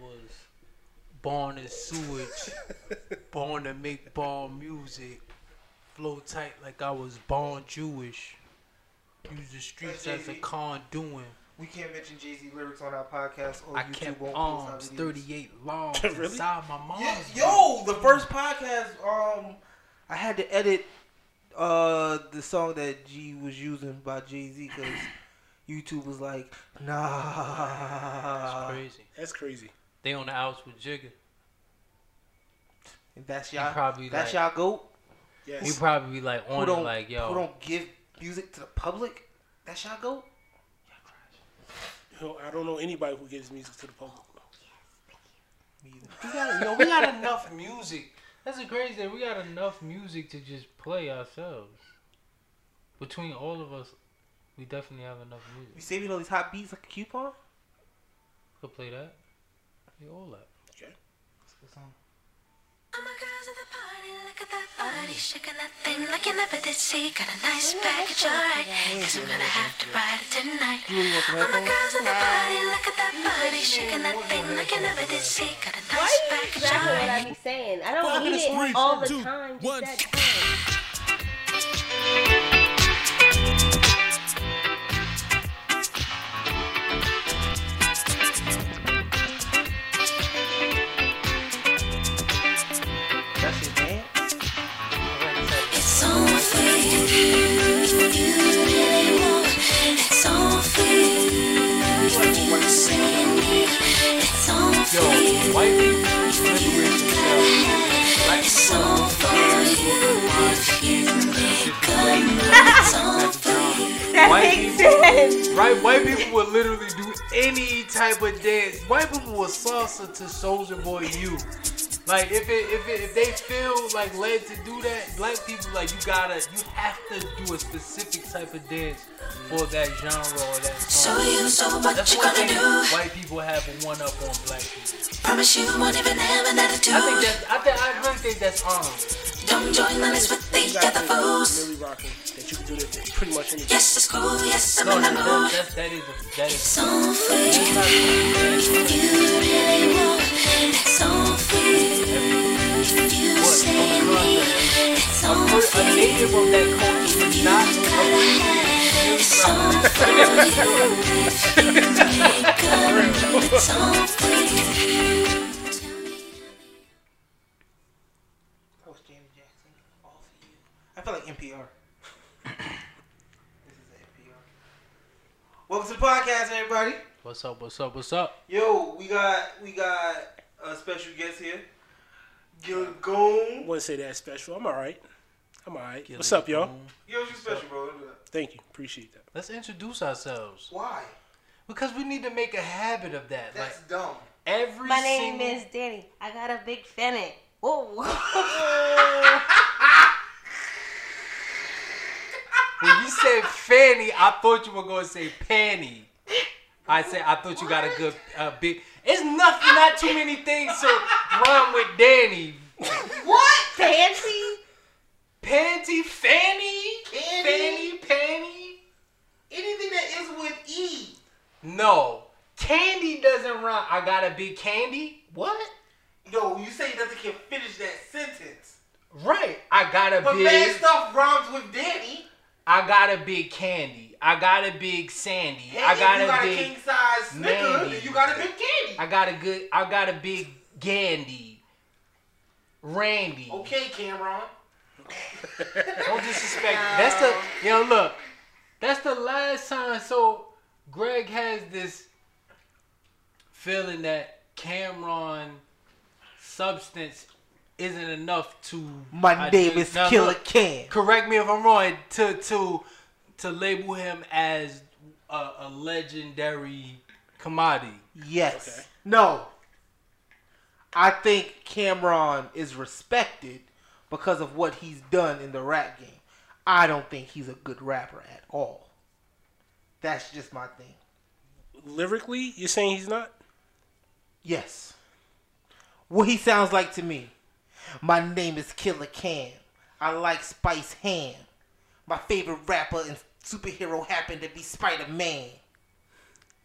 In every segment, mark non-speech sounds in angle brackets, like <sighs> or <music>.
was born in sewage, <laughs> born to make bomb music, flow tight like I was born Jewish. Use the streets as a Jay-Z. conduit. We can't mention Jay Z lyrics on our podcast or I YouTube kept won't post our arms 38 long <laughs> Really? inside my mom's. Yeah, yo, the first podcast, um, I had to edit uh the song that G was using by Jay Z because <coughs> YouTube was like, nah, That's nah. crazy. That's crazy. They on the outs with Jigga. And that's y'all. probably That's like, y'all goat. Yes. He probably be like Who on it don't like who yo. don't give music to the public? That's y'all goat. Yo, I don't know anybody who gives music to the public. Me either. We got, yo, we got enough music. That's the crazy thing. We got enough music to just play ourselves. Between all of us, we definitely have enough music. We music. saving all these hot beats like a coupon. Could play that. We all that. Okay. That's a good song. All my girls at the party, look at that body, shaking that thing like you never did see. Got a nice package, alright. cause I'm gonna have to ride it tonight. You really want some All my girls at the party, look at that body, shaking that thing like you never did see. Got a Why nice is package, exactly what I alright. be saying? I don't Five need it all the time. Just that time. Yo, for you. white people liberate themselves. Black people all uh, for you. If you make a move, it's all <laughs> for you. That White people- sense. Right, white people will literally do any type of dance. White people will salsa to Soulja Boy U. Like if it if it if they feel like led to do that, black people like you gotta you have to do a specific type of dance for that genre or that So song. you, so what That's you one gonna do? white people have a one up on black people. Promise you won't even have an attitude. I think attitude. that's I think I really think that's honorable. Don't join the list with You the other think fools. Millie rocking that you can do that pretty much anything. Yes, it's cool. Yes, I'm No, in the that, mood. that, that is a, that is It's all for you. If you really want, it's all for. If you say on you the need, contrary. it's A, all a native of that culture would not appreciate It's all for you. If you make a move, it's all for. That was Janet Jackson. All for you. I feel like NPR. this is NPR. Welcome to the podcast, everybody. What's up? What's up? What's up? Yo, we got we got a special guest here. Gil Goon. wouldn't say that special. I'm all right. I'm all right. Get What's up, y'all? going. Yo, you special, bro. Don't do that. Thank you. Appreciate that. Let's introduce ourselves Why? because we need to make a habit of that. That's like dumb. every My name single- is Danny. I got a big fanny. Whoa. <laughs> <laughs> When you said fanny, I thought you were going to say panty. I said I thought you got a good uh, big. It's nothing, not too many things to rhyme with Danny. What? Fancy? Panty, fanny, Panty? fanny, panty. Anything that is with E. No, candy doesn't rhyme. I got a big candy. What? Yo, you say nothing can finish that sentence. Right. I got a But big. bad stuff rhymes with Danny. I got a big candy. I got a big sandy. Hey, I got you a got a big. king size Mandy. you got a big candy. I got a good. I got a big Gandy. Randy. Okay, Cam'ron. <laughs> Don't disrespect. That's the yo look. That's the last time. So Greg has this feeling that Cam'ron substance isn't enough to. My I name is now, Killer look, Cam. Correct me if I'm wrong. To to to label him as a, a legendary commodity. Yes. Okay. No. I think Cam'ron is respected because of what he's done in the rap game. I don't think he's a good rapper at all. That's just my thing. Lyrically, you're saying he's not? Yes. What he sounds like to me. My name is Killer Cam. I like Spice Ham. My favorite rapper and superhero happened to be Spider Man.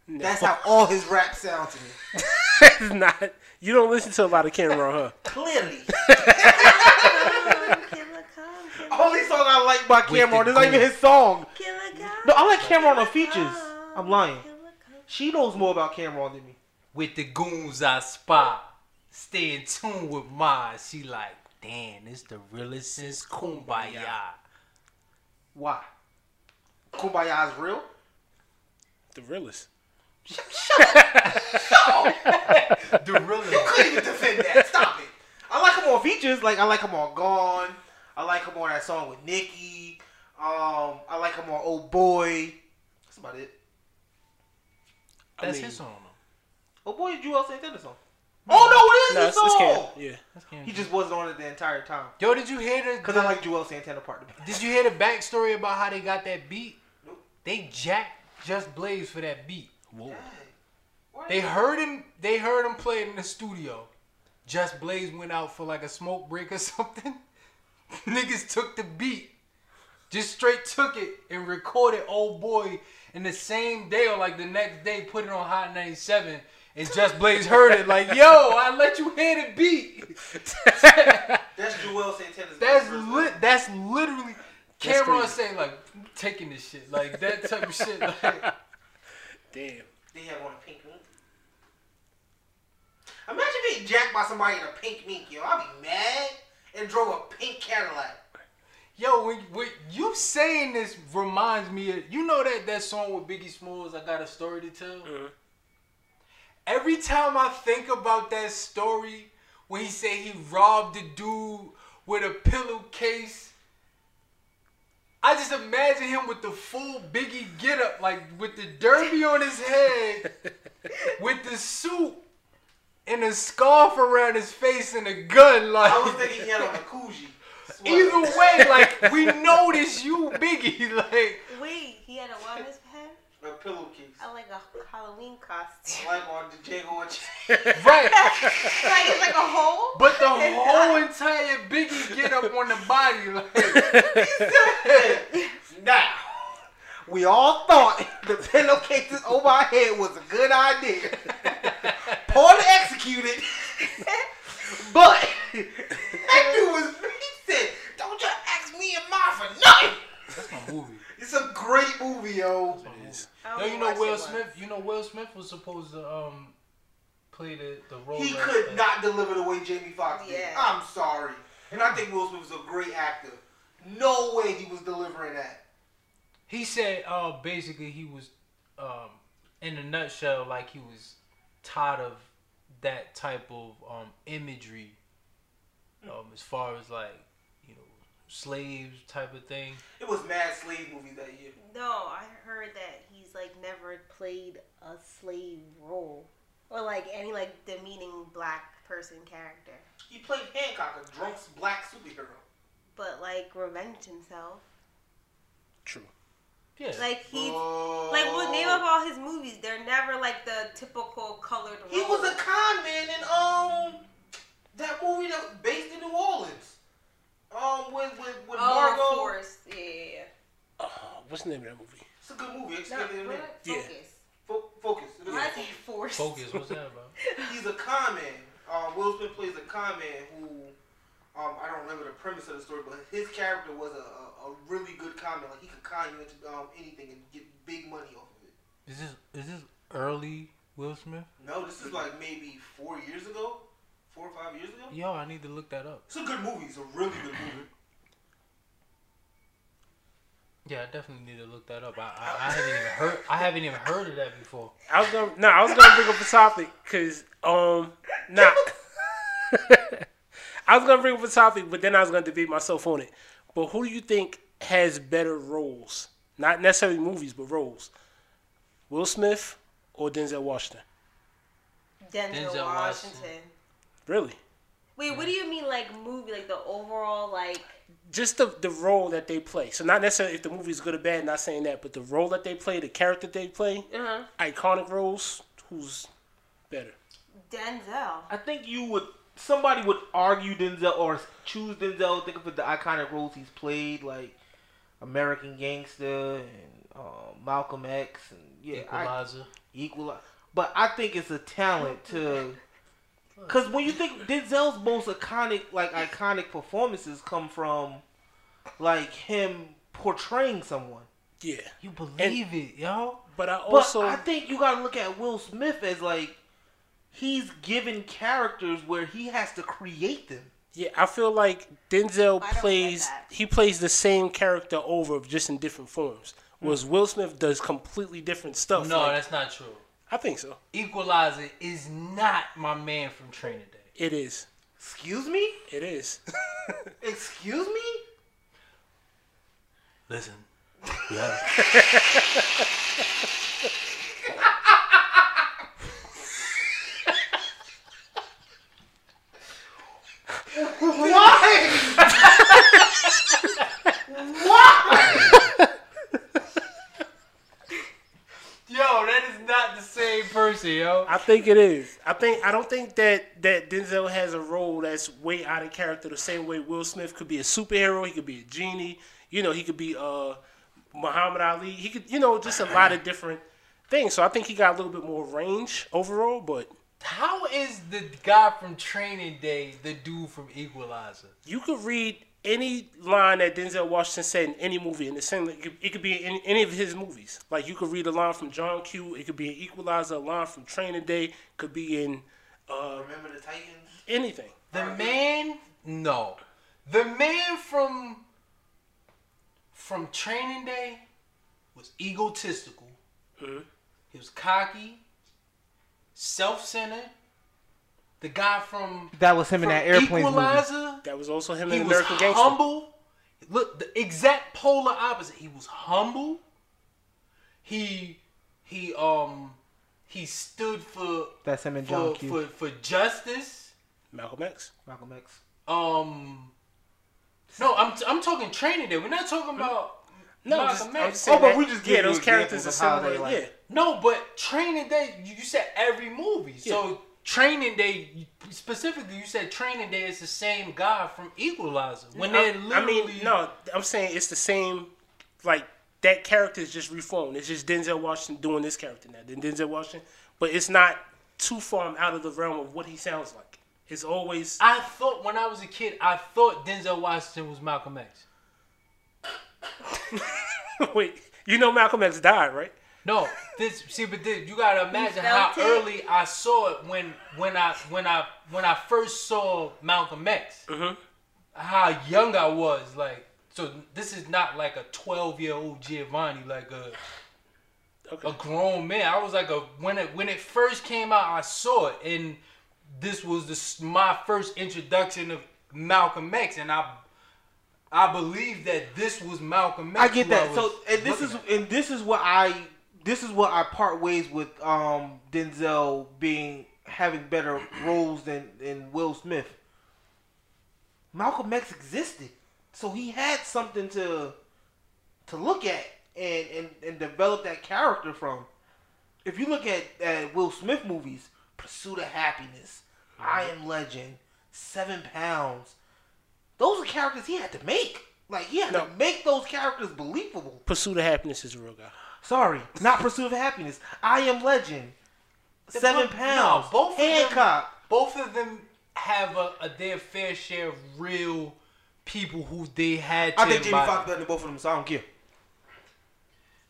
No. That's how all his rap sounds to me. <laughs> it's not. You don't listen to a lot of Cam'ron, huh? Clearly. <laughs> Killer, come, Only song I like by With Cam'ron. the It's not even his song. Killer, come, No, I like Cam'ron on Killer, features. I'm lying. Killer, come. She knows more about Cam'ron than me. With the goons I spot, stay in tune with mine. She like, damn, it's the realest since Kumbaya. Why? Kumbaya is real? The realest. Shut up. The realest. You couldn't even defend that. Stop it. I like him on features. Like I like him on Gone. I like him on that song with Nicki. Um, I like him on Old Boy. That's about it. That's mean- his song. Oh Boy, is Juelz Santana song. Oh no, No, it is it's, his it's Cam. song. Yeah. though. He just wasn't on it the entire time. Yo, did you hear the? Cause I like Juelz Santana part. Did you hear the backstory about how they got that beat? Nope. They jacked Just Blaze for that beat. Whoa. They heard him. They heard him play it in the studio. Just Blaze went out for like a smoke break or <laughs> something. Niggas took the beat, just straight took it and recorded "Old Boy" in the same day or like the next day. Put it on Hot 97, and Just Blaze heard it like, "Yo, I let you hear the beat." <laughs> That's Juelz Santana's. That's first lit. That's literally That's Cam'ron crazy. saying like, taking this shit," like that type of shit. Like, Damn. They have on a pink mink. Imagine being jacked by somebody in a pink mink, yo. I'd be mad and drove a pink Cadillac. Yo, when, when you saying this reminds me of you know that that song with Biggie Smalls, I got a story to tell. Mhm. Every time I think about that story when he said he robbed the dude with a pillowcase, I just imagine him with the full Biggie getup, like with the derby on his head, <laughs> with the suit and a scarf around his face and a gun. Like I was thinking he had on a Coogi. Either way, like we <laughs> know this you Biggie. <laughs> Like Wait, he had a what on? A pillowcase. I like a Halloween costume. Like on the Django and right. <laughs> like it's like a hole. But the <laughs> whole entire Biggie get up on the body, like <laughs> Now, we all thought the pillowcases over our head was a good idea. Poorly executed. but that dude was he said, Don't you ask me and mine for nothing. that's my movie. It's a great movie, yo. It is. I Yo, only you know watched it Will once. Smith. You know Will Smith was supposed to um play the the role. He could of- not deliver the way Jamie Foxx did. Yeah. I'm sorry. And I think Will Smith was a great actor. No way he was delivering that. He said, uh, basically he was, um, in a nutshell, like he was tired of that type of um imagery, um, as far as like you know slaves type of thing. It was mad slave movie that year. No, I heard that he's like never played a slave role or like any like demeaning black person character, He played Hancock, a drunk black superhero. but like revenged himself. True. Yeah. Like he's Oh. like what name of all his movies? They're never like the typical colored. He role. was a con man in um that movie that was based in New Orleans. Um, with with with oh, Margot. Forrest. Yeah, yeah, yeah. Uh, what's the name of that movie? It's a good movie. No, Extended in what? there. Yeah. Focus. Focus. It is Why is he forced? Focus. What's that about? <laughs> He's a con man. Um, Will Smith plays a con man who, um, I don't remember the premise of the story, but his character was a, a, a really good con man. Like he could con you into um, anything and get big money off of it. Is this is this early Will Smith? No, this is like maybe four years ago, four or five years ago. Yo, I need to look that up. It's a good movie. It's a really good movie. <clears throat> Yeah, I definitely need to look that up. I, I, I haven't even heard I haven't even heard of that before. I was gonna no, I was gonna bring up a topic because um nah. <laughs> I was gonna bring up a topic, but then I was gonna debate myself on it. But who do you think has better roles? Not necessarily movies, but roles. Will Smith or Denzel Washington? Denzel, Denzel Washington. Washington. Really? Wait, what do you mean like movie? Like the overall like? Just the the role that they play. So not necessarily if the movie's good or bad, not saying that, but the role that they play, the character they play, Uh huh. iconic roles. Who's better? Denzel. I think you would. Somebody would argue Denzel or choose Denzel. Think of the iconic roles he's played, like American Gangster and um, Malcolm X, and yeah, I, Equalizer. Equalizer. but I think it's a talent to. Because when you think Denzel's most iconic, like iconic performances come from, like him portraying someone. Yeah, You believe it, yo? but I But also I think you gotta look at Will Smith as like he's given characters where he has to create them. yeah I feel like Denzel I plays he plays the same character over just in different forms. Hmm. Whereas Will Smith does completely different stuff. No, like- that's not true. I think so. Equalizer is not my man from Training Day. It is. Excuse me? It is. <laughs> Excuse me? Listen. Yeah. <laughs> Why? Why? <laughs> Yo, that is not the same person, yo. I think it is. I think I don't think that that Denzel has a role that's way out of character the same way Will Smith could be a superhero, he could be a genie, you know, he could be uh Muhammad Ali. He could you know, just a lot of different things. So I think he got a little bit more range overall, but How is the guy from Training Day the dude from Equalizer? you could read any line that Denzel Washington said in any movie, and the same it could, it could be in any of his movies. Like you could read a line from John Q. It could be an Equalizer, a line from Training Day, could be in uh, Remember the Titans? anything. The man, no. The man from from Training Day was egotistical. Mhm. He was cocky, self-centered. The guy from That was him in that airplane movie. That was also him he in was American Gangster. humble. Look, the exact polar opposite. He was humble. He he um he stood for That's him and John for, Q. for for justice. Malcolm X. Malcolm X. Um, no, I'm I'm talking training day. We're not talking about No, Malcolm just, X. Oh, but we just yeah, those characters are examples of how similar. like- yeah, No, but training day. You you said every movie. So training day specifically, you said training day is the same guy from Equalizer. When they're I mean, no, I'm saying it's the same. Like that character is just reformed. It's just Denzel Washington doing this character now. Then Denzel Washington, but it's not too far out of the realm of what he sounds like. It's always I thought when I was a kid, I thought Denzel Washington was Malcolm X. <laughs> wait. You know Malcolm X died, right? No, this see, but this, you gotta imagine how it? early I saw it when when I when I when I first saw Malcolm X. Mhm. How young I was, like so. This is not like a twelve year old Giovanni, like a Okay. a grown man. I was like a when it when it first came out, I saw it, and this was the my first introduction of Malcolm X, and I I believe that this was Malcolm X. I get that. was So and this is at. and this is what I this is what I part ways with um Denzel being having better roles than than Will Smith. Malcolm X existed, so he had something to to look at and and, and develop that character from. If you look at, at Will Smith movies, Pursuit of Happiness, I Am Legend, Seven Pounds, those are characters he had to make. Like he had No. to make those characters believable. Pursuit of Happiness is a real guy. Sorry, not Pursuit of Happiness. I Am Legend. Seven both- Pounds. no, both of them- Hancock. both of them have a, a their fair share of real people who they had to I think Jamie. Foxx better than both of them, so I don't care.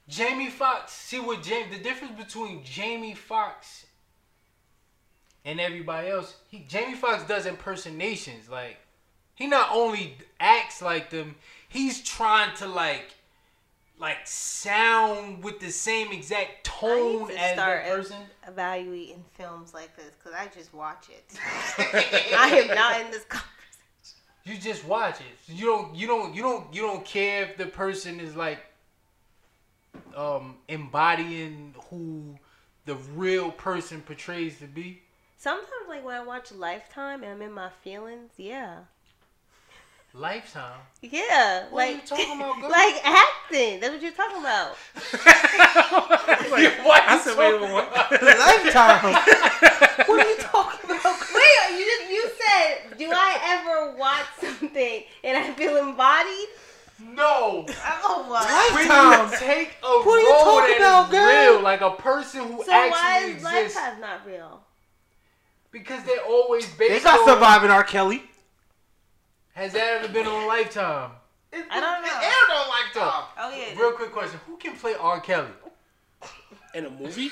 Jamie Foxx, see what Jamie the difference between Jamie Foxx and everybody else, he Jamie Foxx does impersonations. Like he not only acts like them, he's trying to like like sound with the same exact tone as start that person. ev- evaluating films like this because I just watch it. <laughs> I am not in this conversation. You just watch it. You don't. You don't. You don't. You don't care if the person is like um embodying who the real person portrays to be. Sometimes, like when I watch Lifetime and I'm in my feelings, yeah, Lifetime. yeah, What are like you talking about, <laughs> girl? like acting. That's what you're talking about. <laughs> <laughs> what? I said, wait, wait, what? Lifetime. what are you talking about? Wait, you just you said, do I ever watch something and I feel embodied? No. Oh what? When Lifetime. you take a What are you role talking that about, is girl? real, like a person who So why actually is exists, Lifetime not real? because they're always based They got on. surviving R. Kelly. Has that ever been on Lifetime? I don't know. It aired on Lifetime. Oh yeah. Real quick question: Who can play R. Kelly In a movie?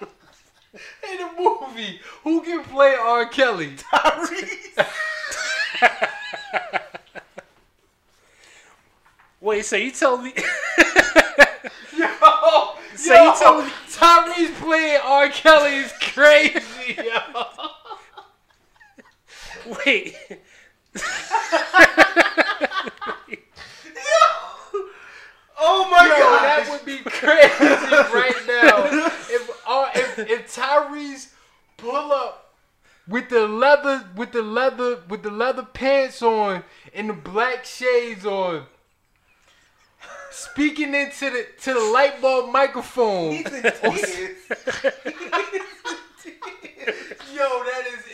<laughs> in a movie? Who can play R. Kelly? <laughs> <laughs> Wait, so you tell me? Yo, So yo, you tell me- Tyrese playing R. Kelly is crazy, yo. Wait. <laughs> Oh my Yo, god. that would be crazy right now. If uh, if if Tyrese pull up with the leather with the leather with the leather pants on and the black shades on, speaking into the to the light bulb microphone. He's in tears. <laughs> Yo, that is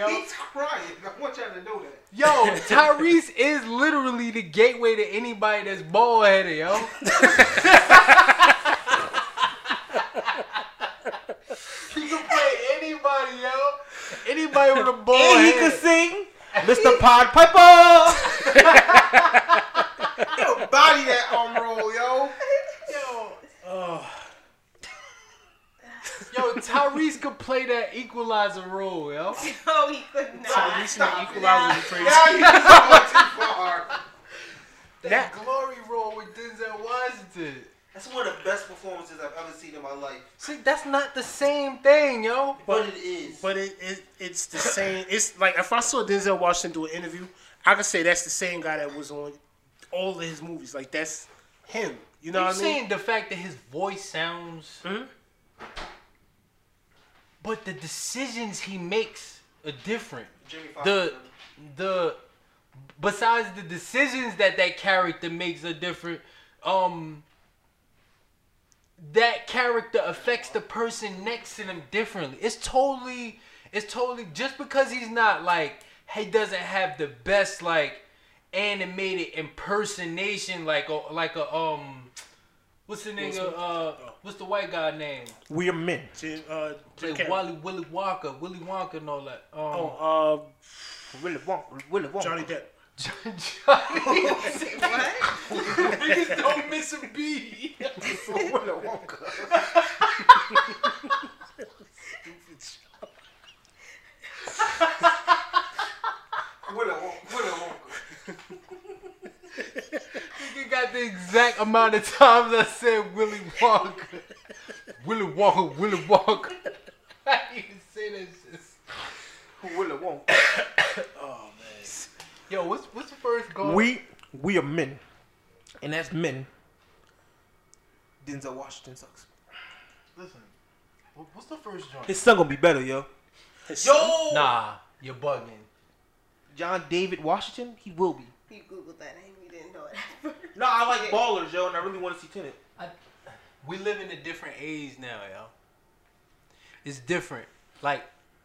yo. He's crying. <laughs> I want y'all to know that. Yo, Tyrese is literally the gateway to anybody that's bald headed, yo. <laughs> he can play anybody, yo. Anybody with a bald And he head. can sing. Mr. Pod Piper. <laughs> yo, body that arm roll, yo. Yo, Oh, yo, Tyrese could play that equalizer role, yo. <laughs> No, he could not. Tyrese and the Equalizer is crazy. Now you going too far. That That- glory role with Denzel Washington. That's one of the best performances I've ever seen in my life. See, that's not the same thing, yo. But it is. But it, it it's the same. It's like if I saw Denzel Washington do an interview, I could say that's the same guy that was on all of his movies. Like that's him. You know I'm what I mean? saying the fact that his voice sounds, Mhm. But the decisions he makes are different. The the besides the decisions that that character makes are different. Um, that character affects the person next to them differently. It's totally, it's totally just because he's not like he doesn't have the best like animated impersonation like a like a um. What's the nigga? Smith? Uh, what's the white guy name? we are men. Jim, uh, Jim Like Wally Willy Wonka, Willy Wonka, and all that. Um, Oh, Willy Wonka. Willy uh, Wonka. Johnny Depp. <laughs> Johnny. What? Niggas don't miss a beat. <laughs> Willy Wonka. Willy Wonka. Willy <laughs> Wonka. Nigga got the exact amount of times I said Willy Wonka. Willy Wonka, Willy Wonka. I didn't even say that shit. Willy Wonka. <coughs> Oh, yo, what's what's the first goal? We we are men, and that's men. Denzel Washington sucks. listen. What's the first joint? His son gonna be better, yo. His Yo, son? Nah, you're bugging. John David Washington, he will be. You googled that name. You didn't know it. No, I like ballers, yo, and I really want to see Tenet. We live in a different age now, yo. It's different. Like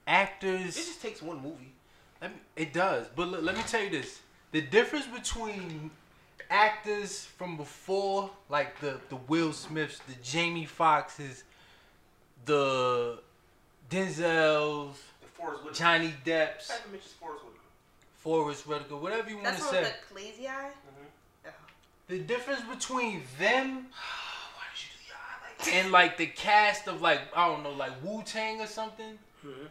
actors. It just takes one movie. Let me, it does, but look, let me tell you this: the difference between actors from before, like the the Will Smiths, the Jamie Foxxes, the Denzels, The Forrest Whitaker. Johnny Depps, Haven't mentioned Forrest Whitaker. Forrest Whitaker, whatever you want That's to one say. with the crazy eye. The difference between them <sighs> Why did you do your eye like and like the cast of like I don't know, like Wu Tang or something. Mhm.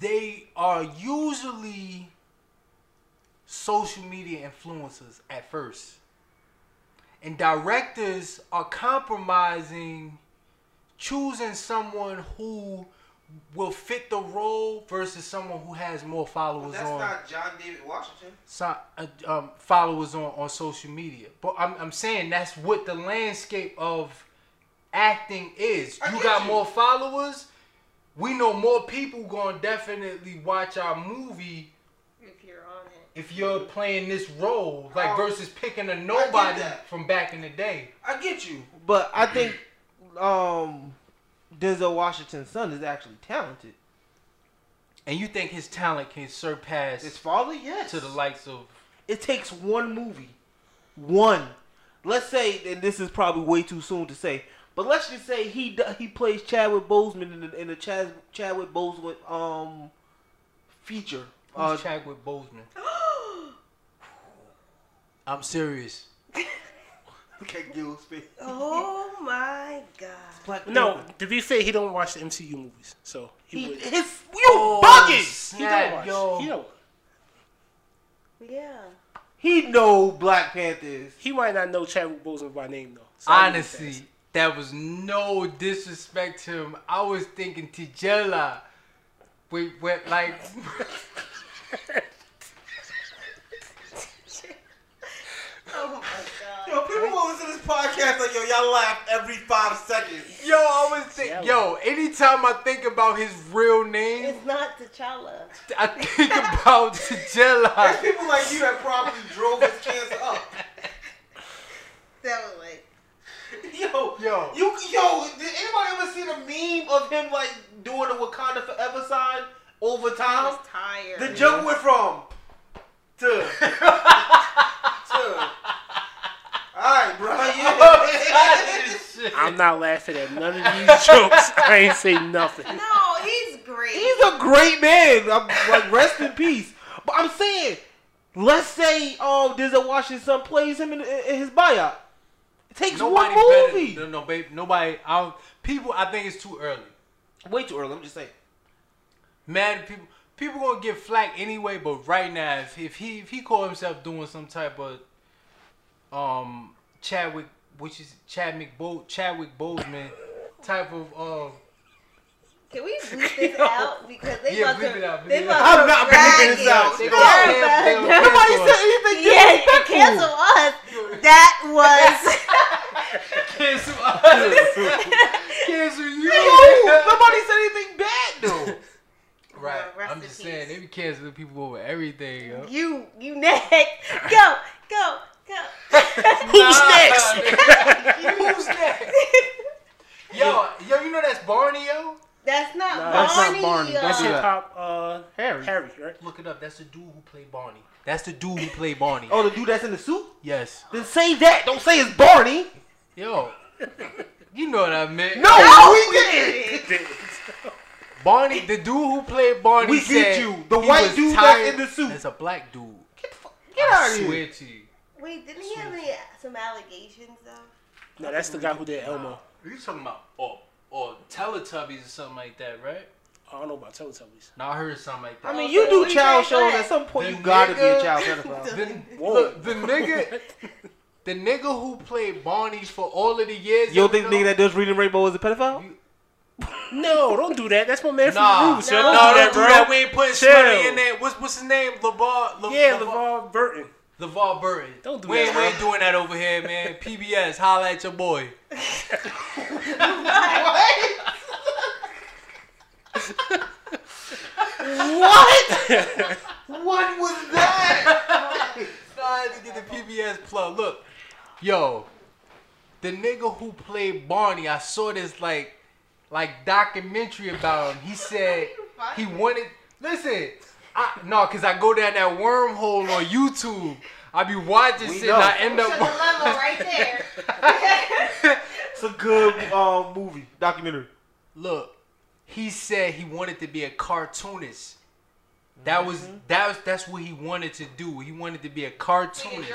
They are usually social media influencers at first, and directors are compromising, choosing someone who will fit the role versus someone who has more But followers that's on not John David Washington. so, uh, um, followers on, on social media. But I'm, I'm saying that's what the landscape of acting is. I You got you. more followers. We know more people gonna definitely watch our movie If you're on it. if you're playing this role, like Oh, versus picking a nobody from back in the day. I get you, but I think um, Denzel Washington's son is actually talented. And you think his talent can surpass His father, yes. to the likes of It takes one movie, one. Let's say, and this is probably way too soon to say, but let's just say he he plays Chadwick Boseman in the, in the Chad, Chadwick Boseman um feature. who's Uh, Chadwick Boseman. <gasps> I'm serious. <laughs> Look at Gil's face. Oh my god. Black No, Panther. to be fair, he don't watch the MCU movies, so he, he, would. his you oh, bugging. He don't watch. yo. He don't. Yeah. He know Black Panthers. He might not know Chadwick Boseman by name though. So I give him Honestly, that was no disrespect to him. I was thinking Tijela. Wait, wait, like <laughs> Oh my god. Yo, people listen to this podcast like, yo, y'all laugh every five seconds. yo, I was think, yo. Anytime I think about his real name, It's not T'Challa. I think about <laughs> Tijela. people like you that probably drove his cancer up. That was like. Yo, Yo. you, yo, did anybody ever see the meme of him like doing the Wakanda Forever sign over I time? was tired. The joke went from to <laughs> to. All right, bro. <laughs> Yeah. I'm not laughing at none of these <laughs> jokes. I ain't say nothing. No, he's great. He's a great man. I'm like rest in peace. But I'm saying, let's say um Denzel Washington plays him in, in his buyout. It takes Nobody one better. movie. No, no, babe. Nobody. I don't, people. I think it's too early. Way too early. I'm just saying. Mad people. People gonna get flack anyway. But right now, if, if he if he call himself doing some type of um Chadwick, which is Chadwick Bo Chadwick Boseman type of uh Can we <laughs> bleep this Yo. out because they Yeah, about bleep to? it out, bleep they it about out. to I'm not bleeping this out. They gonna about- cancel- gonna Nobody cancel said anything Yeah, <laughs> cancel us. That was. <laughs> cancel us. cancel you. Yo, nobody said anything bad though. Right. Well, I'm in just saying peace. they be canceling people over everything. Yo. you, you next. Go, go, go. Who's next? <laughs> Who's next? Yo, yo, you know that's Barney, yo. That's not Nah, that's not Barney. Barney. That's uh, it. Hip hop, uh, Harry. Harry, right? Look it up. That's the dude who played Barney. That's the dude who played Barney. Oh, the dude that's in the suit? Yes. Then say that. Don't say it's Barney. Yo. You know what I meant. No, No, we we didn't. <laughs> Barney, the dude who played Barney We said get you. The white was dude that's in the suit. It's a black dude. Get the I out of here. swear to you. Wait, didn't he have any some allegations though? No, that's the guy who did Elmo. You talking about or or Teletubbies or something like that, right? I don't know about Teletubbies. No, I heard something like that. I mean, you do child shows. At some point, The you gotta be a child pedophile. <laughs> the, look, the nigga, <laughs> the nigga who played Barney's for all of the years. You don't think the nigga that does Reading Rainbow is a pedophile? You- No, don't do that. That's my man from Nah, the Roots. yo. No. Don't no, do don't do bro. that. We ain't putting Chill. Smitty in there. What's what's his name? LeVar. Le, Yeah, LeVar, LeVar Burton. LeVar Burton. Don't do we that, Ain't, we bro. ain't doing that over here, man. <laughs> PBS, holla at your boy. What? <laughs> what was that? No, I had to get the PBS plug. Look, yo, the nigga who played Barney, I saw this like, like documentary about him. He said he wanted. Listen, I, no, cause I go down that wormhole on YouTube. I be watching We shit. know. and I end So the up. level right <laughs> there. <laughs> It's a good um, movie, documentary. Look, he said he wanted to be a cartoonist. That was that was that's what he wanted to do. He wanted to be a cartoonist.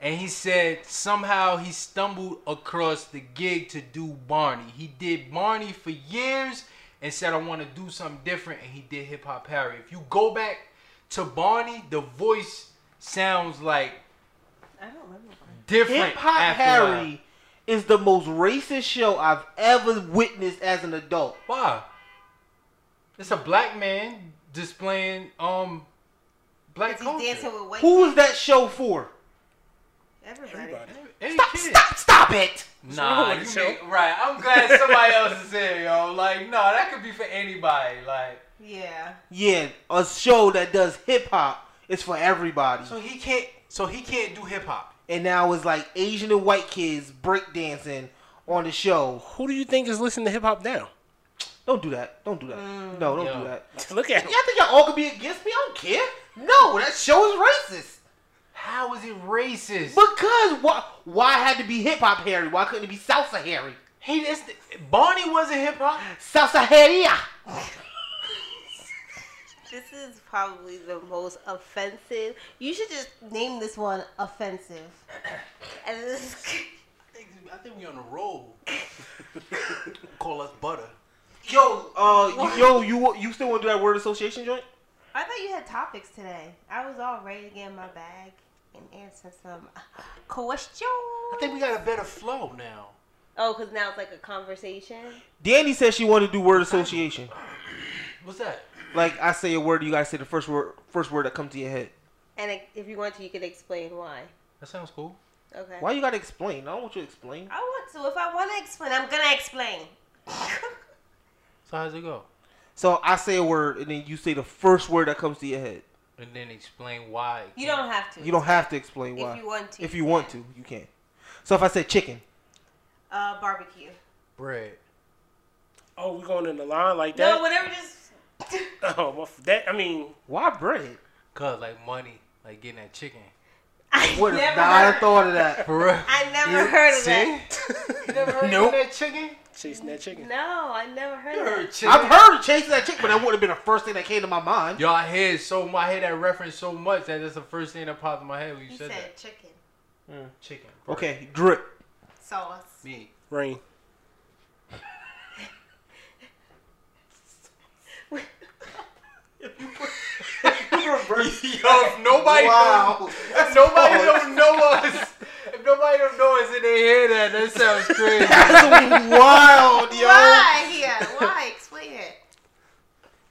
And he said somehow he stumbled across the gig to do Barney. He did Barney for years and said I want to do something different and he did Hip Hop Harry. If you go back to Barney, the voice sounds like I don't remember. different. Hip Hop after a while. Harry is the most racist show I've ever witnessed as an adult. Why? It's a black man displaying um black culture. dancing with white? Who is that show for? Everybody. Everybody. Any Stop! kid. Stop! Stop it! Nah, you make, right. I'm glad somebody else is here, yo. Like, no, that could be for anybody. Like, Yeah. Yeah, a show that does hip hop is for everybody. so he can't. So he can't do hip hop. And now it's like Asian and white kids breakdancing on the show. Who do you think is listening to hip hop now? Don't do that. Don't do that. Mm. No, don't Yo. do that. <laughs> Look at him. Y'all think y'all all could be against me? I don't care. No, that show is racist. How is it racist? Because why? Why had to be hip hop Harry? Why couldn't it be salsa Harry? He is Barney wasn't hip hop. Salsa Harry. This is probably the most offensive. You should just name this one offensive. <coughs> And this, I think, I think we on a roll. <laughs> Call us butter. Yo, uh, you, yo, you you still want to do that word association joint? I thought you had topics today. I was all ready to get in my bag and answer some <laughs> questions. I think we got a better flow now. Oh, because now it's like a conversation. Danny said she wanted to do word association. <clears throat> What's that? Like I say a word, you gotta say the first word, first word that comes to your head. And if you want to, you could explain why. That sounds cool. Okay. Why you gotta explain? I don't want you to explain. I want to. If I want to explain, I'm gonna explain. <laughs> So how's it go? So I say a word, and then you say the first word that comes to your head. And then explain why. it You can't- don't have to. You don't have to explain why. If you want to, If you you want can. to, you can. So if I said chicken, Uh, barbecue. bread. Oh, we going in the line like that? No, whatever. Just. <laughs> Oh, well, that I mean, why bread? Cause like money, like getting that chicken. I Would never have not have thought of that. For real. I never heard of See? that. <laughs> You never heard Nope. of that chicken? Chasing that chicken. No, I never heard You of heard that. chicken? I've heard of chasing that chicken, but that wouldn't have been the first thing that came to my mind. Yo, I hear so much. I hear that reference so much that that's the first thing that popped in my head when you He said, said that. chicken mm. Chicken. Okay, drip. sauce. Me. Rain. <laughs> Yo, if nobody Wow. don't, if nobody don't know us, if nobody don't know us and they hear that, that sounds crazy. <laughs> That's wild, yo. Why? Yeah. Why? Explain it.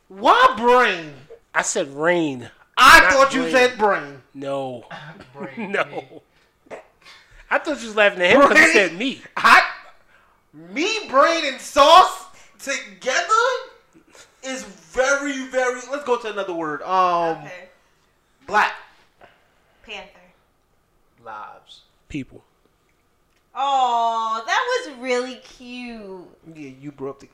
Why brain? I said rain. I Not thought you said brain. No, <laughs> Brain. <laughs> no. I thought you was laughing at him because he said me. Hot me, brain, and sauce together is very, very. Let's go to another word. Um, Okay. black. Panther. Lives. People. Oh, that was really cute. Yeah, you grew up the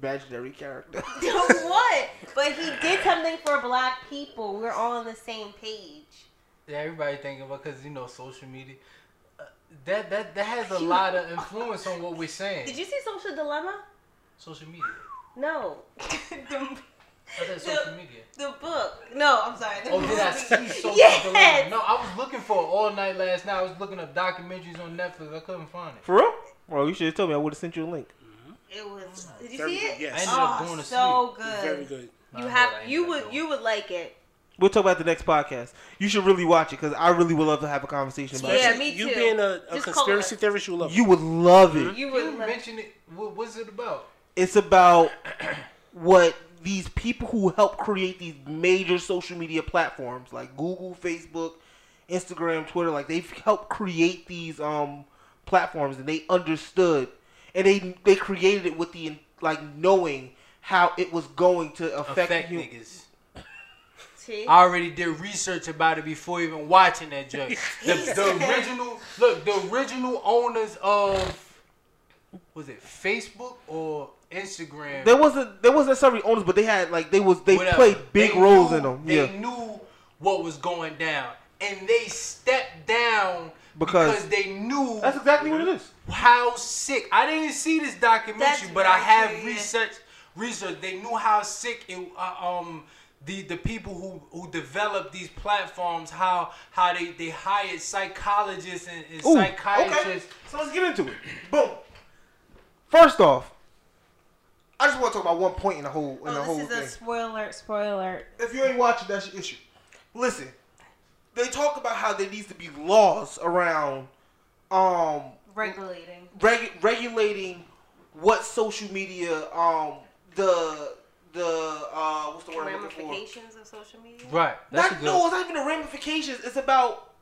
imaginary character. <laughs> <laughs> what? But he did something for black people. We're all on the same page. Yeah, everybody thinking about because you know social media. Uh, that that that has a lot of <laughs> influence on what we're saying. Did you see Social Dilemma? Social media. No. The, social media. the book. No, I'm sorry. The Oh, did I movie. see <laughs> social Yes. No, I was looking for it all night last night. I was looking up documentaries on Netflix. I couldn't find it. For real? Well, you should have told me. I would have sent you a link. Mm-hmm. It was. Did you Very see good, it? yes. I ended up Oh, going to so sleep. good. Very good. You I have. know You would. up You would like it. We'll talk about the next podcast. You should really watch it because I really would love to have a conversation about Yeah, it. me You being a, a conspiracy theorist, you would love it. You would love it. You You would. love- mentioned it. What, what's it about? It's about <clears throat> what these people who help create these major social media platforms like Google, Facebook, Instagram, Twitter, like they've helped create these um platforms and they understood and they they created it with the like knowing how it was going to affect, Affect hum- niggas. <laughs> I already did research about it before even watching that joke. <laughs> The, the original, look, the original owners of was it Facebook or Instagram? There wasn't there wasn't necessarily owners, but they had like they was they whatever. played big They roles knew- in them. They Yeah, knew what was going down, and they stepped down Because- because, they knew that's exactly what it is. how sick. I didn't see this documentary, That's but I have true, yeah. research. Research. They knew how sick it. Uh, um, the the people who who developed these platforms, how how they they hired psychologists and, and Ooh, psychiatrists. okay. So let's get into it. Boom. First off, I just want to talk about one point in the whole in the Oh, whole this is a spoiler. Spoiler. if you ain't watching, that's your issue. Listen, they talk about how there needs to be laws around um Regulating. regu- regulating what social media um the the uh what's the word I'm looking for? Ramifications of social media. Right. That's Not, good. no, it's not even the ramifications. It's about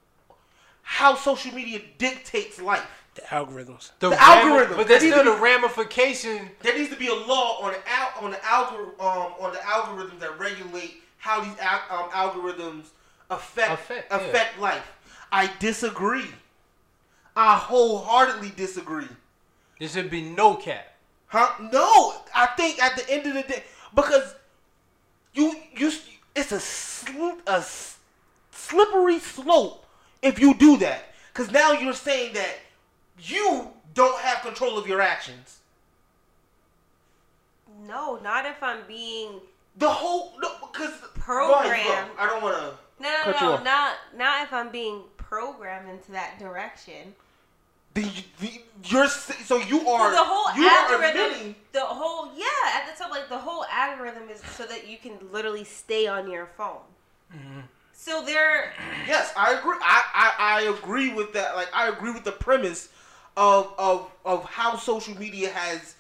how social media dictates life. The algorithms. the, the rami- algorithm. but there's still to the ramification. There needs to be a law on the al- on the algor- um, on the algorithms that regulate how these al- um, algorithms affect Affect, affect, yeah. life. I disagree. I wholeheartedly disagree. There should be no cap. Huh? No, I think at the end of the day, because you you it's a sli- a s- slippery slope if you do that. Because now you're saying that you don't have control of your actions. No, not if I'm being The whole no because Programmed. I don't want to. no, no, Cut no, not not if I'm being programmed into that direction. The, the, you're so you So are the whole you are algorithm, admitting the whole yeah, at the top, like the whole algorithm is so that you can literally stay on your phone. Mm-hmm. So there, Yes, I agree. I, I, I agree with that. Like I agree with the premise of of of how social media has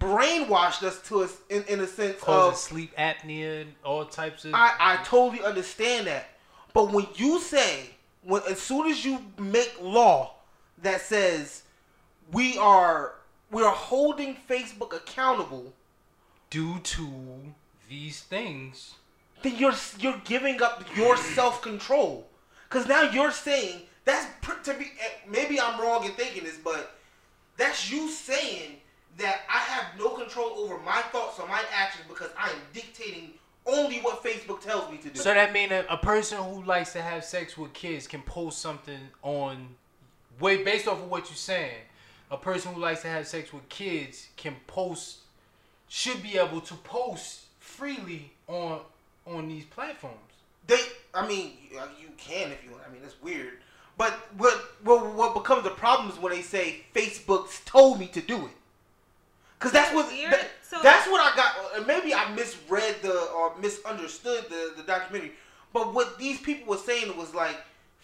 brainwashed us to us in, in a sense Causing of sleep apnea and all types of. I, I totally understand that. But when you say when as soon as you make law that says we are we are holding Facebook accountable, due to these things. then you're you're giving up your self control. Cause now you're saying that's to be. eh, Maybe I'm wrong in thinking this, but that's you saying that I have no control over my thoughts or my actions because I am dictating only what Facebook tells me to do. So that means a, a person who likes to have sex with kids can post something on, wait, based off of what you're saying. A person who likes to have sex with kids can post, should be able to post freely on on these platforms. They, I mean, you you can if you want. I mean, it's weird. But what what what becomes a problem is when they say Facebook's told me to do it. Cause that's what that- so- that's what I got. and Maybe I misread the or misunderstood the the documentary. But what these people were saying was like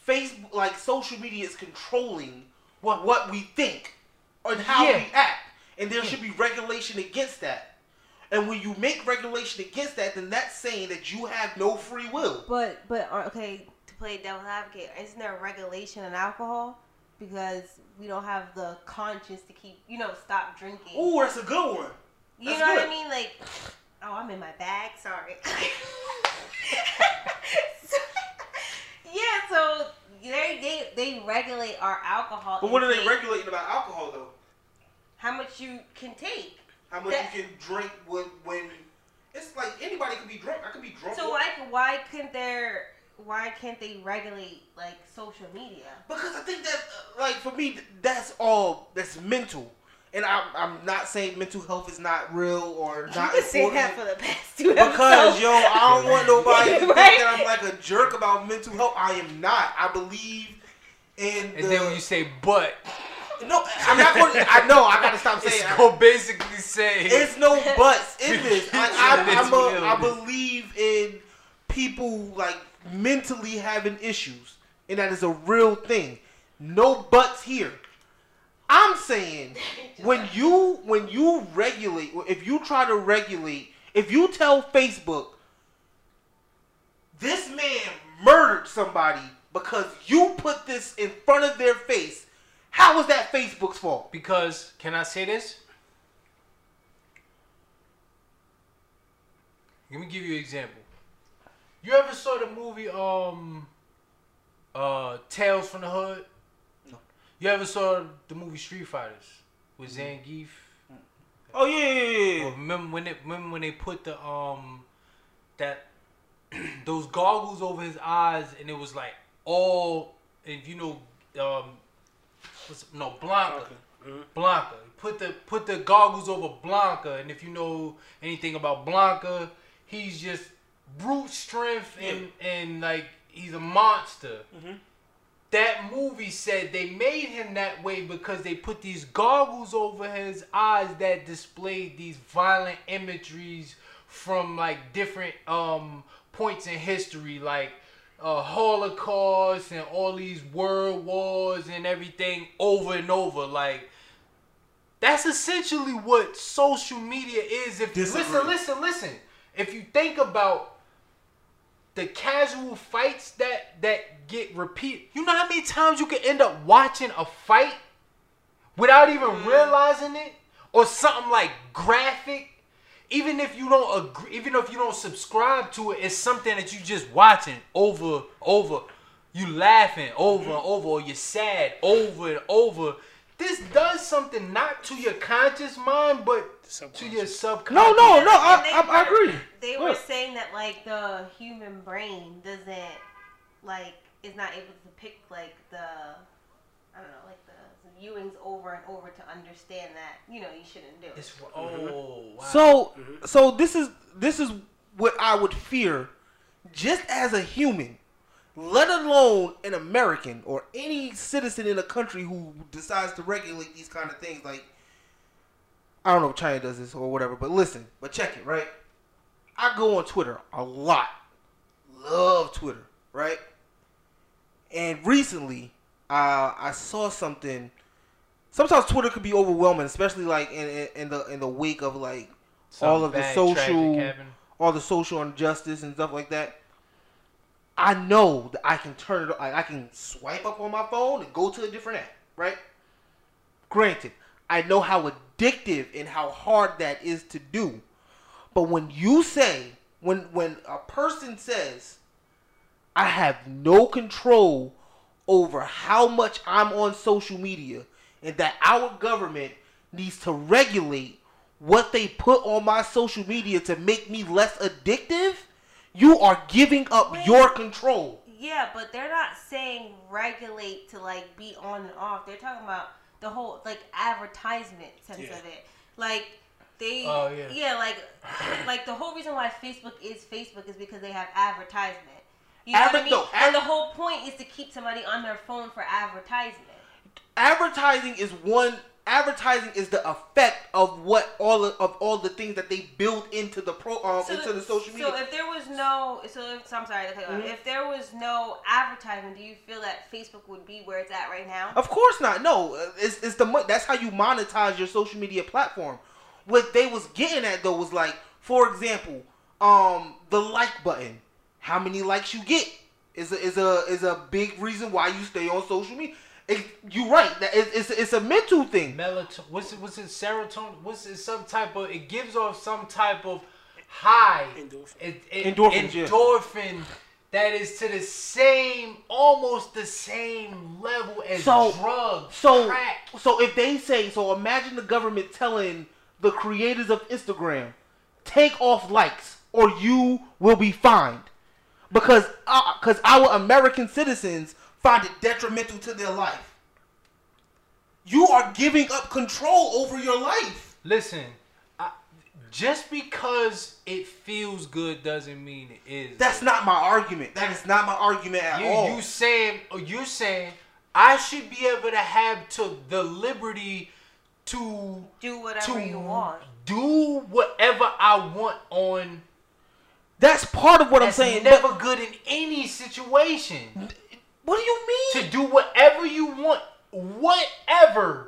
Facebook, like social media is controlling what what we think and how Yeah. we act, and there should be regulation against that. And when you make regulation against that, then that's saying that you have no free will. but but uh, okay, to play devil's advocate, isn't there a regulation on alcohol because we don't have the conscience to keep you know stop drinking? Ooh, that's a good one. You That's know what. I mean? Like, oh, I'm in my bag. Sorry. <laughs> yeah. So they they they regulate our alcohol. But what are they regulating about alcohol though? How much you can take. How much That- you can drink when when it's like anybody can be drunk. I could be drunk. So why why couldn't there why can't they regulate like social media? Because I think that uh, like for me that's all that's mental. And I'm, I'm not saying mental health is not real or You've not been saying that for the past two Because yo, I don't want <laughs> nobody to think that I'm like a jerk about mental health. I am not. I believe in And then when you say but, no, I'm not going. to I know. I gotta stop <laughs> saying. it's gonna basically say It's no buts in this. <laughs> Like, I, I'm a, I believe in people like mentally having issues, and that is a real thing. No buts here. I'm saying <laughs> when you when you regulate, if you try to regulate, if you tell Facebook this man murdered somebody because you put this in front of their face, how was that Facebook's fault? because can I say this? Let me give you an example. You ever saw the movie um uh Tales from the Hood? No. You ever saw the movie Street Fighters with Zangief? Oh yeah, yeah, yeah. Or remember when they remember when they put the um that <clears throat> those goggles over his eyes and it was like all and you know um what's no Blanka. Blanka. Put the put the goggles over Blanka and if you know anything about Blanka, he's just brute strength and and like he's a monster. That movie said they made him that way because they put these goggles over his eyes that displayed these violent imageries from like different um points in history like uh, Holocaust and all these world wars and everything over and over. Like that's essentially what social media is. If Disagree. listen listen listen. If you think about the casual fights that that get repeat. You know how many times you can end up watching a fight without even mm-hmm. realizing it, or something like graphic. Even if you don't agree, even if you don't subscribe to it, it's something that you just watching over, over. You laughing over and over, or you're sad over and over. This does something not to your conscious mind, but to your subconscious. No, no, no. And I, I, I agree. They were Look. saying that like the human brain doesn't like is not able to pick like the I don't know like the, the viewings over and over to understand that you know you shouldn't do it. It's, mm-hmm. oh, wow. So, mm-hmm. so this is this is what I would fear, just as a human, let alone an American or any citizen in a country who decides to regulate these kind of things. Like, I don't know if China does this or whatever, but listen, but check it right. I go on Twitter a lot, love Twitter, right? And recently, uh, I saw something. Sometimes Twitter could be overwhelming, especially like in, in, in the in the wake of like all of the social, all the social injustice and stuff like that. I know that I can turn it. I, I can swipe up on my phone and go to a different app, right? Granted, I know how addictive and how hard that is to do. But when you say, when when a person says, I have no control over how much I'm on social media and that our government needs to regulate what they put on my social media to make me less addictive, you are giving up Wait. your control. Yeah, but they're not saying regulate to like be on and off. They're talking about the whole like advertisement sense Yeah. of it. Like they Oh, yeah. like <clears throat> like the whole reason why Facebook is Facebook is because they have advertisement. You know Adver- what I mean? no, and the whole point is to keep somebody on their phone for advertisement. Advertising is one. Advertising is the effect of what all of, of all the things that they build into the pro um, into the social media. So if there was no, so if, so I'm sorry, to cut you off. Mhm. if there was no advertising, do you feel that Facebook would be where it's at right now? Of course not. No, uh, it's, it's the that's how you monetize your social media platform. What they was getting at though was like, for example, um, the like button. How many likes you get is a, is a is a big reason why you stay on social media. It, you're right. That it's, it's it's a mental thing. melatonin. What's it? What's it? Serotonin. What's it? Some type of. It gives off some type of high. Endorphin. It, it, Endorphins, yeah. Endorphin. That is to the same, almost the same level as So- drugs. So crack. so if they say so, imagine the government telling the creators of Instagram, take off likes or you will be fined because uh, because our American citizens find it detrimental to their life. You are giving up control over your life. Listen, I, just because it feels good doesn't mean it is. That's not my argument. That is not my argument at you. all. You saying? You saying? I should be able to have to the liberty to Do whatever to you want. do whatever I want on. That's part of what I'm saying. never but- good in any situation. What do you mean? To do whatever you want, whatever.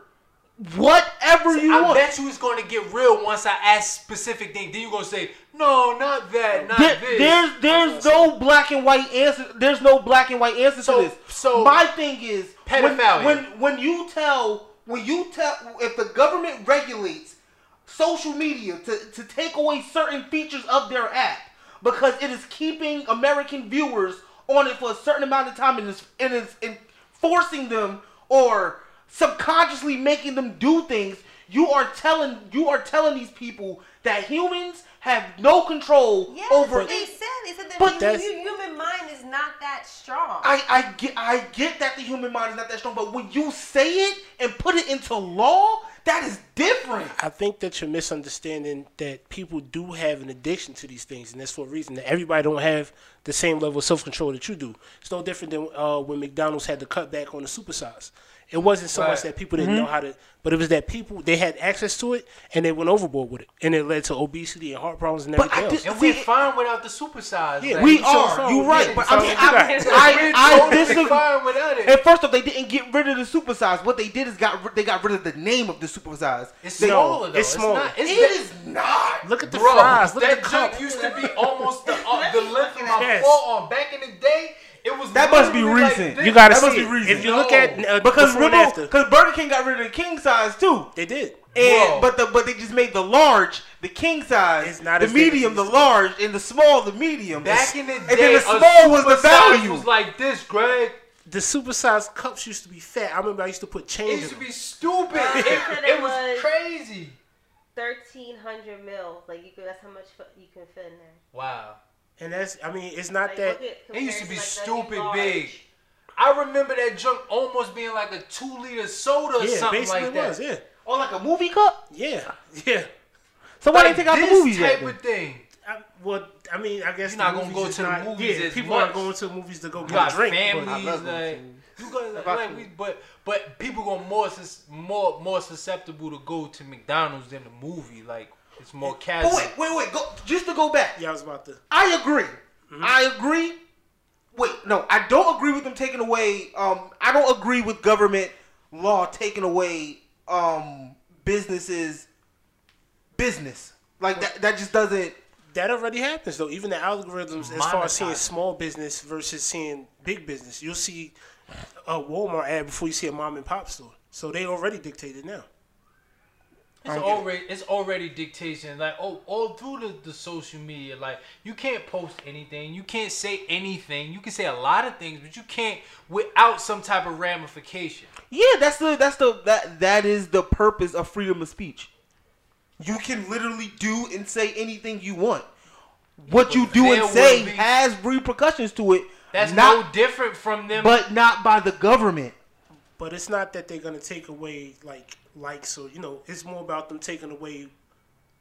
Whatever you I want. I bet you it's going to get real once I ask specific things. Then you're going to say, no, not that, not There- this. there's there's no black and white answer. There's no black and white answer So- to this. so- my thing is when, Pedophilia. when when you tell when you tell if the government regulates social media to, to take away certain features of their app because it is keeping American viewers on it for a certain amount of time and is and is and forcing them or subconsciously making them do things you are telling you are telling these people that humans have no control Yeah, over that's they it. said. They said that But the human mind is not that strong. I, I get I get that the human mind is not that strong, but when you say it and put it into law, that is different. I think that you're misunderstanding that people do have an addiction to these things, and that's for a reason. That everybody don't have the same level of self control that you do. It's no different than uh, when McDonald's had to cut back on the supersize. It wasn't so Right. much that people didn't know how to, but it was that people they had access to it and they went overboard with it, and it led to obesity and heart problems and But everything I else. did- and we're fine without the supersize. Yeah, man. We so are. far, You're right, yeah, but so I mean, I, I, We're I, disagree. fine without it. And first off, they didn't get rid of the supersize. What they did is got they got rid of the name of the supersize. It's They- smaller though. it's smaller. Not, it's It that- is not. Look at the Bro, fries. Look that at the cup. junk used to be almost the, uh, the length of my Yes. forearm. Back in the day, it was That must be literally like recent. You gotta That see must be it. If you look at uh, Because before and remember, after, because Burger King got rid of the king size too. they did. And Bro. but the but they just made the large the king size, It's not the as big as medium the used to be. large, and the small the medium. Back in the day, and then the small was the supersize value. Was like this, Greg. the supersized cups used to be fat. I remember I used to put It change in used to be stupid. I It, it it was was- crazy. Thirteen hundred mil. Like you could. That's how much you can fit in there. Wow. And that's, I mean, it's not Like, that. look at- It used to be like, stupid big. I remember that junk almost being like a two liter soda or something basically like it that. was. Yeah, Or like a movie cup. yeah, <laughs> yeah. So why Like they take out the this movies yet? type then? of thing. I, well, I mean, I guess You're not gonna go is to the not, movies Yeah, as people much. aren't going to the movies to go get a drink. families, but- like you got like we, but but people go more sus- more more susceptible to go to McDonald's than the movie. Like it's more casual. But wait, wait, wait. Go just to go back. yeah, I was about to. I agree. I agree. Wait, no, I don't agree with them taking away. Um, I don't agree with government law taking away um businesses business. Like that. That just doesn't. That already happens though. Even the algorithms, as far as seeing small business versus seeing big business, you'll see a Walmart ad before you see a mom and pop store. So they already dictated now. It's already it's already dictation like oh all through the, the social media like you can't post anything you can't say anything you can say a lot of things but you can't without some type of ramification Yeah, that's the that's the that that is the purpose of freedom of speech. You can literally do and say anything you want. What you do and say be- has repercussions to it. that's not, no different from them but not by the government. But it's not that they're gonna take away like likes or you know, it's more about them taking away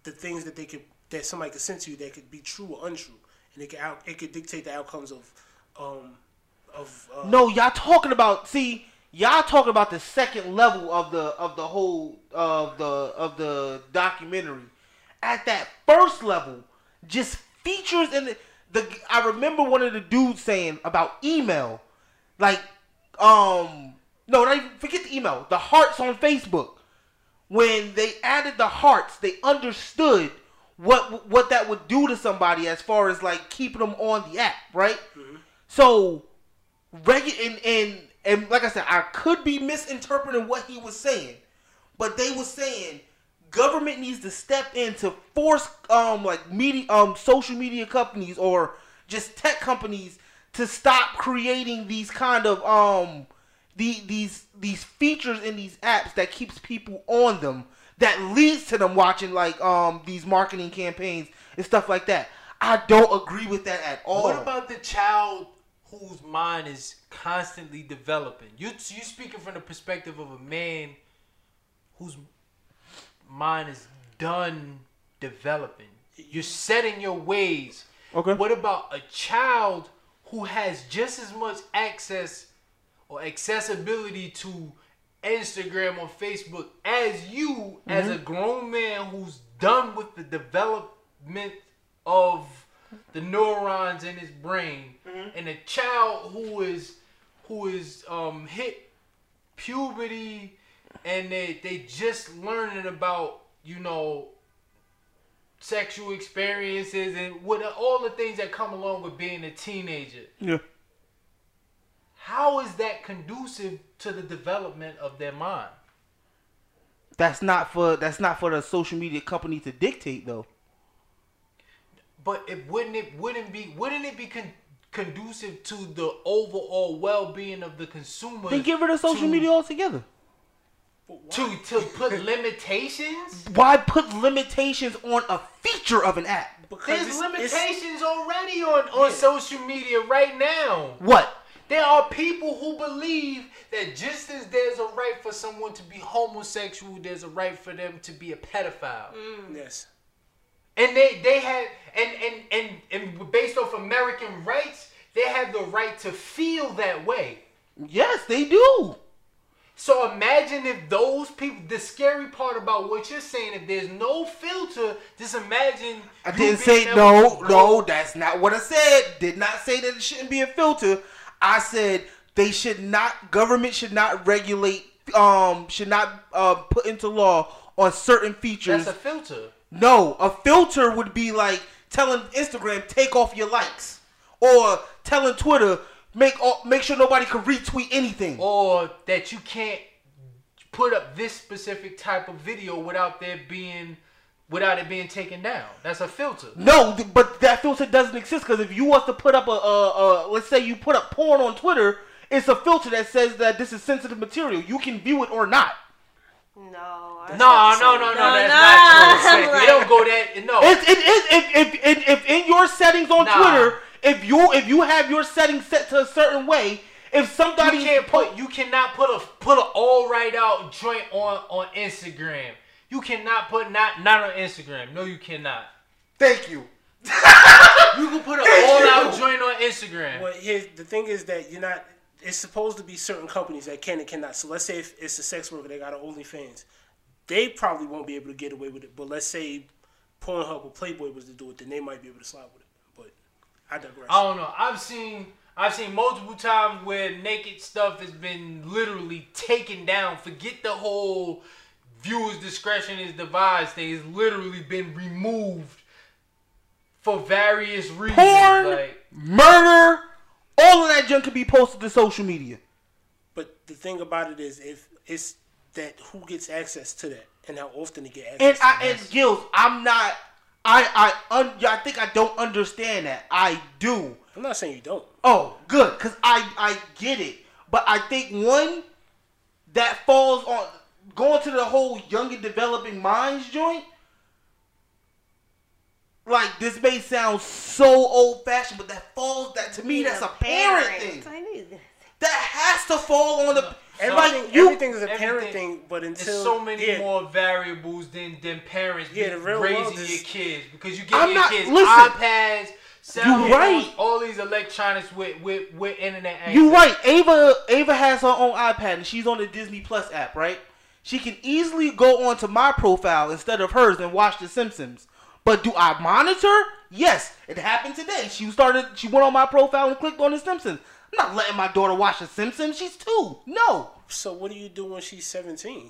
the things that they could that somebody could send to you that could be true or untrue, and it could out it could dictate the outcomes of um of uh, No, y'all talking about see, y'all talking about the second level of the of the whole of the of the documentary. At that first level, just features in the, the I remember one of the dudes saying about email, like um no, not even forget the email, the hearts on Facebook. When they added the hearts, they understood what what that would do to somebody as far as like keeping them on the app, right? So regu- and, and and like I said, I could be misinterpreting what he was saying, but they were saying government needs to step in to force um like media um social media companies or just tech companies to stop creating these kind of um the, these these features in these apps that keeps people on them that leads to them watching like um these marketing campaigns and stuff like that. I don't agree with that at all. What about the child whose mind is constantly developing? You you speaking from the perspective of a man whose mind is done developing. You're setting your ways. Okay. What about a child who has just as much access or accessibility to Instagram or Facebook as you as a grown man who's done with the development of the neurons in his brain and a child who is who is um hit puberty and they they just learning about you know sexual experiences and what all the things that come along with being a teenager. Yeah. How is that conducive to the development of their mind That's not for that's not for the social media company to dictate though. but it wouldn't it wouldn't be wouldn't it be con- conducive to the overall well-being of the consumer Then get rid of social to- media altogether. to to put limitations Why put limitations on a feature of an app? because there's it's- it's- limitations already on on social media right now What? There are people who believe that just as there's a right for someone to be homosexual, there's a right for them to be a pedophile. Mm. yes. And they, they had and, and and and based off American rights, they have the right to feel that way. Yes, they do. So imagine if those people the scary part about what you're saying, if there's no filter, just imagine I didn't say no, no. That's not what I said. Did not say that it shouldn't be a filter. I said they should not. Government should not regulate. Um, should not uh, put into law on certain features. That's a filter. No, a filter would be like telling Instagram take off your likes, or telling Twitter make all, make sure nobody can retweet anything. or that you can't put up this specific type of video without there being without it being taken down. That's a filter. No, but that filter doesn't exist because if you was to put up a, a, a let's say you put up porn on Twitter it's a filter that says that this is sensitive material. You can view it or not. No. I- No, no, no, no, No, that's no. not true. Like- It don't go that. No. It's it is if, if, if, if in your settings on Nah. Twitter, if you if you have your settings set to a certain way, if somebody you can't put you cannot put a put an all right out joint on on Instagram. You cannot put not not on Instagram. No, you cannot. thank you. <laughs> You can put an all out joint on Instagram. Well, here's the thing is that you're not. It's supposed to be certain companies that can and cannot. So let's say if it's a sex worker, they got an OnlyFans, they probably won't be able to get away with it. But let's say Pornhub or Playboy was to do it, then they might be able to slide with it. But I digress. I don't know. I've seen I've seen multiple times where naked stuff has been literally taken down. Forget the whole viewers discretion is advised thing. It's literally been removed for various reasons. Porn, Like murder, all of that junk can be posted to social media. But the thing about it is, if it's that who gets access to that and how often they get access. And to I that. and Gillz, I'm not. I I un, I think I don't understand that. I do. I'm not saying you don't. Oh, good, cause I I get it, but I think one that falls on going to the whole young and developing minds joint. Like this may sound so old fashioned, but that falls that to me that's a parent thing. I knew this. That has to fall on the Everything, like you. everything is a parent everything- thing, but there's until so many yeah, more variables than than parents Yeah, the raising is- your kids because you give I'm your not- kids listen. iPads, cell You phones, right. all these electronics with with with internet access. You right. Ava Ava has her own iPad and she's on the Disney Plus app, right? She can easily go onto my profile instead of hers and watch The Simpsons. But do I monitor? Yes, it happened today. She started. She went on my profile and clicked on The Simpsons. I'm not letting my daughter watch The Simpsons. She's two. No. So what do you do when she's 17?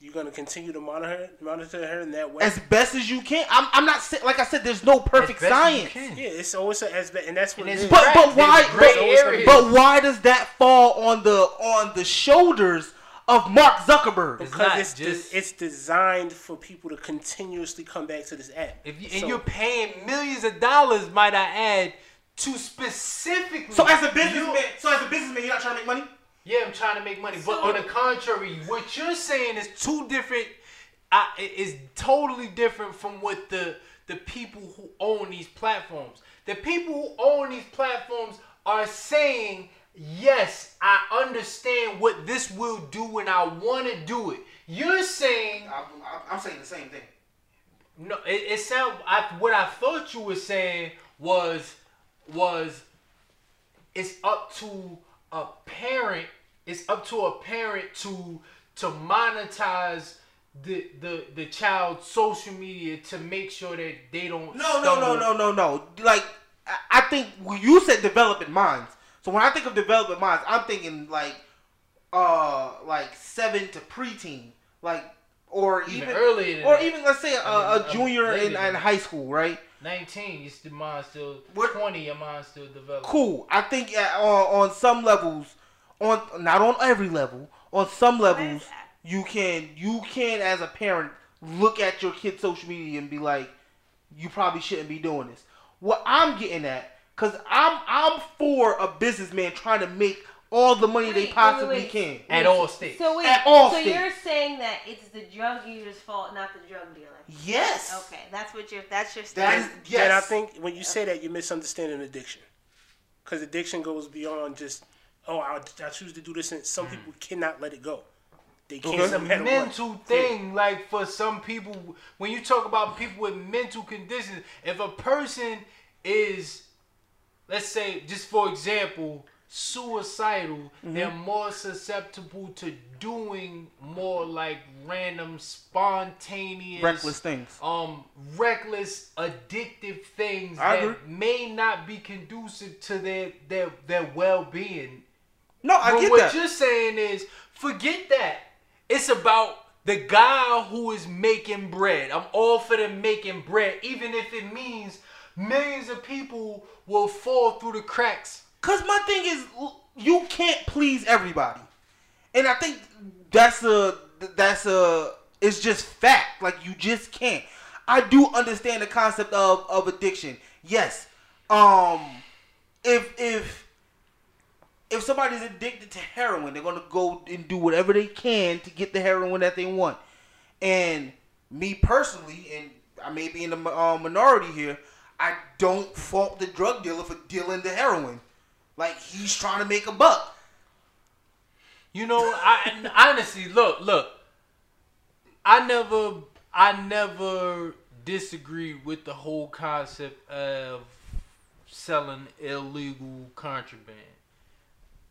You're gonna continue to monitor her, monitor her in that way? As best as you can. I'm. I'm not like I said. There's no perfect As best as you science. can. yeah, it's always a, as be- and that's what And it's. But but why? But, but why does that fall on the on the shoulders of Mark Zuckerberg? It's because not it's de- just- it's designed for people to continuously come back to this app. If you, So- and you're paying millions of dollars, might I add, to specifically. So as a businessman, you- so as a businessman, you're not trying to make money. yeah, I'm trying to make money, but on the contrary, what you're saying is two different. Uh, is totally different from what the the people who own these platforms. The people who own these platforms are saying, yes, I understand what this will do, and I want to do it. You're saying I'm saying the same thing. No, it, it sound. I, what I thought you were saying was was it's up to a parent. It's up to a parent to to monetize the the the child's social media to make sure that they don't. No, no, no, no, no, no. Like I- I think you said developing minds. So when I think of development minds, I'm thinking like uh like seven to preteen, like or Even even, earlier than or that. even let's say a, I mean, a junior in, in high school, right? Nineteen, you still mind still What- twenty. Your mind still developing. Cool. I think uh, on on some levels, on not on every level, on some levels, you can you can as a parent look at your kid's social media and be like, you probably shouldn't be doing this. What I'm getting at, cause I'm I'm for a businessman trying to make all the money they possibly wait, wait. can. At all states. So wait, At all so states. you're saying that it's the drug user's fault, not the drug dealer. Yes. Okay, that's what you're. That's your stance. is yes. And I think when you say that, you're misunderstanding addiction. Because addiction goes beyond just, oh, I, I choose to do this, and some people cannot let it go. They can't. It's a no matter what. mental thing. Like for some people, when you talk about people with mental conditions, if a person is, let's say, just for example, suicidal, Mm-hmm. they're more susceptible to doing more like random, spontaneous, reckless things. um, reckless, addictive things I that agree. may not be conducive to their their their well being. No, I But get what that. you're saying is, forget that. It's about the guy who is making bread. I'm all for them making bread, even if it means millions of people will fall through the cracks. Cause my thing is, you can't please everybody, and I think that's a that's a it's just fact. Like you just can't. I do understand the concept of of addiction. Yes. Um. If if if somebody's addicted to heroin, they're gonna go and do whatever they can to get the heroin that they want. And me personally, and I may be in the uh, minority here, I don't fault the drug dealer for dealing the heroin. Like he's trying to make a buck. You know, I honestly look, look. I never, I never disagree with the whole concept of selling illegal contraband.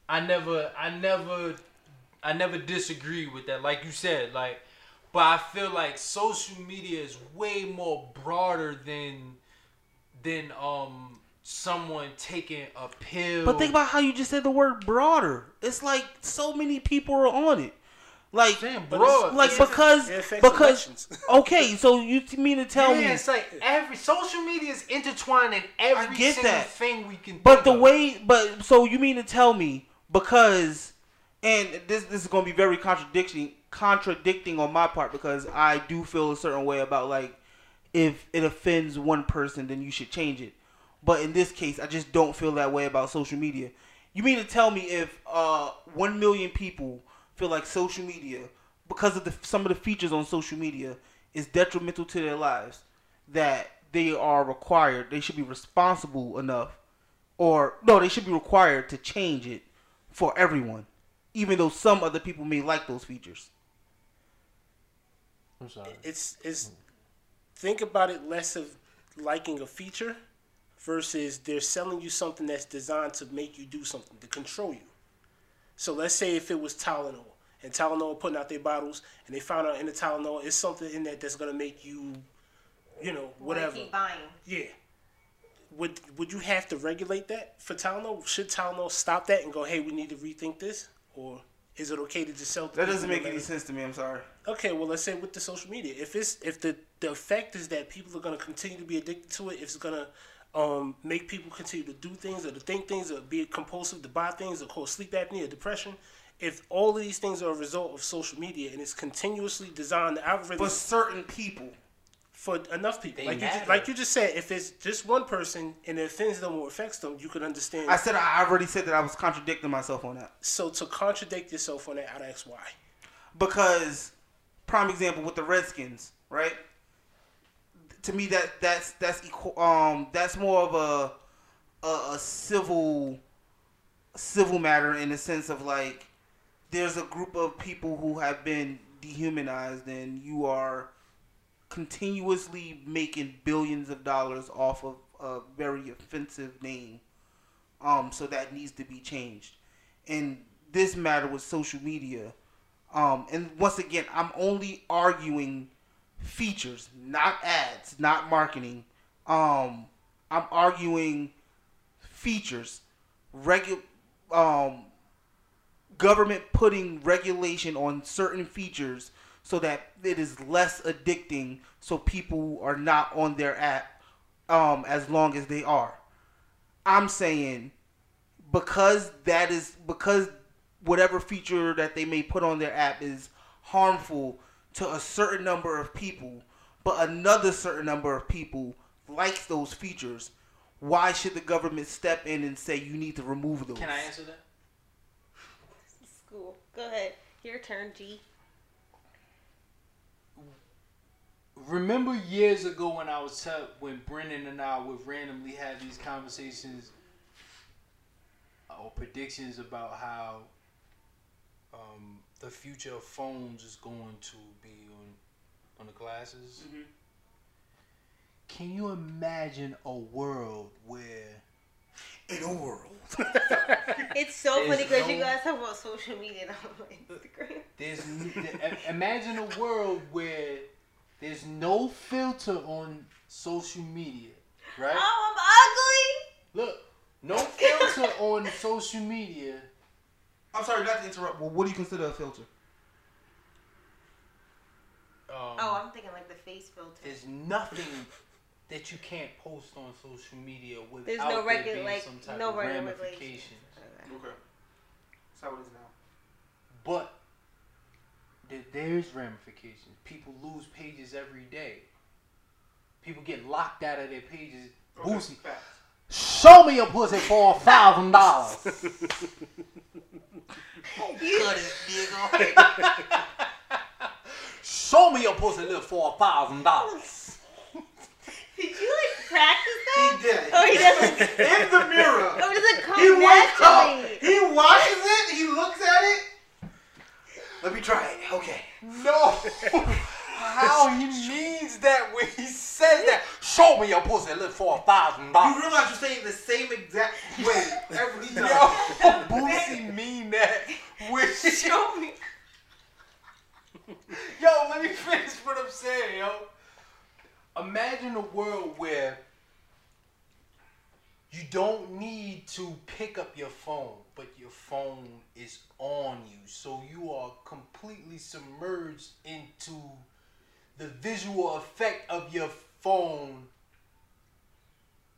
I never, I never, I never disagree with that. Like you said, like, but I feel like social media is way more broader than, than um someone taking a pill. But think about how you just said the word broader. It's like so many people are on it. Like, Damn, But broad. like it- because it because elections. <laughs> okay, so you mean to tell yeah, me? it's like every social media is intertwined in every get single that. thing we can. But think the of. way, but so you mean to tell me because, and this this is gonna be very contradicting contradicting on my part because I do feel a certain way about like if it offends one person, then you should change it. But in this case, I just don't feel that way about social media. You mean to tell me if uh one million people feel like social media because of the some of the features on social media is detrimental to their lives that they are required, they should be responsible enough or no, they should be required to change it for everyone, even though some other people may like those features. I'm sorry. it's it's think about it less of liking a feature versus they're selling you something that's designed to make you do something to control you. So let's say if it was Tylenol and Tylenol putting out their bottles and they found out in the Tylenol is something in that that's gonna make you, you know, whatever. Keep buying. Yeah. Would would you have to regulate that for Tylenol? Should Tylenol stop that and go, hey, we need to rethink this, or is it okay to just sell? That doesn't make any sense to me. I'm sorry. Okay, well, let's say with the social media, if it's if the the effect is that people are gonna continue to be addicted to it, if it's gonna um, make people continue to do things or to think things or be compulsive to buy things or cause sleep apnea or depression, if all of these things are a result of social media and it's continuously designed the algorithm. For certain people, for enough people, They like you just, like you just said, if it's just one person and it offends them or affects them, you could understand. I said I already said that I was contradicting myself on that so to contradict yourself on that, I'd ask why. because prime example with the Redskins, right? To me, that that's that's equal. Um, that's more of a a, a civil civil matter in the sense of like there's a group of people who have been dehumanized and you are continuously making billions of dollars off of a very offensive name um so that needs to be changed. And this matter with social media um and once again i'm only arguing features not ads not marketing. Um i'm arguing features regu- um government putting regulation on certain features so that it is less addicting so people are not on their app um, as long as they are i'm saying because that is because whatever feature that they may put on their app is harmful to a certain number of people but another certain number of people likes those features why should the government step in and say you need to remove those Can I answer that? School. Go ahead. Your turn, G. Remember years ago when I was tell when Brennan and I would randomly have these conversations or predictions about how um, the future of phones is going to be on on the glasses. Can you imagine a world where in a world <laughs> It's so There's funny because you guys talk about social media and I'm on Instagram. there's imagine a world where there's no filter on social media, right? Oh, I'm ugly. Look, no filter <laughs> on social media. I'm sorry, not to interrupt. Well, what do you consider a filter? Um, Oh, I'm thinking like the face filter. there's nothing that you can't post on social media without There's no there regu- being like, some type no of regular ramification. Okay. That's how it is now. But there, there's ramifications. People lose pages every day. People get locked out of their pages. Oh, Boosie, Facts. Show me your pussy for a thousand dollars. <laughs> Show me your pussy live for a thousand dollars. Did you like practice that? He did. Oh, he doesn't. <laughs> In the mirror. Oh, doesn't come He wakes up. He watches it. He looks at it. Let me try it. Okay. No. <laughs> How he means that when he says that. Show me your pussy Look for a thousand dollars. You realize you're saying the same exact way every <laughs> time. <laughs> Yo, Boosie mean that when Show me. Yo, let me finish what I'm saying, yo. Imagine a world where you don't need to pick up your phone, but your phone is on you. So you are completely submerged into the visual effect of your phone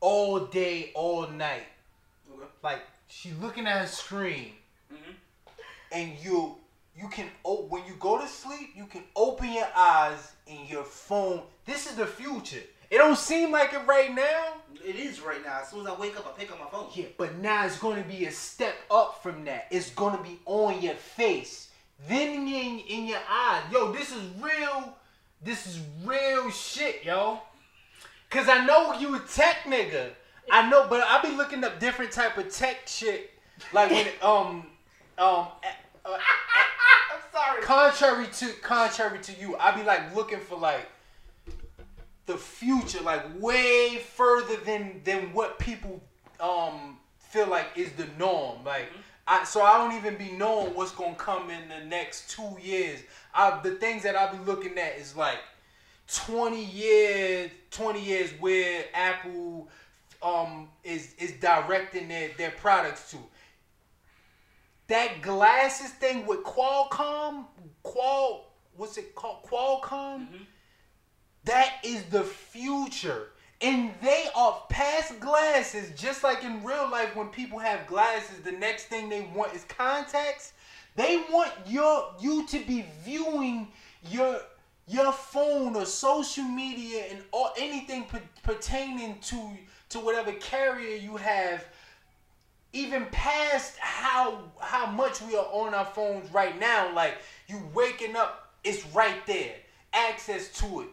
all day, all night. Like she looking at her screen, mm-hmm. and you you can o- when you go to sleep, you can open your eyes and your phone. This is the future. It don't seem like it right now. It is right now. As soon as I wake up, I pick up my phone. Yeah, but now it's going to be a step up from that. It's going to be on your face, then in in your eyes. Yo, this is real. This is real shit, yo. Cause I know you a tech nigga. I know, but I be looking up different type of tech shit. Like when <laughs> um um. a- uh, <laughs> I'm sorry. contrary to contrary to you, I be like looking for like the future, like way further than than what people um feel like is the norm. Like I so I don't even be knowing what's gonna come in the next two years. I the things that I'll be looking at is like twenty years, twenty years where Apple um is is directing their their products to that glasses thing with Qualcomm, Qual, what's it called? Qualcomm. That is the future, and they are past glasses. Just like in real life, when people have glasses, the next thing they want is contacts. They want your you to be viewing your your phone or social media and all anything per, pertaining to to whatever carrier you have even past how how much we are on our phones right now like you waking up it's right there access to it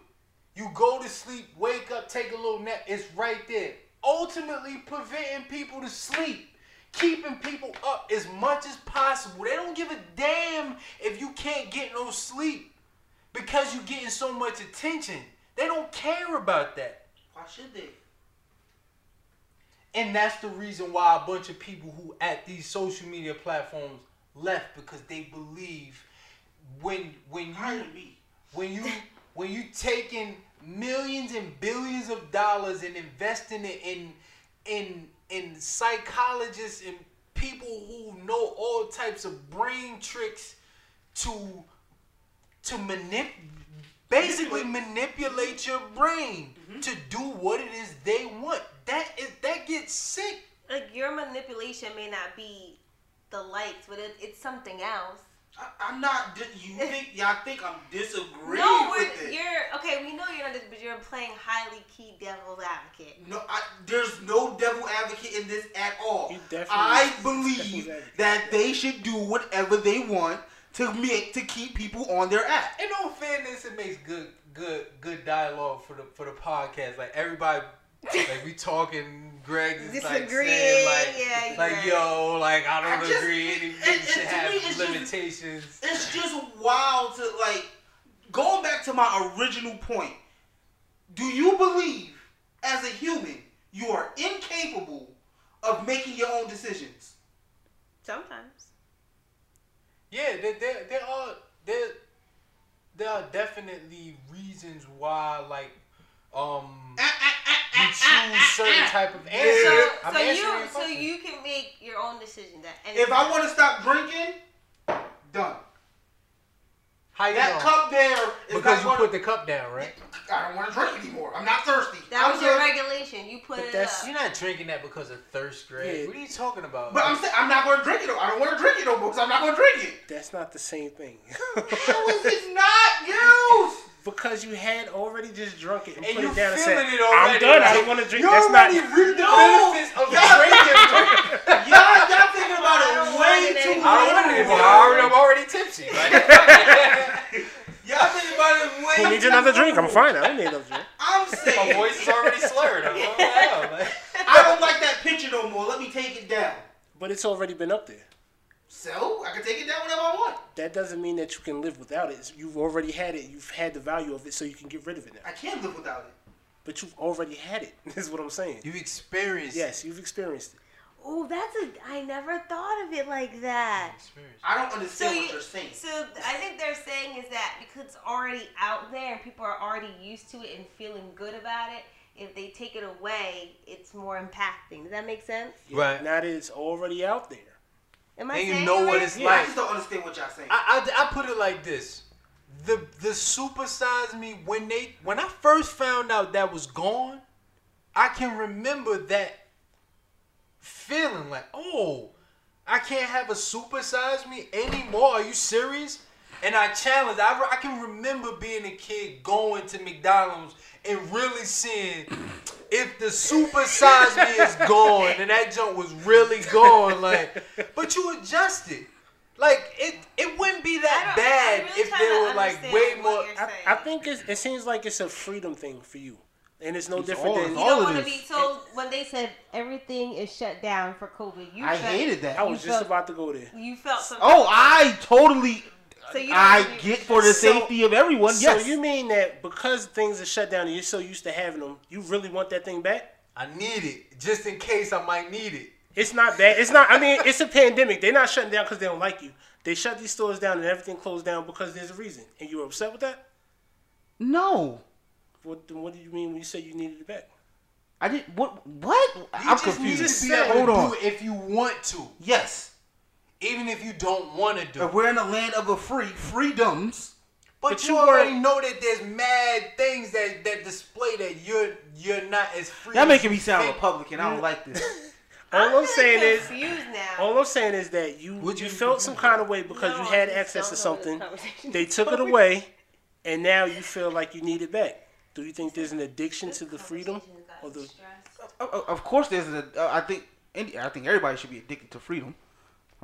you go to sleep wake up take a little nap it's right there. Ultimately preventing people to sleep keeping people up as much as possible. They don't give a damn if you can't get no sleep because you're getting so much attention. They don't care about that. Why should they? and that's the reason why a bunch of people who at these social media platforms left because they believe when when you when you when you taking millions and billions of dollars and investing it in in in psychologists and people who know all types of brain tricks to to manip basically manipulate your brain mm-hmm. to do what it is they want. That is that gets sick. Like your manipulation may not be the likes, but it, it's something else. I, I'm not. You think? Y'all think I'm disagreeing no, we're, with it? you're okay. We know you're not, this, but you're playing highly key devil's advocate. No, I, there's no devil advocate in this at all. I believe that they should do whatever they want to make to keep people on their app. In all fairness, it makes good good good dialogue for the for the podcast. Like everybody like we talking Greg is like saying like yeah, like right. yo, like I don't I just- agree it- anything it- should to me, have it's just- limitations. It's just wild to like going back to my original point. Do you believe, as a human, you are incapable of making your own decisions? Sometimes. Yeah, there, there, there are there there are definitely reasons why like um we choose certain type of answer. <laughs> So, I'm so you, your so you can make your own decision. That If I want to stop drinking, done. How you That know? cup there is because you gonna, put the cup down, right? I don't want to drink anymore. I'm not thirsty. that I'm was your regulation. You put But it that's- up. You're not drinking that because of thirst, Greg. Yeah. What are you talking about? But I'm saying I'm not going to drink it. though. I don't want to drink it no more because I'm not going to drink it. That's not the same thing. How is it not used? Because you had already just drunk it and, And put you it down and feeling said, it already. I'm done. I don't want to drink. You That's not. already reaped the No. benefits of drinking. y'all, y'all thinking about it way too anymore. I don't want it anymore. I already, I'm already tipsy. Like, <laughs> Y'all thinking about it way Who needs too another drink? I'm fine. I don't need another drink. I'm my voice is already slurred. I'm <laughs> like, oh, wow, like- I don't like that picture no more. Let me take it down. But it's already been up there. So I can take it down whenever I want. That doesn't mean that you can live without it. You've already had it. You've had the value of it, so you can get rid of it now. I can't live without it. But you've already had it. <laughs> Is what I'm saying. You've experienced. Yes, you've experienced it. Oh, that's a. I never thought of it like that. Experience. I don't understand you, what you're saying. so I think they're saying is that because it's already out there and people are already used to it and feeling good about it, if they take it away, it's more impacting. Does that make sense? Right. Now that it's already out there. Am I And you know what it's Yeah, I just don't understand what y'all saying. I, I, I put it like this: the the supersize me when they when I first found out that was gone, I can remember that feeling like, oh, I can't have a supersize me anymore. Are you serious? And I challenged. I, I can remember being a kid going to McDonald's and really seeing if the supersize me is gone and that junk was really gone. Like, but you adjusted. Like it, it wouldn't be that bad really if trying there were like way more. I. I think it's, it seems like it's a freedom thing for you, and it's no It's different all- than. You all don't it want to be told when they said everything is shut down for COVID. You I felt, hated that. I was just felt- about to go there. You felt some. Oh, I totally. So you I really- get for the So- safety of everyone. So you mean that because things are shut down and you're so used to having them, you really want that thing back? I need it just in case I might need it. It's not bad. It's not. I mean, it's a pandemic. They're not shutting down because they don't like you. They shut these stores down and everything closed down because there's a reason. And you were upset with that? no, What? then What do you mean when you say you needed it back? I didn't. What? What? You I'm just need confused. to be able Hold to on. do it if you want to, Yes. Even if you don't want to do it. we're in a land of a free freedoms, But, But you you already were- know that there's mad things that, that display that you're you're not as free. y'all making me sound think. Republican. I don't like this. <laughs> All I'm, really saying is, now. all I'm saying is that you Would you you- felt some kind of way because No, you had access to don't know where this something. They took it away, and now you feel like you need it back. Do you think there's an addiction to the freedom or the? Of- of of course, there's a. uh, I think. I think everybody should be addicted to freedom.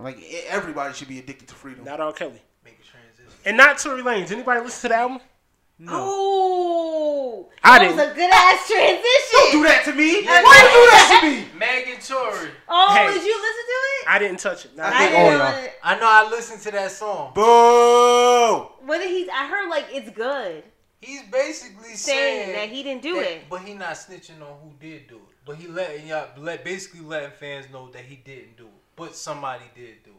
Like everybody should be addicted to freedom. Not R. Kelly. Make a transition. And not Tory Lanez. Anybody listen to the album? Oh, I that didn't. was a good ass transition. Don't do that to me. Yeah. Why you do that to me? Megan Tory. Oh, Hey. did you listen to it? I didn't touch it. Not I think didn't oh, y'all. know it. I know I listened to that song. Boo! What did he? I heard like it's good, He's basically saying saying that he didn't do that- it. But he not snitching on who did do it. But he letting y'all let basically letting fans know that he didn't do it. But somebody did do it.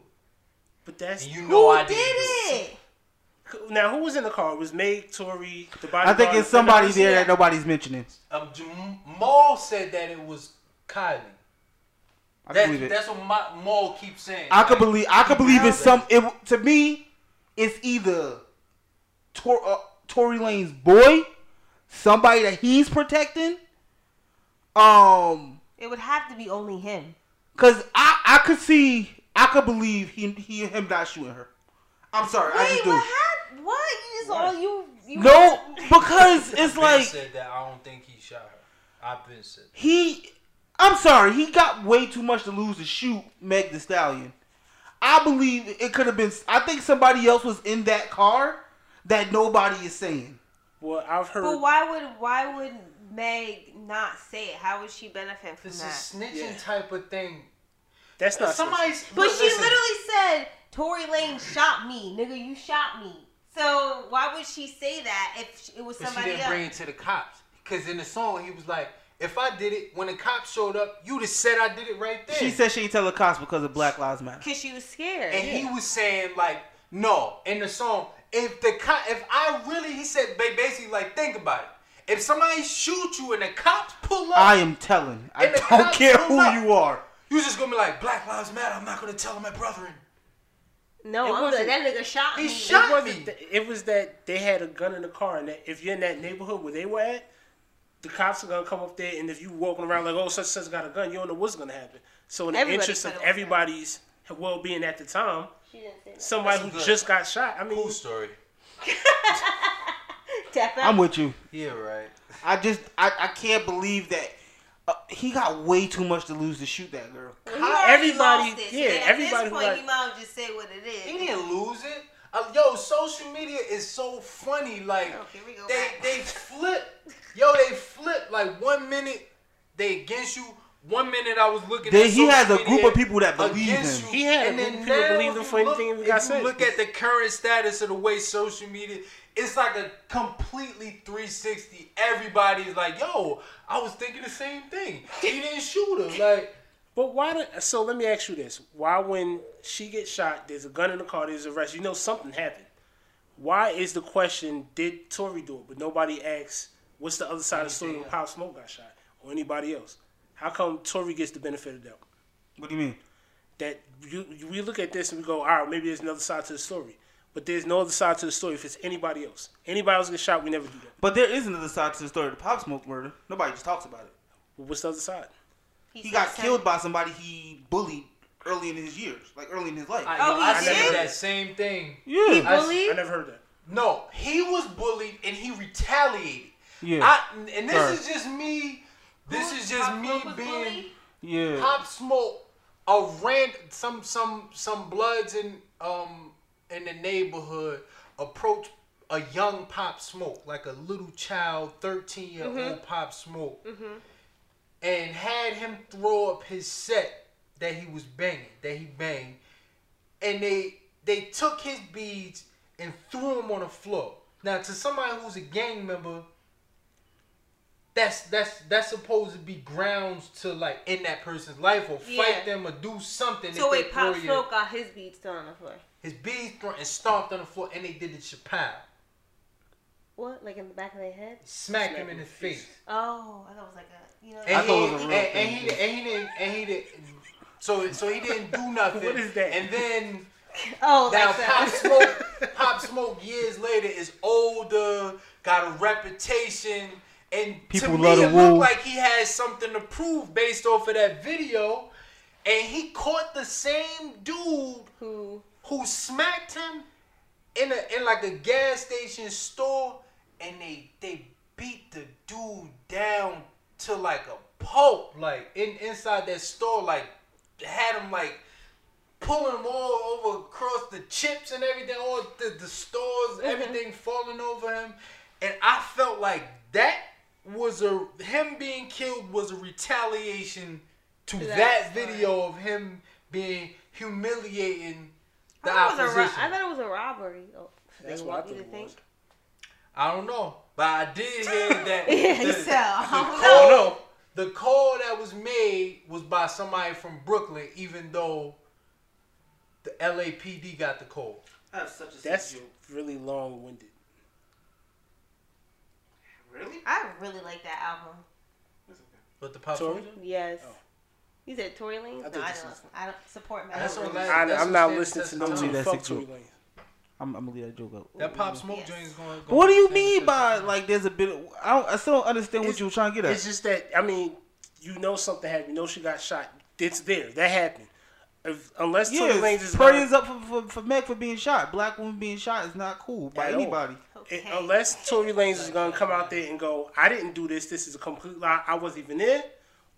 But that's And you know Who I did didn't do it? now. Who was in the car? It was Meg, Tory, the body. I think it's somebody there Yeah. that nobody's mentioning. Um, Jamal said that it was Kylie. I That's, believe it. that's what my, Maul keeps saying. I could believe. I could believe it's some. It to me, it's either Tor, uh, Tory Lanez boy, somebody that he's protecting. Um, It would have to be only him. Cause I I could see I could believe he he him not shooting her. I'm sorry, I Wait, just do. what happened? What? All you. you No, because it's Ben like said that I don't think he shot her. I've been said. he. I'm sorry, he got way too much to lose to shoot Meg the Stallion. I believe it could have been. I think somebody else was in that car that nobody is saying. Well, I've heard. But why would why would Meg not say it? How would she benefit from This that? is snitching Yeah. type of thing. That's not Somebody's. But look, she listen. literally said, "Tory Lanez shot me, nigga. You shot me." So why would she say that if it was somebody But she didn't else? bring it to the cops. Because in the song, he was like, if I did it, when the cops showed up, you'd have said I did it right there. She said she ain't tell the cops because of Black Lives Matter. Because she was scared. and he was saying, like, no, in the song, if the cop, if I really, he said, basically, like, think about it. If somebody shoot you and the cops pull up, I am telling. I don't care who up. you are. You just gonna be like, Black Lives Matter, I'm not gonna tell my brethren. no, It I'm wasn't- like, that nigga shot He me. shot- It me. th- It was that they had a gun in the car, and that if you're in that neighborhood where they were at, the cops are gonna come up there, and if you walking around like, oh, such and such got a gun, you don't know what's gonna happen. So in the Everybody interest of could've everybody's well-being at the time, She didn't say that. somebody That's who good. just got shot. I mean, Cool story. <laughs> I'm with you. Yeah, right. I just I, I can't believe that uh, he got way too much to lose to shoot that girl. Well, he everybody- lost it. yeah, So at everybody this point, got- you might as just say what it is. He didn't lose it. Uh, yo, social media is so funny. Like Oh, here we go they back. they flip. Yo, they flip. Like one minute they against you. One minute I was looking. Then at he has a group of people that believe him. You, He had a group of people believe him if for anything he if got you said. Look at the current status of the way social media. It's like a completely 360. Everybody's like, "Yo, I was thinking the same thing. He didn't shoot her." Like, But why? Do, so let me ask you this: Why, when she gets shot, there's a gun in the car, there's arrest. You know something happened. Why is the question? Did Tory do it? But nobody asks. What's the other side of the story when Pop Smoke got shot or anybody else? How come Tory gets the benefit of the doubt? What do you mean? That you, you- we look at this and we go, all right, maybe there's another side to the story. But there's no other side to the story if it's anybody else. Anybody else gets shot, we never do that. But there is another side to the story of the Pop Smoke murder. Nobody just talks about it. But what's the other side? He got something- killed by somebody he bullied early in his years, like early in his life. I, Oh, yo, he I did? said that same thing. yeah, He I- bullied? I never heard that. No, he was bullied and he retaliated. yeah, I, and this Sorry. is just me. This Who- is just Pop me being bullied? yeah. pop smoke. A rand some some some bloods and um in the neighborhood approach a young pop smoke like a little child, thirteen year old mm-hmm. pop smoke, mm-hmm. and had him throw up his set that he was banging that he banged, and they they took his beads and threw them on the floor. Now, to somebody who's a gang member, that's that's that's supposed to be grounds to like end that person's life or fight Yeah. them or do something. So if wait, Pop Smoke got his beats thrown on the floor. His beads thrown and stomped on the floor, and they did it Chappelle. What? Like in the back of their head? Smacked him in the face. Oh, I thought it was like a you know. And I he, thought it was a and, real and thing. he and he didn't and he didn't. So so he didn't do <laughs> nothing. What is that? And then oh, now like Pop that. Smoke, <laughs> Pop Smoke years later is older, got a reputation, and People to love me to it looked like he has something to prove based off of that video. And he caught the same dude Who? Who smacked him in a in like a gas station store, and they they beat the dude down to like a pulp, like in inside that store, like had him like pulling him all over across the chips and everything, all the, the stores, mm-hmm. everything falling over him, and I felt like that was a him being killed was a retaliation to To that, that video of him being humiliating the I thought, it was a ro- I thought it was a robbery. Oh, That's they what I want you thought to it think. was. I don't know, but I did hear <laughs> that Yeah, the, you said, I don't call, know. the call that was made was by somebody from Brooklyn, even though the LAPD got the call. I have such a That's sense really long winded. really. I really like that album. But the pop Tory? Yes. Oh. You said Tory Lanez? I no, I don't is- listen. I don't support Matt. That's Tory what that- I, that's I'm not stands listening to test no of Don't that Fuck Tory joke. Lanez. I'm, I'm gonna leave that joke out. That pop smoke Yes. joint is going. But what do you mean by like? There's a bit. Of, I don't. I still don't understand what It's- you were trying to get at. It's just that I mean, you know something happened. You know she got shot. It's there. That happened. If, unless Tory Lanez is prayers gonna- up for, for for Meg for being shot. Black woman being shot is not cool by At all. anybody. it- unless Tory Lanez is gonna come out there and go, I didn't do this. This is a complete lie. I wasn't even there.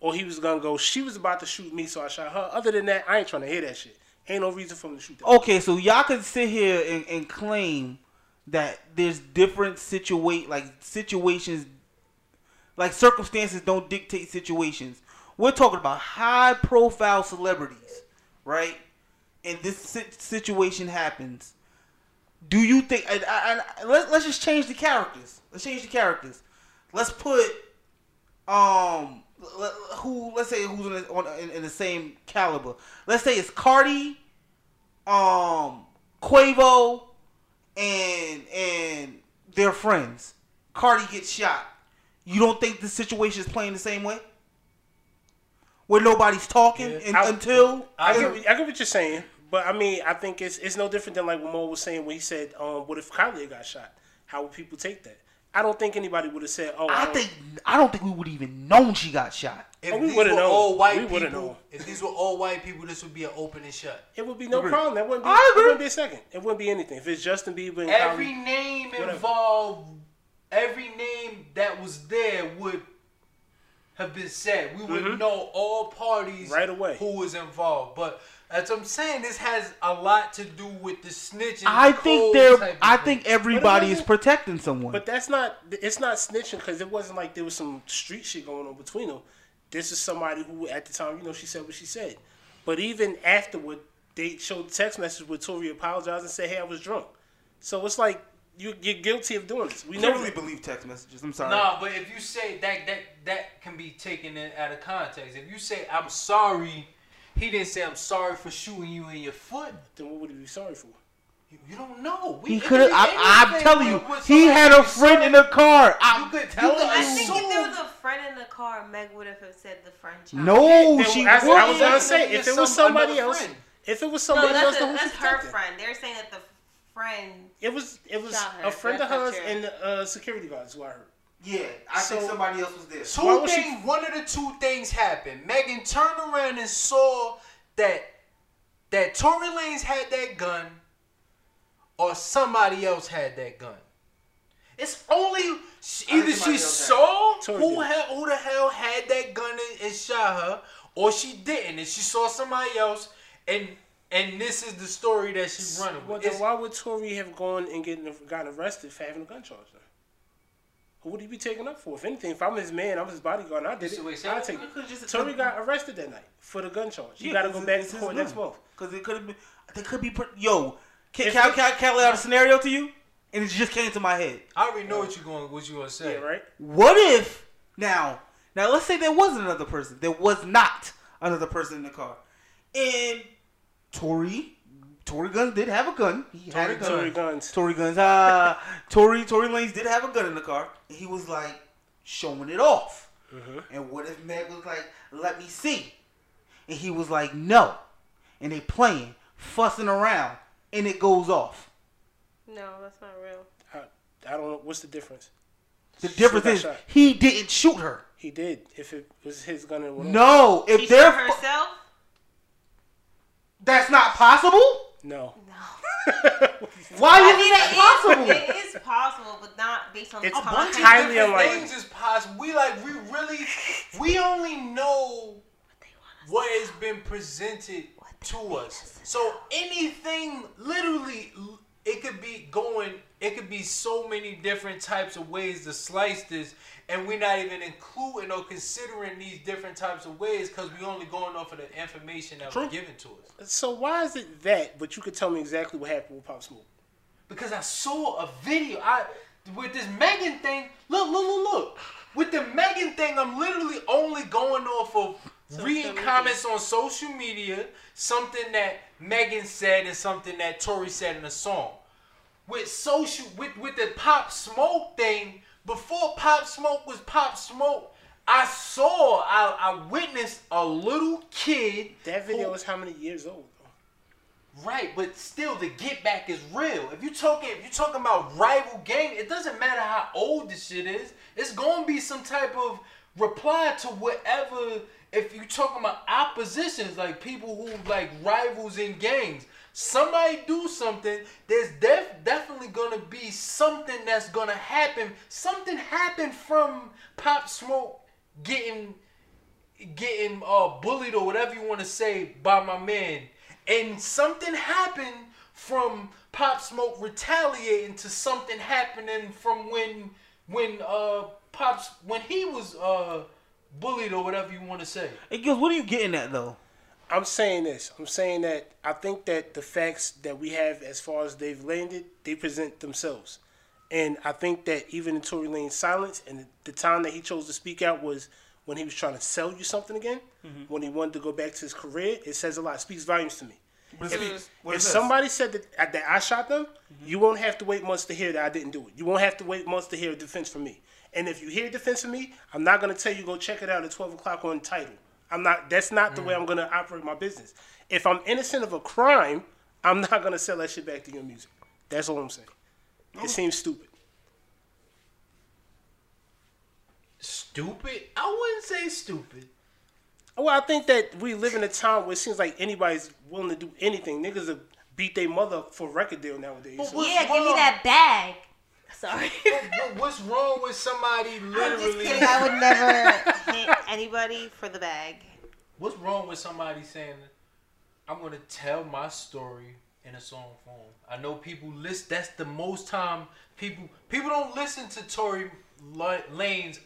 Or he was gonna go, she was about to shoot me, so I shot her. Other than that, I ain't trying to hear that shit. Ain't no reason for him to shoot that. Okay, so y'all can sit here and, and claim that there's different situate like situations, like circumstances don't dictate situations. We're talking about high profile celebrities, right? And this situation happens. Do you think? And, and, and let, let's just change the characters. Let's change the characters. Let's put um who let's say who's in the, on, in, in the same caliber. Let's say it's Cardi, um, Quavo, and and their friends. Cardi gets shot. You don't think the situation is playing the same way? Where nobody's talking Yeah. and, I- until I get, what- I get what you're saying, but I mean, I think it's it's no different than like what Mo was saying when he said, um, "What if Kylie got shot? How would people take that?" I don't think anybody would have said, "Oh, I don't- think I don't think we would even known she got shot. If Oh, we these would've were known. all white We would've people, known. if these were all white people, this would be an open and shut. it would be no Agree. problem. That wouldn't be. I agree. It wouldn't be a second. It wouldn't be anything if it's Justin Bieber and Every Kylie. name Whatever. involved, every name that was there would have been said. We would know all parties Mm-hmm. Right away. who was involved. But as I'm saying, this has a lot to do with the snitching. I think code they're. I thing. think everybody is protecting someone. But that's not. It's not snitching because it wasn't like there was some street shit going on between them. This is somebody who, at the time, you know, she said what she said. But even afterward, they showed the text message where Tory apologized and said, "Hey, I was drunk." So it's like you, you're guilty of doing this. We never know really believe text messages. I'm sorry. Nah, but if you say that that that can be taken in, out of context. If you say I'm sorry, he didn't say I'm sorry for shooting you in your foot. Then what would he be sorry for? You, you don't know. We, He could have. I'm anything telling you, with- with he had a friend sorry. in the car. I'm You could- you telling could I think if there was a friend in the car, Meg would have said the friend. child. No, Then she I, I was gonna say if it was somebody else, friend. if it was No, somebody else, that's, then a, who's that's her protecting? friend. They're saying that the friend. It was it was a friend of That's not hers and the uh, security guards who I heard. Yeah, I So- think somebody else was there. Two was she- things. One of the two things happened. Megan turned around and saw that that Tory Lanez had that gun, or somebody else had that gun. It's only either she somebody else had saw who had, who the hell had that gun and, and shot her, or she didn't, and she saw somebody else, and and this is the story that she's running Well, with. then It's- why would Tory have gone and getting gotten arrested for having a gun charge? Then? Who would he be taken up for? If anything, if I'm his man, I'm his bodyguard, and I did So it. wait, say I'd that take it. Just- Tory got arrested that night for the gun charge. You Yeah, got to go back it's to court gun. next month. Because it could have been. They could be. Put, yo, can, If can, I- it- can, can I lay out a scenario to you? And it just came to my head. I already know what you're going what you gonna say. Yeah, right. What if now? Now let's say there was another person. There was not another person in the car, and Tory, Tory Guns did have a gun. He had a gun. Tory guns. Tory Guns. Uh, Tory Tory Lanez did have a gun in the car, he was like showing it off. And what if Meg was like, "Let me see," and he was like, "No," and they playing, fussing around, and it goes off. No, that's not real. I, I don't know what's the difference. The She difference is shot. he didn't shoot her. He did. If it was his gun and went off. No, if She they're shot fu- herself. that's not possible. No. No. <laughs> Why I is mean, that possible? it is, it is possible, but not based on It's the a context. bunch highly unlikely. things is possible. We like we really we only know what has been presented to us. So anything, literally, it could be going. It could be so many different types of ways to slice this, and we're not even including or considering these different types of ways because we're only going off of the information that was given to us. So why is it that? But you could tell me exactly what happened with Pop Smoke. because I saw a video. I with this Megan thing. Look, look, look, look. With the Megan thing, I'm literally only going off of reading comments on social media, something that Megan said and something that Tory said in a song. With social, with with the Pop Smoke thing, before Pop Smoke was Pop Smoke, I saw, I, I witnessed a little kid. That video who- is how many years old? Though? Right, but still, the get back is real. If you talking, if you talking about rival gang, it doesn't matter how old this shit is. It's gonna be some type of reply to whatever. If you talking about oppositions, like people who like rivals in gangs, somebody do something. There's def- definitely gonna be something that's gonna happen. Something happened from Pop Smoke getting getting uh bullied or whatever you want to say by my man and something happened from pop smoke retaliating to something happening from when when uh pops when he was uh bullied or whatever you want to say Hey, Gillz, what are you getting at though? I'm saying this. I'm saying that I think that the facts that we have as far as they've landed, they present themselves. And I think that even in Tory Lanez silence and the, the time that he chose to speak out was when he was trying to sell you something again, mm-hmm. when he wanted to go back to his career, it says a lot. It speaks volumes to me. What is If, this? If somebody said that, uh, that I shot them, you won't have to wait months to hear that I didn't do it. You won't have to wait months to hear a defense from me. And if you hear a defense from me, I'm not gonna tell you go check it out at 12 o'clock on Tidal. I'm not. That's not the way I'm gonna operate my business. If I'm innocent of a crime, I'm not gonna sell that shit back to your music. That's all I'm saying. It seems stupid. stupid i wouldn't say stupid Well, I think that we live in a time where it seems like anybody's willing to do anything. Niggas will beat their mother for record deal nowadays. But So- what- Yeah, give me that bag. Sorry. What- What's wrong with somebody I'm just literally? kidding. I would <laughs> never hit anybody for the bag. What's wrong with somebody saying, "I'm gonna tell my story in a song form"? I know people list. That's the most time people people don't listen to Tory Lanez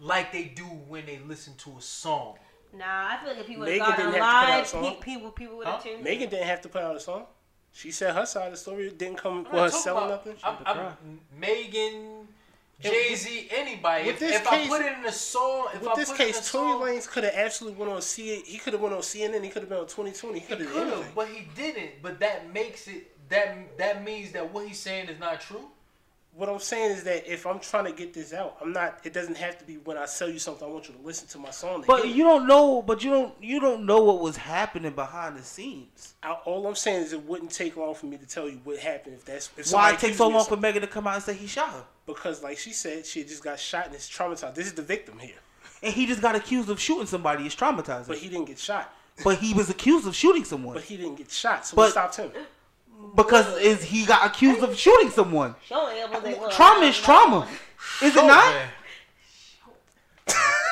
like they do when they listen to a song. Nah, I feel like if he would Megan have didn't to put live, pe- people people would have Huh? tuned. Megan didn't have to put out a song. She said her side of the story It didn't come I'm with her selling about- nothing. I'm, I'm, Megan, Jay Z, anybody. with If, this if I case- put it in a song, if With I this put it in a case, Tory song, Lanez could have actually went on C. He could have went on CNN. He could have been on 2020. He He could have could done have, anything. but he didn't. But that makes it that that means that what he's saying is not true. What I'm saying is that if I'm trying to get this out, I'm not. It doesn't have to be when I sell you something. I want you to listen to my song. But you don't know. But you don't. You don't know what was happening behind the scenes. I, all I'm saying is it wouldn't take long for me to tell you what happened if that's if Why it takes so long for. Megan to come out and say he shot her? because like she said she just got shot and it's traumatized. This is the victim here, And he just got accused of shooting somebody. It's traumatizing. but he didn't get shot. But he was accused of shooting someone But he didn't get shot, so But- what stopped him? Because is he got accused of shooting someone. Show me able to- Trauma is trauma. Is it not?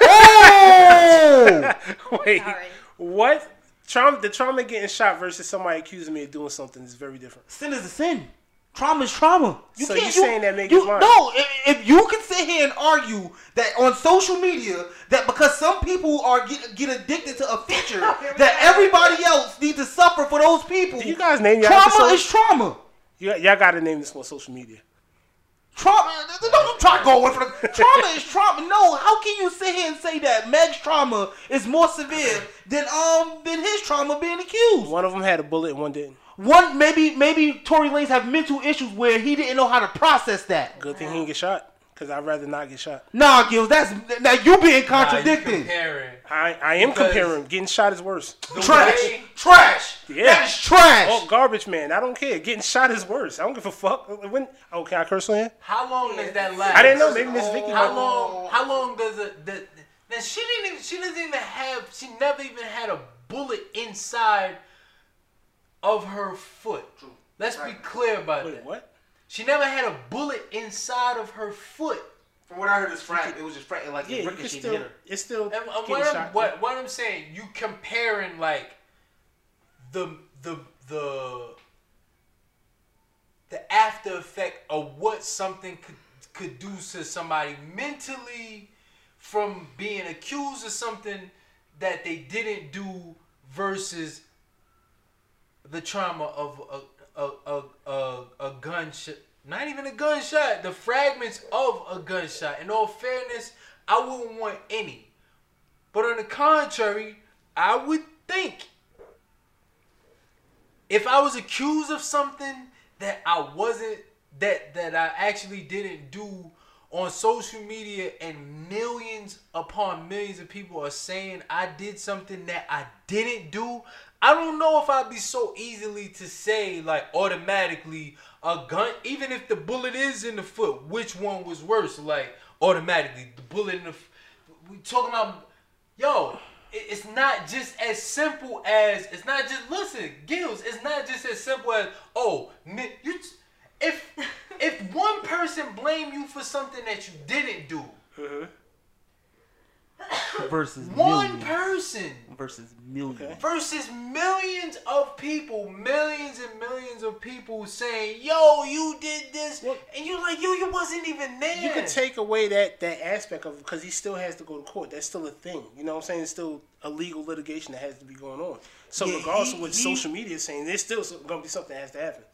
Oh! <laughs> <laughs> Wait, Sorry. what? Trauma, the trauma getting shot versus somebody accusing me of doing something is very different. sin is a sin. Trauma is trauma. You So can't, you saying that Megan's you, lying? No, if, if you can sit here and argue that on social media that because some people are get, get addicted to a feature <laughs> that everybody else needs to suffer for those people. Do you guys name your trauma episodes? is trauma. You, y'all got to name this on social media. Trauma. Don't try to go away from the trauma is trauma. No, how can you sit here and say that Meg's trauma is more severe than um than his trauma being accused? One of them had a bullet and one didn't. One maybe maybe Tory Lanez have mental issues where he didn't know how to process that. Good thing he didn't get shot. Cause I'd rather not get shot. Nah, Gillz, that's now you being Nah, you contradicted. comparing. I I am Because- comparing. Getting shot is worse. Trash, way- trash. Yeah. That is trash. Oh, garbage man. I don't care. Getting shot is worse. I don't give a fuck. When? Oh, can I curse on here? How long does that last? I didn't know. Maybe Miss Vicky. How might- long? How long does it? The, now she didn't. Even, she doesn't even have. She never even had a bullet inside of her foot. Let's be clear about Wait, that. what? She never had a bullet inside of her foot. From what I heard, it's frack. It was just frack, like Yeah, it ricocheted still. hit her. It's still And, getting what, I'm, shot. what, what I'm saying, you comparing like the the the the after effect of what something could could do to somebody mentally from being accused of something that they didn't do versus the trauma of a a a a, a gunshot. Not even a gunshot. The fragments of a gunshot. In all fairness, I wouldn't want any. But on the contrary, I would think if I was accused of something that I wasn't that that I actually didn't do on social media and millions upon millions of people are saying I did something that I didn't do, I don't know if I'd be so easily to say like automatically a gun even if the bullet is in the foot, which one was worse? Like automatically the bullet in the f- we talking about yo, it's not just as simple as it's not just listen, Gillz. It's not just as simple as oh, you. t- If <laughs> if one person blame you for something that you didn't do, mm-hmm. <coughs> versus one millions. person versus millions. Okay. versus millions of people, millions and millions of people saying, "Yo, you did this," Well- and you're like, "Yo, you wasn't even there." You could take away that that aspect of because he still has to go to court. That's still a thing. You know what I'm saying? It's still a legal litigation that has to be going on. So Yeah, regardless he- of what he- social media is saying, there's still going to be something that has to happen.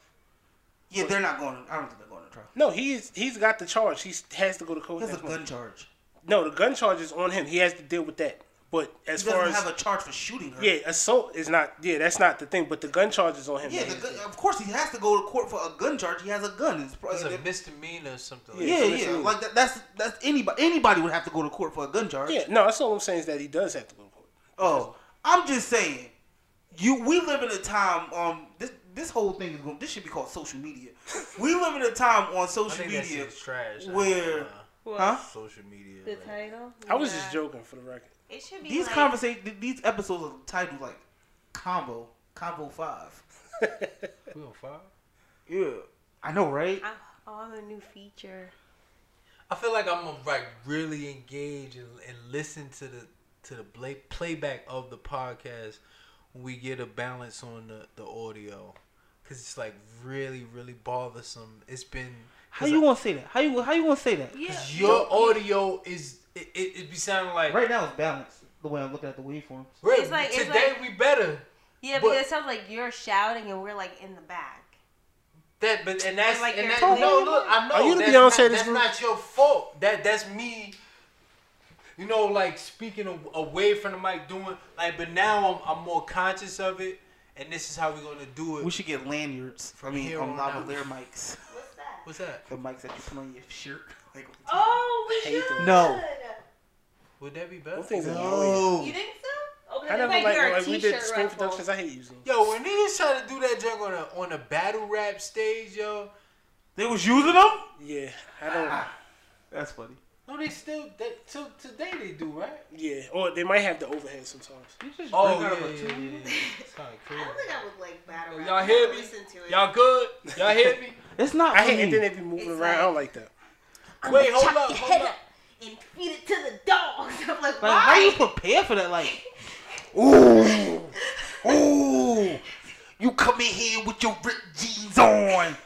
Yeah, they're not going. To, I don't think they're going to trial. No, he's he's got the charge. He has to go to court. He has a gun charge. No, the gun charge is on him. He has to deal with that. But as He far doesn't as have a charge for shooting her. yeah, assault is not. Yeah, that's not the thing. But the gun charge is on him. Yeah, the gun, of course he has to go to court for a gun charge. He has a gun. It's, it's a misdemeanor or something. Like Yeah, yeah, yeah. Like that, that's that's anybody. Anybody would have to go to court for a gun charge. yeah, no, that's all I'm saying is that he does have to go to court. Oh, I'm just saying. You, we live in a time. Um, this this whole thing is going. This should be called social media. we live in a time on I social think media. shit's trash. where- What? Huh? social media. The like- title? I was Yeah. just joking for the record. It should be These like, conversation, these episodes are titled like combo, combo five. <laughs> We on five? Yeah, I know, right? I, Oh, the new feature. I feel like I'm gonna like really engage and, and listen to the to the play, playback of the podcast when we get a balance on the, the audio, cause it's like really really bothersome. It's been How you gonna say that? How you how you gonna say that? Yeah. 'cause your audio is it, it, it be sounding like Right now it's balanced. The way I'm looking at the waveforms. Right, It's like- it's today like- we better. Yeah, But- because it sounds like you're shouting and we're like in the back. That, but and that's like and you're that, no look I know Are you the that's, Beyonce not, this that's group? not your fault. That that's me. You know, like speaking a- away from the mic, doing like, but now I'm I'm more conscious of it, and this is how we're gonna do it. We should get lanyards. I From mean, here on on lavalier mics. What's that? The mics that you put on your shirt. Like, Oh, we Hate should. them. No. Would that be better? Those things no. You think so? Oh, I never like, like, you're like we did t-shirt Productions. I hate using them. Yo, when niggas try to do that junk on a on a battle rap stage, yo, They was using them? Yeah, I don't. Ah, that's funny. No, they still that till today they do, right? Yeah, or they might have the overhead sometimes. You just Oh yeah, yeah, yeah, yeah, yeah. It's kind of <laughs> I crazy. don't think I would like battle rap. y'all hear don't me? Listen to it. Y'all good? Y'all hear me? <laughs> It's not I hate, me. and then they be moving It's around. I like- don't like that. Wait, hold up, your hold head up. up and feed it to the dogs. <laughs> I'm like, Like, how you why? prepare for that? Like, Ooh. Ooh. You come in here with your ripped jeans on,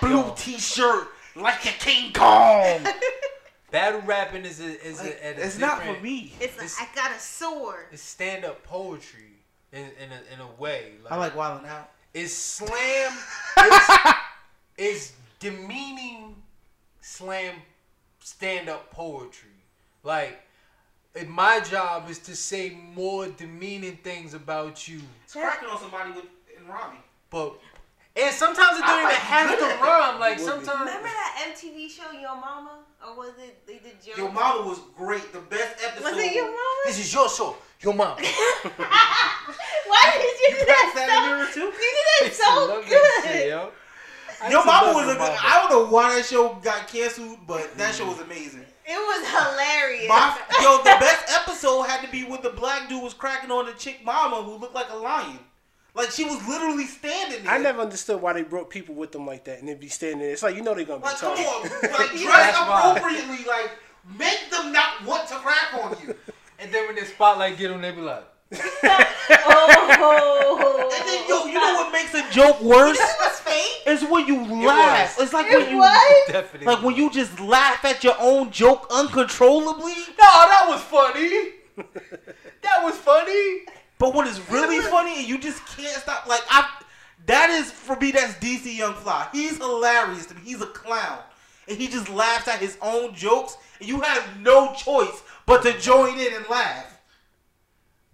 blue t-shirt, like a King Kong. Battle rapping is a, is Like, a, a it's not for me. It's like It's- I got a sword. It's stand up poetry in in a, in a way. Like, I like wilding Out. it's slam. It's, <laughs> it's demeaning slam stand up poetry. Like. and my job is to say more demeaning things about you, It's cracking on somebody with in rhyming. but and sometimes it don't even have good to at that. rhyme. Like You would be. sometimes Remember that MTV show Yo Mama? Or was it they did Joe? Your mama was great. The best episode. Was it Your Mama? this is your show, your mom. <laughs> Why did you do that that so? too? You did that so Love that shit, good. yo. Your mama was a good. Mama. I don't know why that show got canceled, but that show was amazing. It was hilarious. My, yo, the <laughs> best episode had to be when the black dude was cracking on the chick mama who looked like a lion. Like she was literally standing there. I never understood why they brought people with them like that and they'd be standing there. It's like you know they're gonna be Like, come talking. on, <laughs> like dress appropriately. Like, make them not want to crack on you. And then when the spotlight get on, they be like, <laughs> oh. And then, yo, you know what makes a joke worse? It was fake. It's when you laugh. was. It's like It when you, was. definitely. like when you just laugh at your own joke uncontrollably. No, that was funny. <laughs> that was funny. But what is really <laughs> funny and you just can't stop, like I, that is for me. That's DC Young Fly. He's hilarious to me. He's a clown, and he just laughs at his own jokes, and you have no choice but to join in and laugh.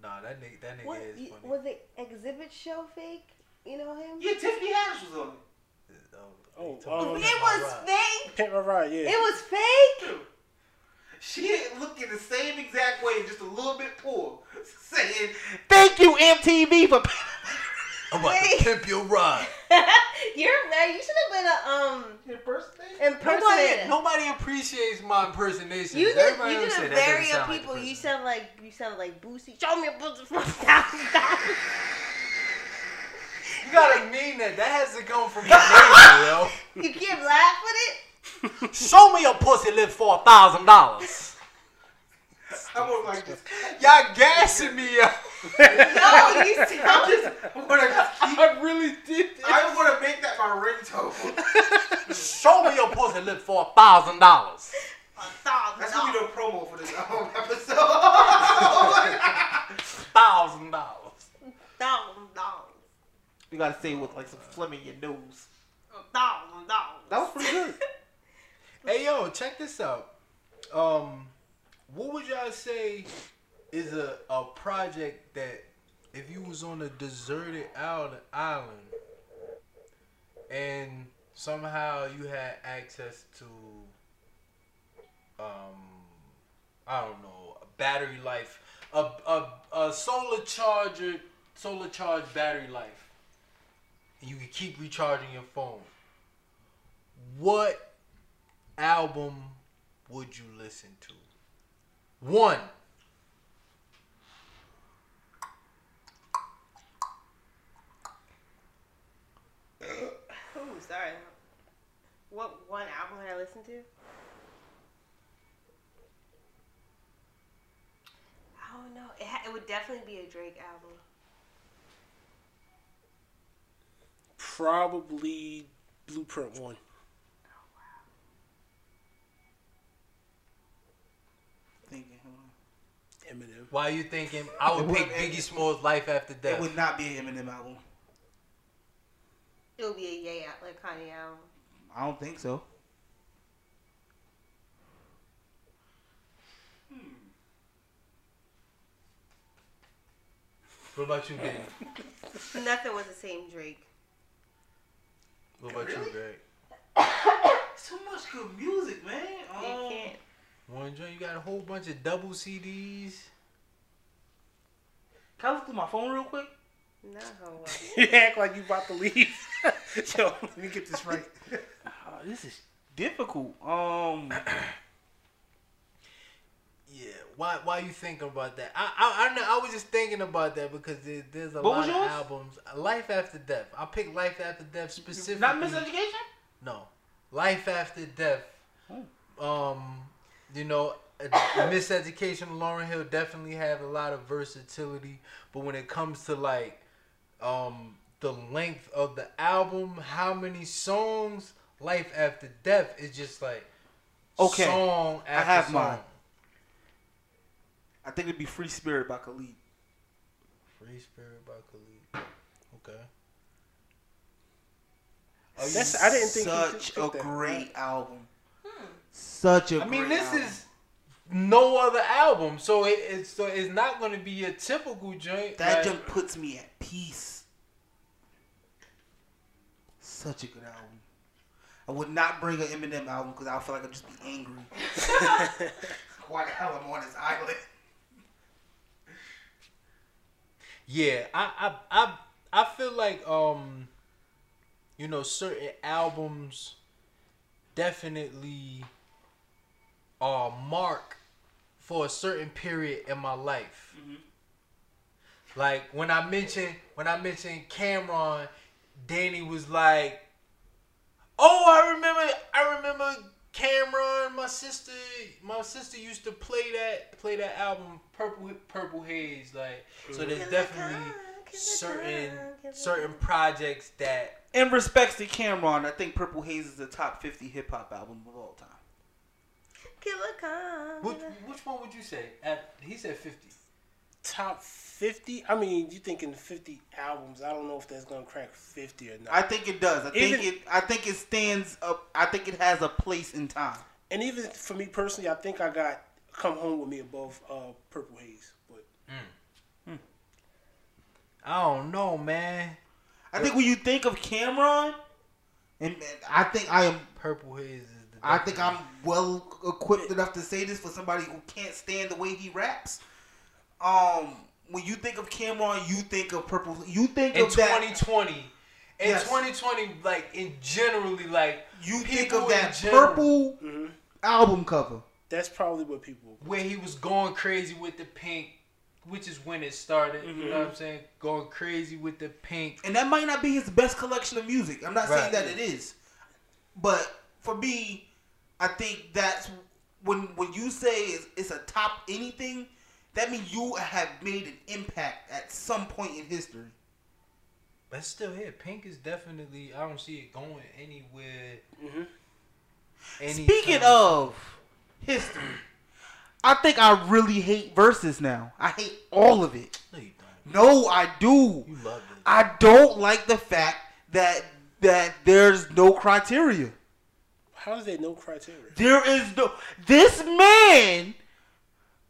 Nah, that nigga, that nigga What, is funny. was it Xzibit show fake? You know him? Yeah, Tiffany Haddish was on it. Oh, Oh, you talking oh, about It was fake. Pimp My Ride, yeah. It was fake. She looked in the same exact way, just a little bit poor, <laughs> saying, "Thank you MTV for." <laughs> I'm about Wait. to pimp your ride. <laughs> You're man. You should have been a um Nobody, impersonator. nobody appreciates my impersonation. You did, Everybody you did a very sound of like people. the you person. sound like you sound like Boosie. Show me a pussy from thousand dollars. You gotta mean that. That has to come from your nature, You can't laugh with yo. <laughs> Show me a pussy live for a thousand dollars. I was like this. Y'all gassing me, up. No, you I sound. <laughs> just want to. I really did. This. I want to make that my ringtone. Show me a pussy live for a thousand dollars. A thousand That's gonna be dollars. the promo for this um, episode. <laughs> Thousand dollars. Thousand dollars. you gotta say it with like some phlegm in your nose. Thousand dollars. That was pretty good. Hey yo, check this out. Um, what would y'all say is a, a project that if you was on a deserted island, and somehow you had access to um I don't know, a battery life, a a, a solar charger, solar charged battery life. And you could keep recharging your phone. What album would you listen to? One. Ooh, sorry. What one album had I listen to? I don't know. It, ha- it would definitely be a Drake album. Probably Blueprint One. Thinking, hold on. Eminem. Why are you thinking I would pick Biggie Smalls' Life After Death? It would not be an Eminem album. It would be a Ye al- like Kanye album. I don't think so. Hmm. What about you, Biggie? <laughs> Nothing was the same Drake. What about Really? you, Drake? <coughs> It's too much good music, man. You Um, can't. One joint, you got a whole bunch of double CDs. Can I look through my phone real quick? No. <laughs> You act like you about to leave. <laughs> Yo, let me get this right. <laughs> Uh, this is difficult. Um, <clears throat> Yeah, why why you thinking about that? I I I, know, I was just thinking about that because there, there's a What lot of albums. Life After Death. I picked Life After Death specifically. not miseducation. No, Life After Death. Oh. Um, you know, Miseducation. Lauryn Hill definitely had a lot of versatility, but when it comes to like, um, the length of the album, how many songs, Life After Death is just like, Okay, song I have song. mine. I think it'd be Free Spirit by Khalid. Free Spirit by Khalid. Okay. That's I didn't think he Such picked a that. great album. Such a I mean, this album. is no other album, so it, it's so it's not going to be a typical joint. That like- puts me at peace. Such a good album. I would not bring an Eminem album because I feel like I'd just be angry. <laughs> <laughs> Why the hell I'm on this island? Yeah, I, I I I feel like um, you know, certain albums definitely are mark for a certain period in my life. Mm-hmm. Like when I mentioned when I mentioned Cam'ron, Danny was like, "Oh, I remember, I remember Cam'ron. My sister, my sister used to play that play that album, Purple Purple Haze. Like, so there's definitely certain certain projects that In respects to Cam'ron, I think Purple Haze is the top 50 hip hop album of all time. Killa Cam. which, which one would you say? At, he said fifty. Top fifty. I mean, you thinking fifty albums? I don't know if that's gonna crack fifty or not. I think it does. I think it. I think it stands up. I think it has a place in time. and even for me personally, I think I got "Come Home with Me" above uh, "Purple Haze." But I don't know, man. I think when you think of Cam'ron, and, and I think I am. Purple Haze is the. I think I'm well equipped enough to say this for somebody who can't stand the way he raps. Um, when you think of Cam'ron, you think of Purple. You think in of that. 2020. In Yes. 2020, like in generally, like You think people of that purple Mm-hmm. album cover. that's probably what people. where he was going crazy with the pink, which is when it started. You know what I'm saying? Going crazy with the pink. and that might not be his best collection of music. I'm not saying that it is, but for me, I think that's when when you say it's, it's a top anything, that means you have made an impact at some point in history. But still here, pink is definitely. I don't see it going anywhere. Mhm. anytime Speaking of history, I think I really hate Verzuz now. I hate all of it. no, you don't. No, I do. You love it. I don't like the fact that that there's no criteria. How is there no criteria? There is no. This man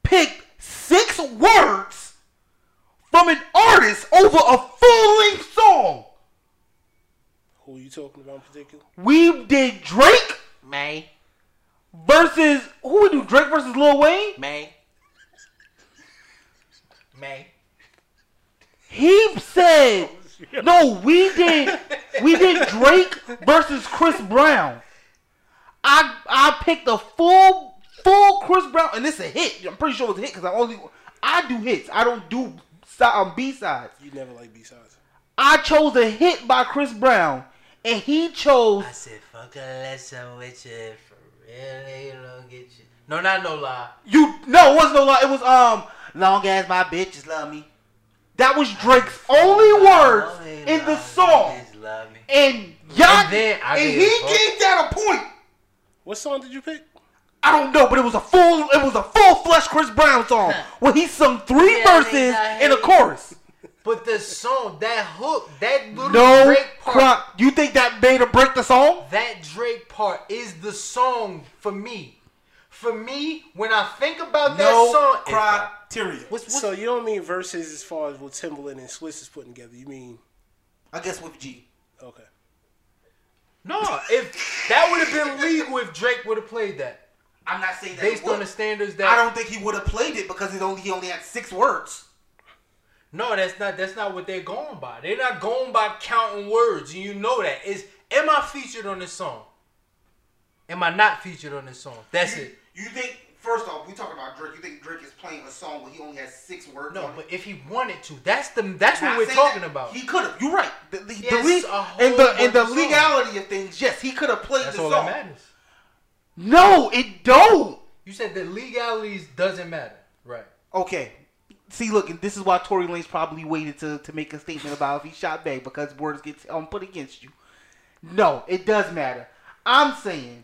picked six words from an artist over a full length song. Who are you talking about in particular? We did Drake May. versus who we do Drake versus Lil Wayne. May. May. He said no. We did we did Drake versus Chris Brown. I I picked a full full Chris Brown and it's a hit. I'm pretty sure it's a hit because I only I do hits. I don't do si- um, B sides. You never like B sides. I chose a hit by Chris Brown, and he chose. I said, fuck a lesson with you for really don't get you. No, not no lie. You no, it wasn't no lie. It was um, long as my bitches love me. That was Drake's only words in the song, love me. and y'all, And then I and he a fuck. gave that a point. What song did you pick? I don't know, but it was a full, it was a full flesh Chris Brown song <laughs> where he sung three Yeah, verses nigga, and a chorus. But the song, that hook, that little No, Drake part, crop. You think that made or break the song? that Drake part is the song for me. For me, when I think about that song, criteria. what's, what's, So you don't mean Verzuz as far as what Timbaland and Swizz is putting together. You mean I guess with G. no, if that would have been legal if Drake would have played that, I'm not saying that based on the standards that I don't think he would have played it because it only he only had six words. No, that's not that's not what they're going by. They're not going by counting words, and you know that. Is am I featured on this song? Am I not featured on this song? That's you, it. You think first off, we talking about Drake. You think Drake is playing a song where he only has six words? No, but if he wanted to, that's the that's what we're talking that. about. He could have. You're right. The, the, Yes, the a le- whole in the bunch the legality of things, yes, he could have played That's the all song. that matters. No, it don't. You said the legalities doesn't matter, right? Okay. See, look, and this is why Tory Lanez probably waited to, to make a statement about if he shot back because words get um, put against you. No, it does matter. I'm saying,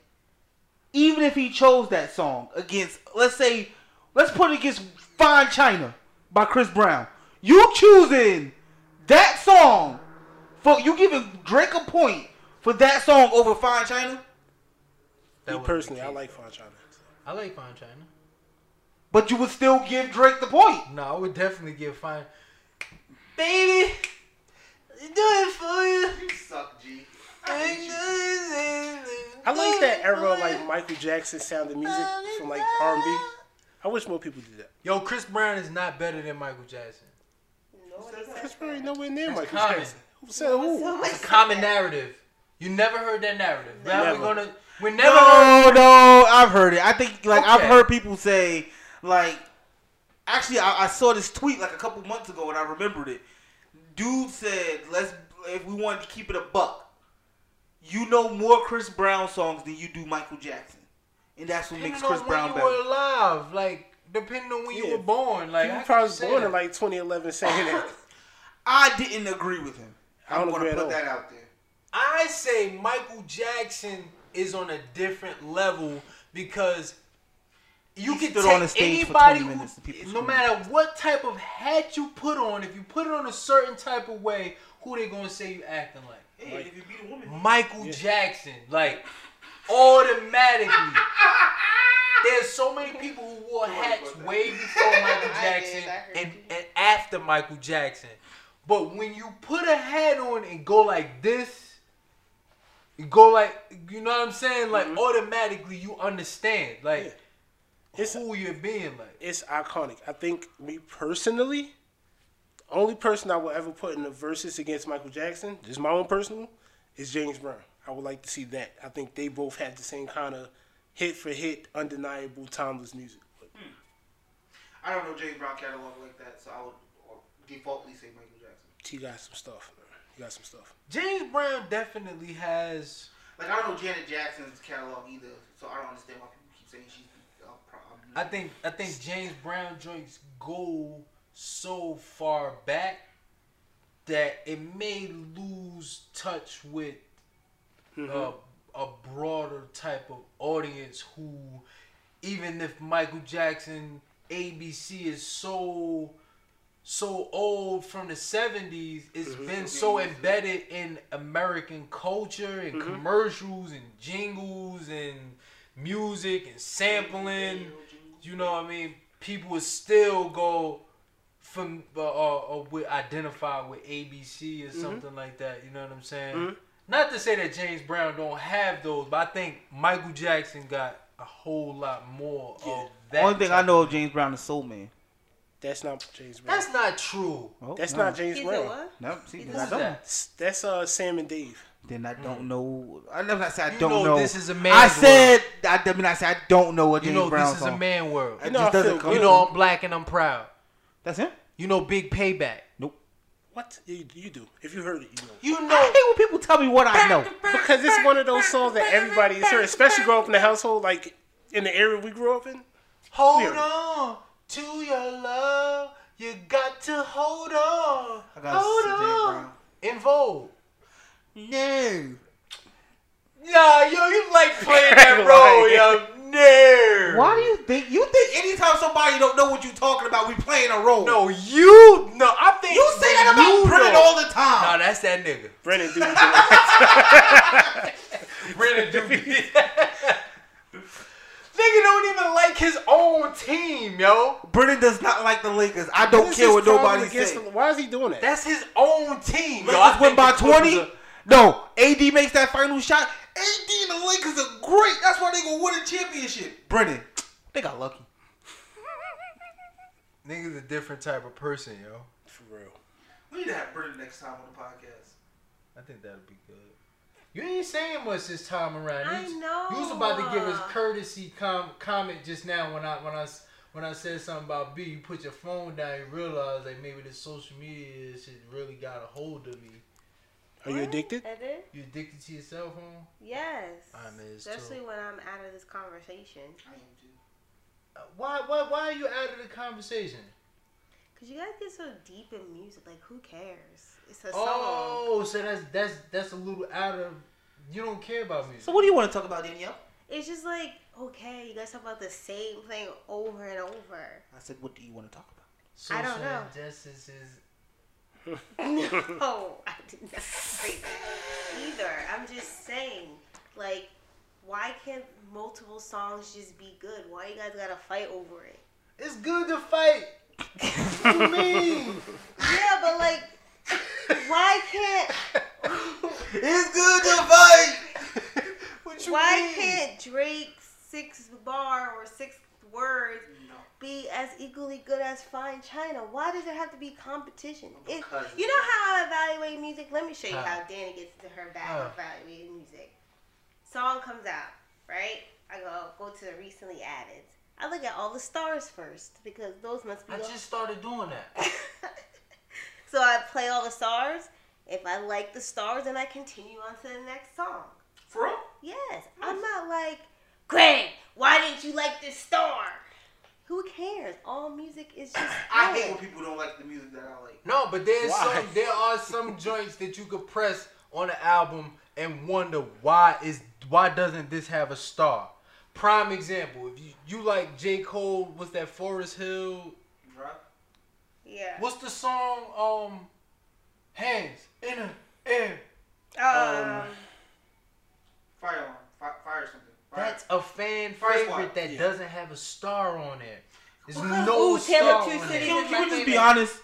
even if he chose that song against, let's say, let's put it against Fine China by Chris Brown. You choosing that song for you giving Drake a point for that song over Fine China, That Me personally, I like Fine China. I like Fine China. but you would still give Drake the point. No, I would definitely give Fine. Baby, do it for you. You suck, G. I I like that era of like Michael Jackson sounded music from like R&B. I wish more people did that. Yo, Chris Brown is not better than Michael Jackson. Chris Brown ain't nowhere near That's Michael common. Jackson. Who said who? It's a common narrative. You never heard that narrative. Now Never. we're gonna. We never. heard, No, no, I've heard it. I think like I've heard people say like actually I, I saw this tweet like a couple months ago and I remembered it. Dude said, "Let's if we wanted to keep it a buck, you know more Chris Brown songs than you do Michael Jackson, and that's what makes depending Chris on Brown when you were alive, like depending on when you were born, like People I probably was born that. in like 2011 saying that. <laughs> I didn't agree with him. I I'm gonna put all. that out there. I say Michael Jackson is on a different level because you He can stood take on the stage for anybody 20 minutes who, people no matter what type of hat you put on, if you put it on a certain type of way, who they gonna say you acting like? Hey, if you beat a woman, Michael Jackson, like automatically. <laughs> There's so many people who wore hats way before <laughs> Michael I Jackson did, I and, and after Michael Jackson. But when you put a hat on and go like this, you go like you know what I'm saying? Like mm-hmm. automatically you understand like Yeah. It's who you're being like. it's iconic. I think me personally, the only person I will ever put in the verses against Michael Jackson, just my own personal, is James Brown. I would like to see that. I think they both had the same kind of hit for hit, undeniable, timeless music. But I don't know James Brown catalog like that, so I would defaultly say Michael Jackson. he got some stuff. Man. He got some stuff. James Brown definitely has Like I don't know Janet Jackson's catalog either, so I don't understand why people keep saying she's. Uh, pro- I think I think James Brown joints go so far back that it may lose touch with mm-hmm. uh, a broader type of audience who, even if Michael Jackson ABC is so so old from the 70s it's mm-hmm. been so embedded in american culture and mm-hmm. commercials and jingles and music and sampling. You know what i mean? People would still go from uh, with, identify with abc or something like that you know what i'm saying not to say that james brown don't have those but i think michael jackson got a whole lot more of that Only thing I know of of James Brown is Soul Man. That's not James Brown. that's not true Oh, That's no. not James He's Brown. what? No, see, He's then a- I don't. that? That's uh Sam and Dave. Then I don't know. I never I said I You don't know know. this is a man's I said I, I mean I said I don't know a You James know Brown this is song. a man world. It You know, just doesn't feel, come. You know I'm black and I'm proud. That's him. You know Big Payback. Nope. What? You, you do. If you heard it, you know. You know, I hate when people tell me what I know. Because it's one of those songs that everybody has heard, especially growing up in the household, like in the area we grew up in. Hold Weird. on to your love. You got to hold on. I gotta hold sit on. En Vogue. No. Nah, yo, you like playing that <laughs> role, Like- yo. No. Why do you think? You think anytime somebody don't know what you're talking about, we playing a role? No, you. No, I think You say that about you Brennan know. all the time. Nah, that's that nigga. Brennan do <laughs> Brennan do <laughs> Nigga don't even like his own team, yo. Brennan does not like the Lakers. I don't care what nobody says. Why is he doing that? That's his own team. Yo, Lakers I win by twenty. are- No, AD makes that final shot. AD and the Lakers are great. That's why they gonna win a championship. Brennan, they got lucky. <laughs> Nigga's a different type of person, yo. For real. We need to have Brennan next time on the podcast. I think that'd be good. You ain't saying much this time around. I You was- know. You was about to give us courtesy com- comment just now when I when I s- when I said something about B. You put your phone down. You realize like maybe this social media shit really got a hold of me. Are you addicted? I did. You addicted to your cell phone? Yes. I'm is too. Especially when I'm out of this conversation. I am too. Uh, Why why why are you out of the conversation? Cause you guys get so deep in music. Like, who cares? It's a song. Oh, so that's that's that's a little out of. You don't care about music. So what do you want to talk about, Danielle? It's just like, okay, you guys talk about the same thing over and over. I said, what do you want to talk about? I don't Social know. injustice is No, I did not say that either. I'm just saying, like, why can't multiple songs just be good? Why you guys gotta fight over it? It's good to fight. what you mean? Yeah, but like, why can't It's good to fight. What you why mean? can't Drake six bar or six words be as equally good as Fine China? Why does there have to be competition? It, you know how I evaluate music? Let me show you How? how Danny gets to her bag How? of evaluating music. Song comes out, right? I go go to the recently added. I look at all the stars first because those must be. I all- just started doing that. <laughs> so I play all the stars. If I like the stars, then I continue on to the next song. For real? Yes, I'm not like, Greg, why didn't you like this star? Who cares? All music is just. <coughs> I hate when people don't like the music that I like. No, but there's Why? some there are some joints that you could press on an album and wonder why is why doesn't this have a star? Prime example, if you, you like J. Cole, what's that Forest Hill? Drop. Yeah. What's the song? Um Hands in the air. Um, Fire alarm. Fire, fire something. Fire. That's a fan Fire favorite Squad. that Yeah. doesn't have a star on it. There's Because- no Ooh, Taylor star Two on Cities Can, can we just be honest?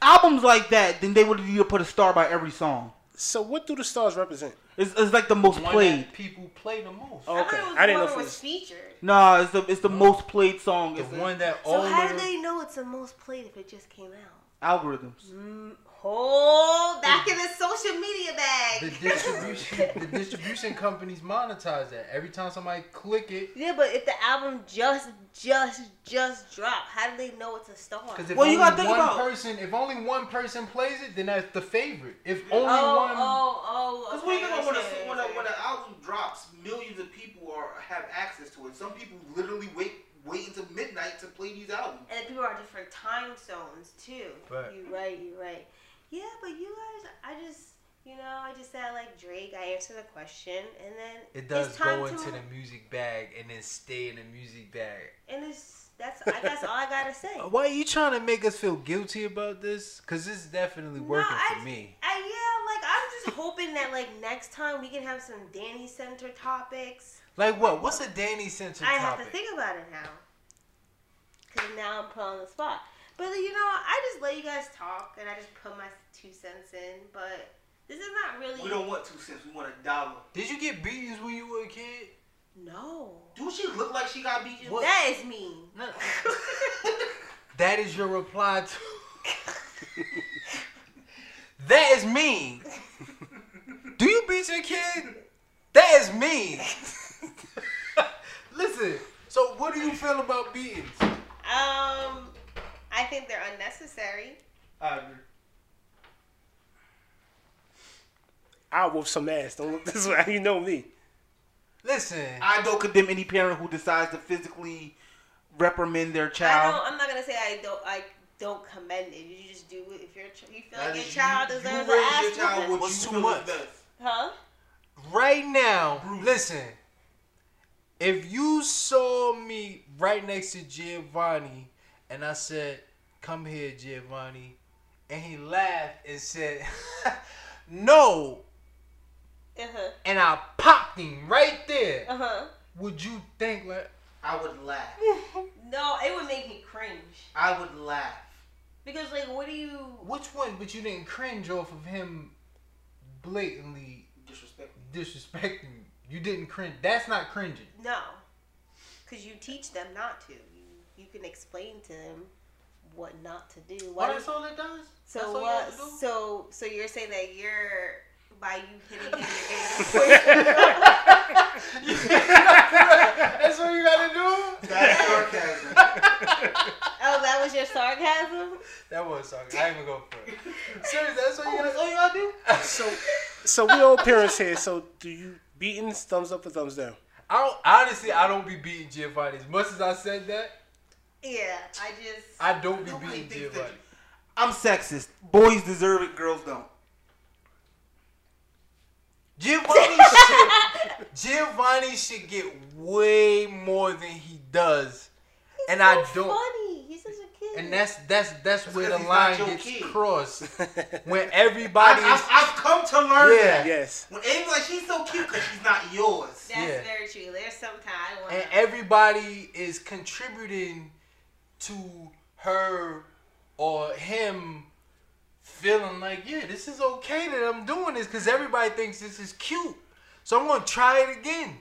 Albums like that, then they would need to put a star by every song. So what do the stars represent? It's, it's like the most One played. that people play the most. Oh, I okay. it was I didn't the know that it was was. featured. Nah, it's the it's the most played song. The It's one that So all how do they know it's the most played if it just came out? algorithms. Mm, oh, back in the social media bag. the distribution the distribution companies monetize that. Every time somebody click it, yeah, but if the album just, just, just dropped, how do they know it's a star? because if Well, you only gotta think one about- person, if only one person plays it, then that's the favorite. If oh, only oh, one, oh, oh, Because okay, when, you think about when, understand, a, when, a, when understand. an album drops, millions of people are have access to it. Some people literally wait wait until midnight to play these albums. And people are different time zones too. Right. You're right. You're right. Yeah, but you guys, I just, you know, I just said I like Drake. I answered the question, and then it does go into the music bag and then stay in the music bag. and it's that's I guess all I gotta say. <laughs> Why are you trying to make us feel guilty about this? Because this is definitely working I, for me. I, yeah, like I'm just hoping that like next time we can have some Danny Center topics. Like what? What's a Danny Center I have to think about it now. Cause now I'm put on the spot. But you know, I just let you guys talk and I just put my two cents in. But this is not really. We don't want two cents. We want a dollar. Did you get beatings when you were a kid? No. Do she look like she got beaten? What? That is mean. <laughs> That is your reply to. <laughs> that is mean. Do you beat your kid? That is mean. <laughs> Listen. So, what do you feel about beatings? Um, I think they're unnecessary. I agree. I'll whoop some ass. Don't look <laughs> this way. You know me. Listen, I don't condemn any parent who decides to physically reprimand their I child. don't. I'm not gonna say I don't. I don't commend it. You just do it if your ch- you feel That like your is child you- you deserves raise an ass your child whooping. what What's you too much? Huh? right now, listen. If you saw me right next to Giovanni and I said, "Come here, Giovanni," and he laughed and said, <laughs> "No," Uh huh. and I popped him right there, Uh huh. would you think like? I would laugh. <laughs> No, it would make me cringe I would laugh. because like, what do you? Which one? But you didn't cringe off of him blatantly Disrespect. disrespecting you. You didn't cringe. That's not cringing. No, because you teach them not to. You you can explain to them what not to do. Why? Well, that's all it does. so That's all you what? have to do. So so you're saying that you're by you hitting him, you're getting That's what you gotta do. That's sarcasm. <laughs> Oh, that was your sarcasm. That was sarcasm. I ain't even go for it. Seriously, that's what you Oh, that's gotta all you gotta do? <laughs> So, so we all parents here. So, do you beatings? Thumbs up or thumbs down? I don't honestly I don't be beating Giovanni. As much as I said that, Yeah, I just. I don't be Nobody beating thinks Giovanni. I'm sexist. Boys deserve it, girls don't. Giovanni should Giovanni should get way more than he does. and so I don't Funny. He's such a kid. and that's that's that's where 'cause the line gets kid. crossed. <laughs> when everybody I've, is I've come to learn Yeah. that. Yes. When Amy's like, she's so cute because she's not yours. That's Yeah. very true. There's some kind want and everybody is contributing to her or him feeling like, yeah, this is okay that I'm doing this because everybody thinks this is cute. So I'm gonna try it again.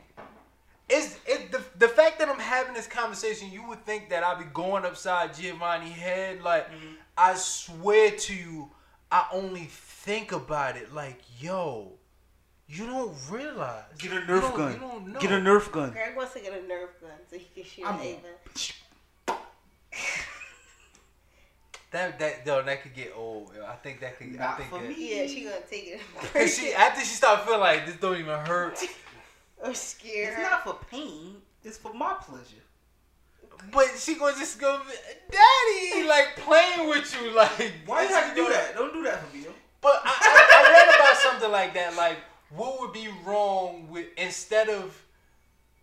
It's it the, the fact that I'm having this conversation, you would think that I'd be going upside Giovanni's head. Like, mm-hmm. I swear to you, I only think about it like, yo, you don't realize. Get a You Nerf don't- gun. You don't know. Get a Nerf gun. Greg wants to get a Nerf gun so he can shoot I'm- Ava. That that no, that could get old. yo. I think that could. I Not think for that, me. Yeah, she gonna take it. <laughs> Cause she after she started feeling like this don't even hurt, <laughs> or scare It's not for pain. It's for my pleasure. but she gonna just go, Daddy, like playing with you, like Why you this have to do gonna- that? Don't do that for me. yo. But I, I, I read about something like that. Like, what would be wrong with instead of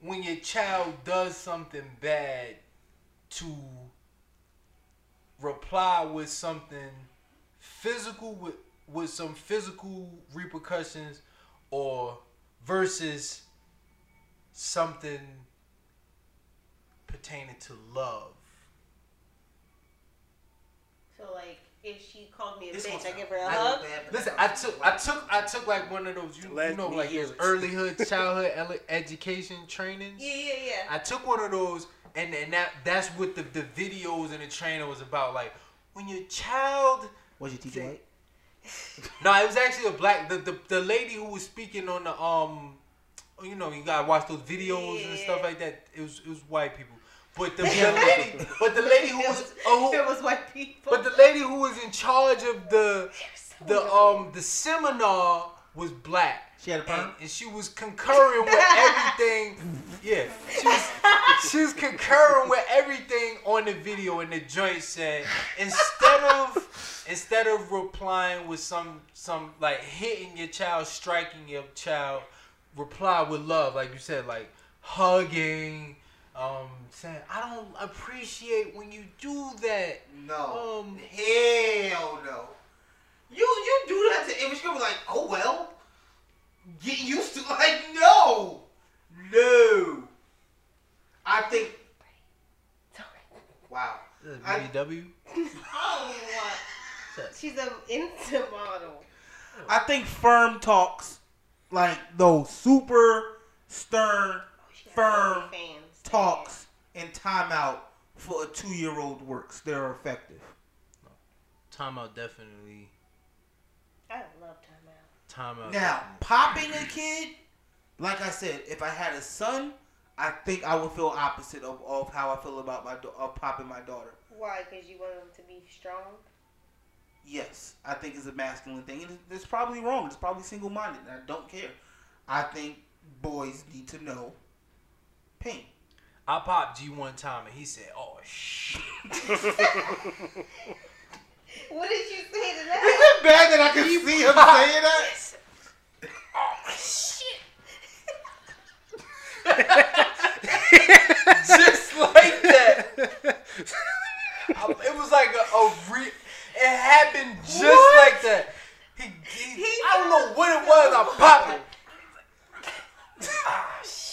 when your child does something bad to reply with something physical with with some physical repercussions or versus something pertaining to love. So like, if she called me a This bitch, I give her a hug. Listen, I took, I took, I took like one of those, you, you know, like hear those early hood childhood ele- education trainings. Yeah, yeah, yeah. I took one of those, and and that that's what the the videos and the training was about. Like when your child, Was your teacher white? <laughs> no, it was actually a black. The the, the lady who was speaking on the um, you know, you gotta watch those videos and stuff like that. It was it was white people, but the, <laughs> the lady, but the lady who It was, was, oh, it was white people. but the lady who was in charge of the the um the seminar was black. She had a perm? and, and she was concurring with <laughs> everything. Yeah, she was she was concurring with everything on the video, and the joint said instead of instead of replying with some some like hitting your child, striking your child, reply with love, like you said, like hugging. Um, saying I don't appreciate when you do that. No. Um, Hell no. You you do that to Amy, she'll like, oh well. Get used to <laughs> like no. No. I think Wow. I- BBW. <laughs> Oh, what? <laughs> She's an Insta model. I think firm talks like those super stern oh, She Firm OnlyFans. talks and timeout for a two year old works. They're effective. Timeout definitely. I love timeout. Timeout. Now, popping a kid, like I said, if I had a son, I think I would feel opposite of, of how I feel about my da- of popping my daughter. Why? Because you want them to be strong. yes, I think it's a masculine thing, and it's probably wrong. It's probably single minded, and I don't care. I think boys need to know pain. I popped G one time and he said, "Oh shit." <laughs> <laughs> What did you say to that? Is it bad that I can see him saying that? Oh, shit. <laughs> Just like that. It was like a, a re- It happened just like that. He, he, I don't know what it was. I popped it. Ah, shit.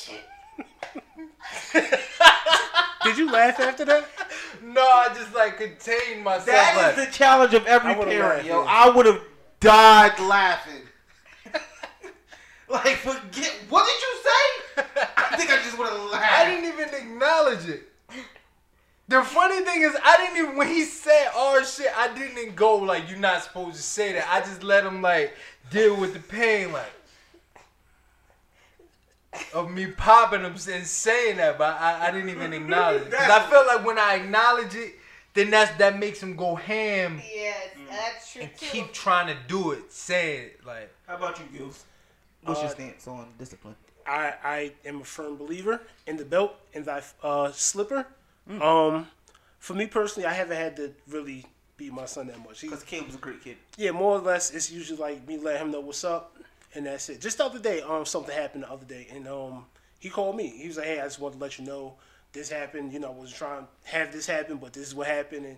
<laughs> Did you laugh after that? No, I just like contained myself. That like, is the challenge of every parent, yo. I would have died laughing. <laughs> like, forget. What did you say? I think I just would have <laughs> laughed. I didn't even acknowledge it. The funny thing is, I didn't even when he said "oh shit," I didn't even go like you're not supposed to say that. I just let him like deal with the pain, like of me popping him and saying that, but I, I didn't even acknowledge it because I felt like when I acknowledge it, then that's that makes him go ham Yes, that's true and too. keep trying to do it, say it like. How about you, Gillz? What's your Uh, stance on discipline? I, I am a firm believer in the belt and thy uh, slipper. Um, for me personally, I haven't had to really beat my son that much. He, Because Caleb's a great kid. yeah, more or less, it's usually like me letting him know what's up, and that's it. Just the other day, um, something happened the other day, and um, he called me. He was like, "Hey, I just wanted to let you know this happened. You know, I was trying to have this happen, but this is what happened." And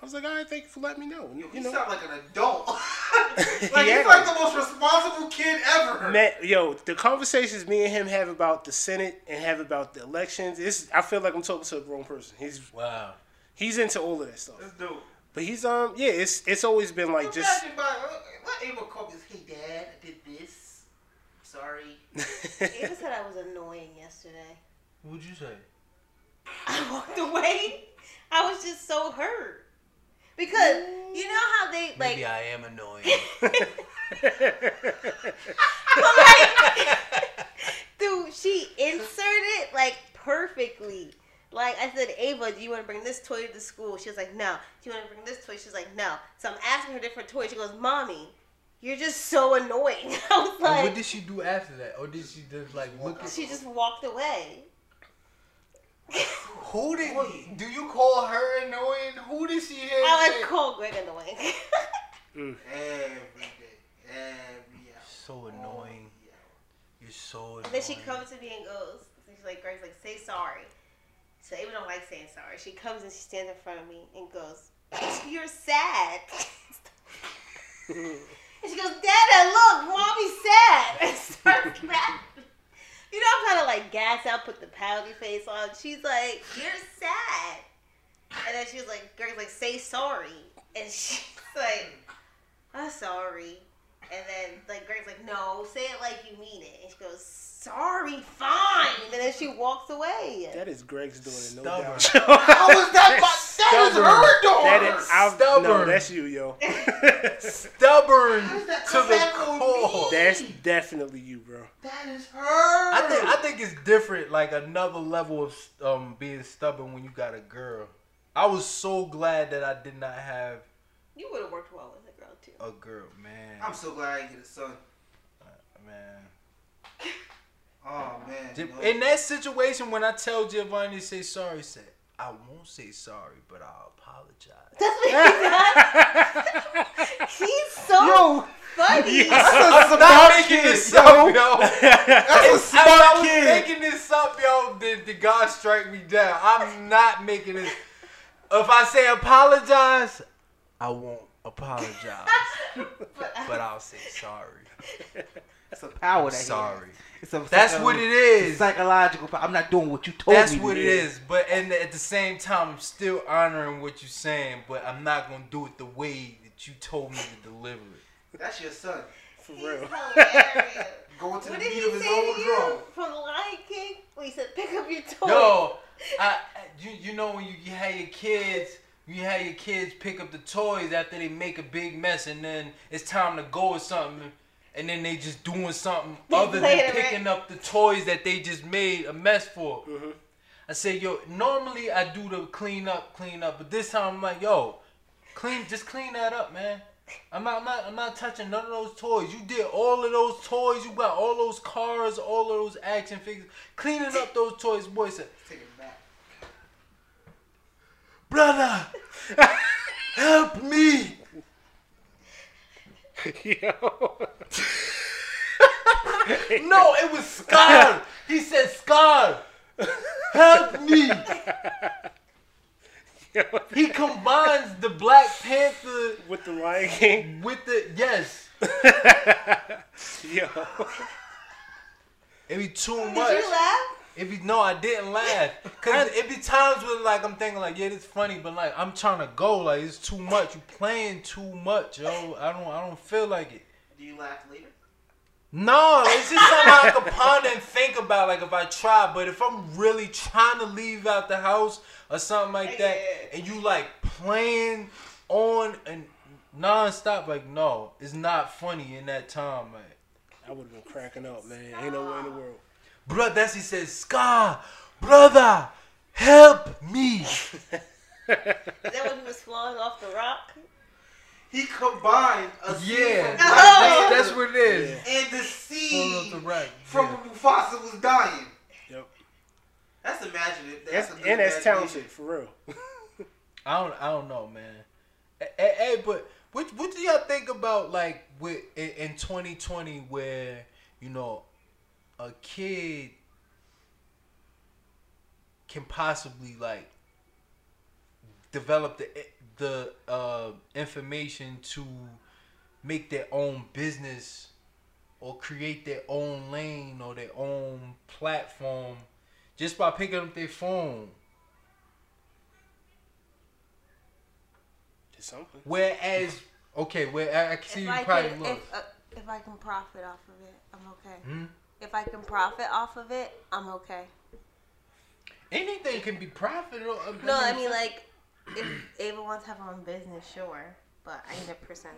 I was like, "All right, thank you for letting me know." And, You you know, sound like an adult. <laughs> <laughs> like, Yeah. he's like the most responsible kid ever. Man, yo, the conversations me and him have about the Senate and have about the elections, it's I feel like I'm talking to a grown person. He's Wow. he's into all of that stuff. That's dope. But he's um yeah, it's it's always been like just Imagine by, let Ava call me, hey, Dad, I did this. Sorry. <laughs> Ava said I was annoying yesterday. What'd you say? <laughs> I walked away. I was just so hurt because you know how they like. Maybe I am annoying. <laughs> But like, dude, she inserted like perfectly. Like I said, Ava, do you want to bring this toy to school? She was like, no. Do you want to bring this toy? She was like, no. So I'm asking her different toys. She goes, mommy, you're just so annoying. <laughs> I was And what did she do after that? Or did she just like look at she just walked away. <laughs> Who did do you call her annoying? Who did she hear? I say- like call Greg annoying. <laughs> Mm. Every day. Every hour. so annoying. You're so annoying. And then she comes to me and goes, she's like, Greg's like, say sorry. So Ava don't like saying sorry. She comes and she stands in front of me and goes, you're sad. <laughs> and she goes, Dada, look, mommy's sad. And <laughs> starts laughing. You know, I'm kind of like gas out, put the pouty face on. She's like, you're sad. And then she was like, Greg's like, say sorry. And she's like, I'm sorry. And then like Greg's like, no, say it like you mean it. And she goes, sorry, fine. And then she walks away. that is Greg's daughter, no Stubborn. doubt. <laughs> How is that? <laughs> My, that is Stubborn. her daughter. that is I, no, Stubborn. that's you, yo. <laughs> stubborn that to the core. that's definitely you, bro. That is her. I think I think it's different, like another level of um being stubborn when you got a girl. I was so glad that I did not have You would have worked well with a girl too. a girl, man. I'm so glad I didn't get a son. Uh, man. <laughs> Oh man. Gi- no. In that situation, when I tell Giovanni to say sorry, say I won't say sorry, but I'll apologize. That's what he does. <laughs> He's so Yo, funny. that's a I'm smart not making kid, this yo. up, yo. That's a <laughs> If smart I was kid. making this up, yo, then the God strike me down. I'm not making this. If I say apologize, I won't apologize, <laughs> but I'll say sorry. <laughs> It's a power that he Sorry. has. It's a That's what it is. Psychological power. I'm not doing what you told That's me. That's what it do. is. But and at the same time, I'm still honoring what you're saying, but I'm not gonna do it the way that you told me to deliver it. That's your son. For He's real. hilarious. <laughs> Going to What the did beat he of his say own to drum. from the Lion King? When he said, "Pick up your toy." Yo, I, I- you you know when you, you have your kids, you have your kids pick up the toys after they make a big mess, and then it's time to go or something, and then they just doing something They other than it, right? picking up the toys that they just made a mess for. Mm-hmm. I say, yo, normally I do the clean up, clean up, but this time I'm like, yo, clean, just clean that up, man. I'm not, I'm not, I'm not touching none of those toys. You did all of those toys. You got all those cars, all of those action figures. Cleaning up those toys, boy said, Take it back. Brother, help me. Yo. No, it was Scar. he said, Scar, help me. He combines the Black Panther With the Lion King. with the yes. Yo. It be too Did much. you laugh? It be no, I didn't laugh. <laughs> Cause it be times where like I'm thinking like, yeah, it's funny, but like I'm trying to go, like it's too much. You playing too much, yo. I don't, I don't feel like it. Do you laugh later? No, it's just something I can ponder and think about, like if I try. But if I'm really trying to leave out the house or something like that, and you like playing on and nonstop, like no, it's not funny in that time, man. I would have been cracking up, man. Ain't no way in the world. Bro, that's he says, Scar, brother, help me. <laughs> Is that when he was falling off the rock? He combined a scene Yeah, from that's, Black that's what it is. and the Falling scene the right. from yeah. when Mufasa was dying. Yep. That's imaginative. That's, That's a and that's imagination. talented, for real. <laughs> I don't, I don't know, man. Hey, hey, hey, but what, what do y'all think about like with in, in 2020 where you know a kid can possibly like develop the the uh, information to make their own business or create their own lane or their own platform just by picking up their phone. Did something. Whereas, okay, where I, I can see If you I probably can, look. if, uh, if I can profit off of it, I'm okay. Hmm? If I can profit off of it, I'm okay. Anything can be profitable. No, I mean like if Ava wants to have her own business, sure, but I need a percentage.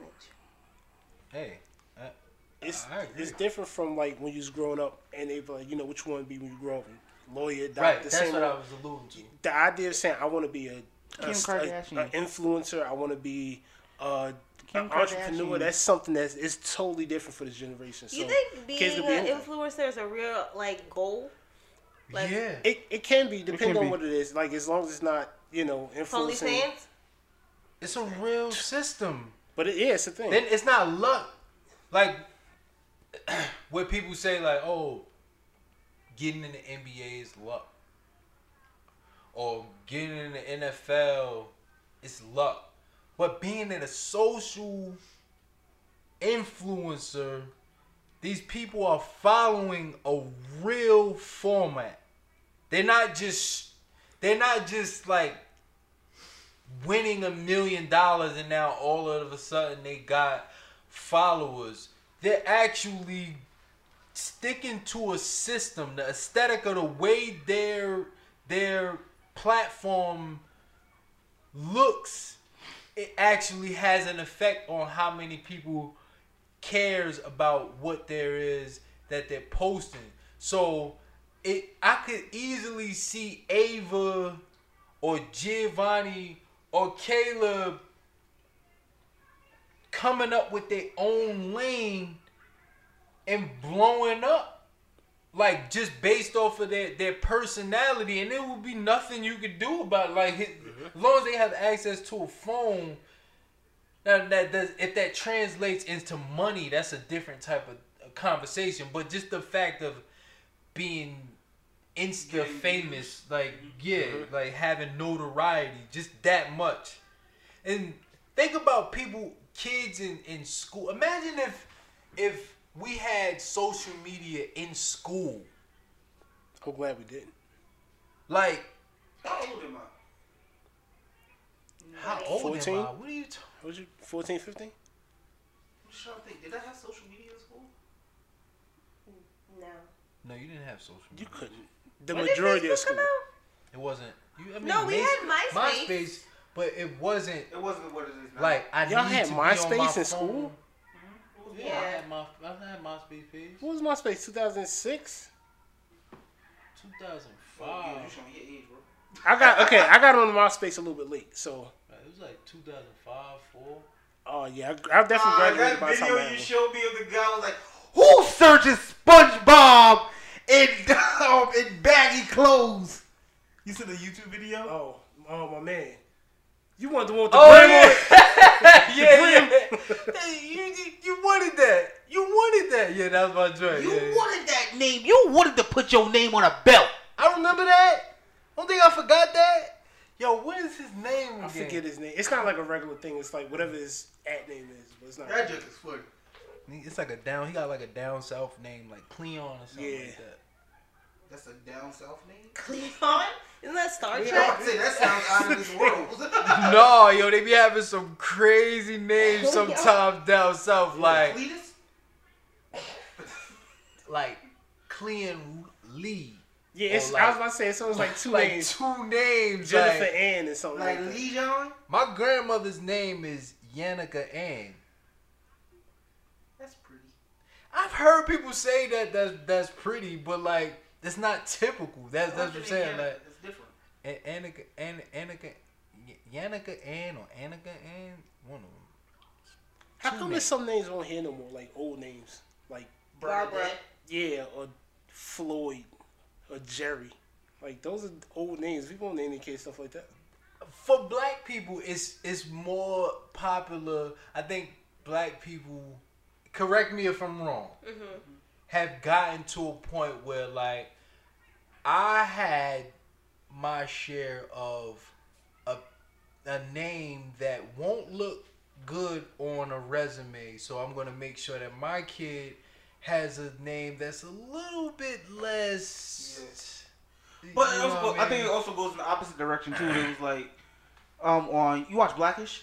hey, I, It's I it's different from like when you was growing up and they were like, you know, which one to be when you grow up? Lawyer, doctor, right. That's same what I was alluding to. The idea of saying I want to be a, a, Kim a- Kardashian. a influencer, I want to be uh, Kim an entrepreneur. That's something that's is totally different for this generation. So you think being can be an anything. influencer is a real like goal? Like yeah. It, it can be depending on be. what it is. Like as long as it's not you know influencing. OnlyFans? It's a real system. But it, yeah, it's a thing. Then it's not luck. Like <clears throat> what people say like, oh, getting in the NBA is luck. Or getting in the NFL is luck. But being in a social influencer, these people are following a real format. They're not just they're not just like winning a million dollars and now all of a sudden they got followers. They're actually sticking to a system, the aesthetic of the way their their platform looks. It actually has an effect on how many people cares about what there is that they're posting. So it I could easily see Ava or Giovanni or Caleb coming up with their own lane and blowing up like just based off of their, their personality and there would be nothing you could do about it. like as long as they have access to a phone now that does if that translates into money that's a different type of conversation. But just the fact of being insta famous like mm-hmm. yeah mm-hmm. like having notoriety just that much. And think about people kids in in school. Imagine if if we had social media in school. I'm glad we didn't. like How old am I? How old 14? am i what are you talking What was you 14, 15? I'm just trying to think. Did I have social media in school? No. no you didn't have social media You couldn't. The When did majority of Facebook school. come out? it wasn't you, I mean, No, we Mace- had MySpace. MySpace, but it wasn't It wasn't what it is now. like I Y'all need had to be on MySpace my in phone. school? Yeah, I had my I had MySpace page. What was MySpace? 2006. Oh, yeah, 2005. you showing your age, bro. I got okay. I got on MySpace a little bit late, so It was like 2005, four. Oh yeah, I, I definitely Ah, graduated that by the time video I you showed me of the guy was like, "Who searches SpongeBob in <laughs> um, in baggy clothes?" You see the YouTube video? Oh, oh my man. You want the one with <laughs> the Oh brim yeah, yeah, yeah. Hey, you, you you wanted that. You wanted that. Yeah, that was my joint. You yeah, yeah. wanted that name. You wanted to put your name on a belt. I remember that. Don't think I forgot that. Yo, what is his name again? I forget his name. It's not like a regular thing. It's like whatever his at name is, but it's not. That joke is funny. It's like a down. He got like a down south name, like Cleon or something Yeah. like that. That's a down south name. Cleon? Isn't that Star Yeah, Trek? I say that sounds out of this world. <laughs> <laughs> no, yo, they be having some crazy names sometimes down south, like Cletus? like Cleon Lee. Yeah, it's, like- I was about to say so. It's like <laughs> two like names, two names. Jennifer like- Ann and something like, Like that. Lee John? my grandmother's name is Yannicka Ann. That's pretty. I've heard people say that that's that's pretty, but like that's not typical. That's that's what I'm saying. Like It's different. A- Annika, An- Annika, Y- Yannicka Ann or Annika Ann, one of them. How two come names. there's some names on here no more, like old names, like Barbara. yeah, or Floyd, or Jerry, like those are old names. People don't name their kids stuff like that. For black people, it's it's more popular. I think black people, correct me if I'm wrong, mm-hmm. have gotten to a point where like I had my share of a a name that won't look good on a resume. So I'm gonna make sure that my kid has a name that's a little bit less. But you it know also, what I think it also goes in the opposite direction too. <clears throat> It was like, um, on you watch Blackish,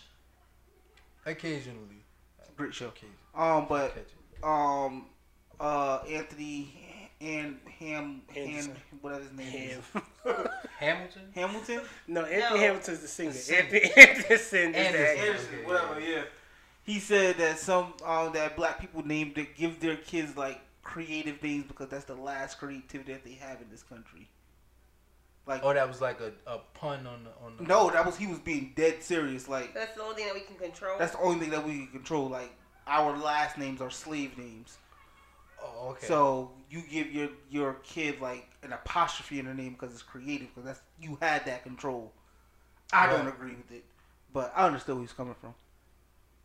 occasionally. great show. Okay. Um, but um, uh, Anthony and Ham, Ham, Anderson. whatever his name Ham. is, <laughs> Hamilton. Hamilton, no, Anthony No. Hamilton's the singer. The singer. Anthony Anderson is the Anderson. Anderson, okay, whatever. yeah. Yeah. He said that some um, that black people named that give their kids like creative names because that's the last creativity that they have in this country. Like, Oh, that was like a, a pun on the on the. no, that was he was being dead serious. Like, That's the only thing that we can control. that's the only thing that we can control. Like, our last names are slave names. Oh, okay. So you give your your kid like an apostrophe in their name because it's creative because that's you had that control. I don't agree with it, but I understood where he's coming from.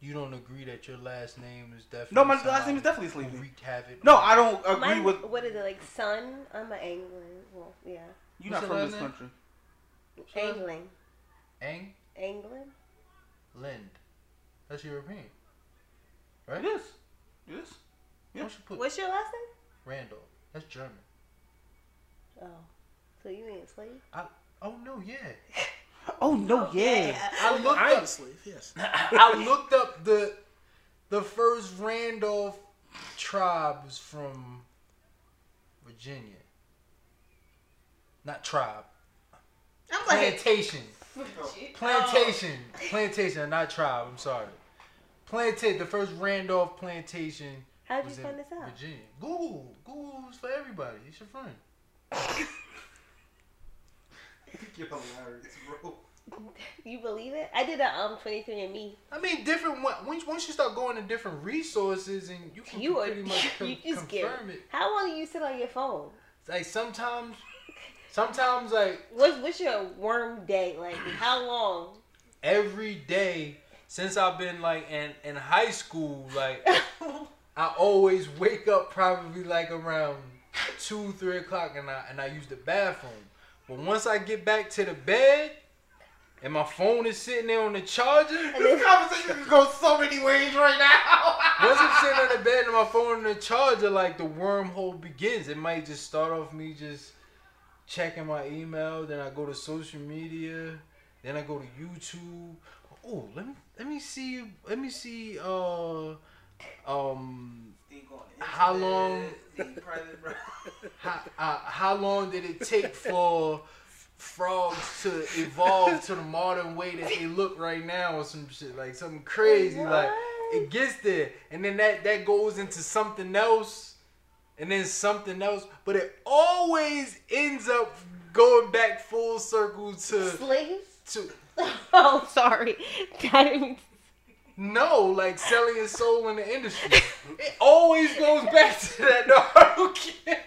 You don't agree that your last name is definitely. No, my last name is definitely slave wreaked havoc. No, I don't agree Mine, with what is it like? Son? I'm an Angling. Well, yeah, you're not from this name? country. Angling. Ang Angling. Lind. That's European, right? is. It is. Why don't you put What's your last name? Randall? That's German. Oh, so you ain't a slave? Oh no, yeah. <laughs> Oh no, yeah. I looked I up. a slave. Yes. <laughs> I looked up the the first Randolph tribe was from Virginia. Not tribe. I'm like, Plantation. Plantation. Oh. Plantation, not tribe. I'm sorry. Plantation. The first Randolph plantation how'd you was in find this out? Virginia. Google. Google's for everybody. It's your friend. <laughs> <laughs> You're hilarious, bro. <laughs> You believe it? I did a um 23andMe. I mean, different. Once once you start going to different resources and you can You are pretty much <laughs> you con- you scared. confirm it. How long do you sit on your phone? Like sometimes, sometimes like What's what's your worm day like? <clears throat> How long? every day since I've been like in in high school, like I always wake up probably like around two, three o'clock, and I and I use the bathroom. But once I get back to the bed, and my phone is sitting there on the charger. This <laughs> conversation can go so many ways right now. <laughs> Once I'm sitting on the bed and my phone on the charger, like the wormhole begins. It might just start off me just checking my email, then I go to social media, then I go to YouTube. Oh, let me let me see let me see uh um How long- <laughs> how, uh, how long did it take for frogs to evolve to the modern way that they look right now or some shit like something crazy like it gets there and then that that goes into something else and then something else but it always ends up going back full circle to Slaves? to <laughs> Oh, sorry. <laughs> I didn't mean- No, like selling his soul in the industry. It always goes back to that. No, I don't care.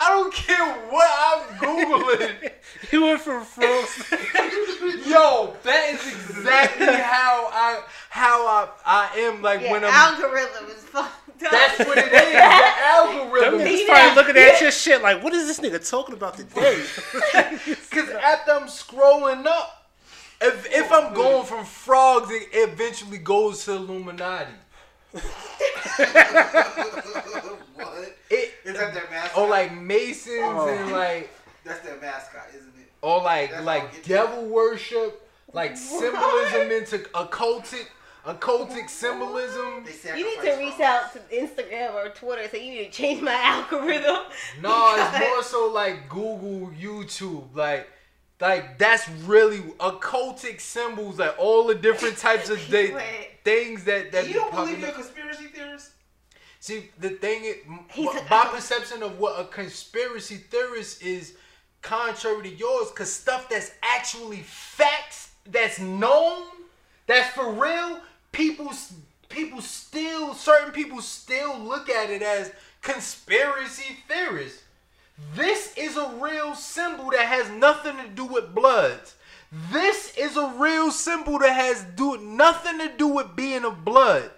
I don't care what I'm googling. <laughs> He went from froze. <laughs> Yo, that is exactly how I how I I am. Like Yeah, when I'm. algorithm is fucked up. that's what it is. The algorithm. Them niggas probably looking at your shit like, what is this nigga talking about today? <laughs> Because after I'm scrolling up, if if I'm going from frogs, it eventually goes to Illuminati. what? It Is that their mascot? or like Masons Oh. and like That's their mascot, isn't it? or like That's like it gets devil worship, like symbolism into occultic occultic symbolism. You need to reach out to Instagram or Twitter and say you need to change my algorithm. No, it's <laughs> more so like Google, YouTube, like. Like that's really occultic symbols, like all the different types of <laughs> da- things that that You don't believe up. you're a conspiracy theorist? See, the thing is, m- my- perception of what a conspiracy theorist is contrary to yours, because stuff that's actually facts, that's known, that's for real, people, people still, certain people still look at it as conspiracy theorists. This is a real symbol that has nothing to do with bloods. This is a real symbol that has do nothing to do with being of blood.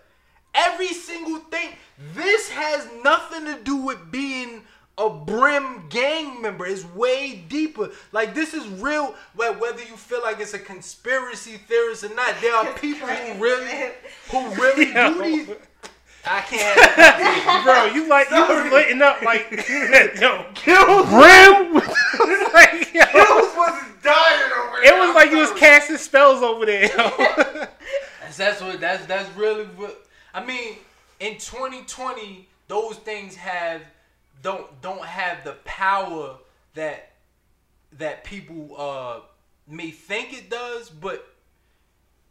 Every single thing. This has nothing to do with being a Brim gang member. It's way deeper. Like this is real. Well, whether you feel like it's a conspiracy theorist or not, there are <laughs> people who really, who <laughs> really do these. I can't. <laughs> Bro, you like you was lighting up like <laughs> yo, Brim. <laughs> like, yo, Kills wasn't dying over it was like you was casting spells over there. That's, that's what that's that's really what I mean. In 2020, those things have don't don't have the power that that people uh may think it does, but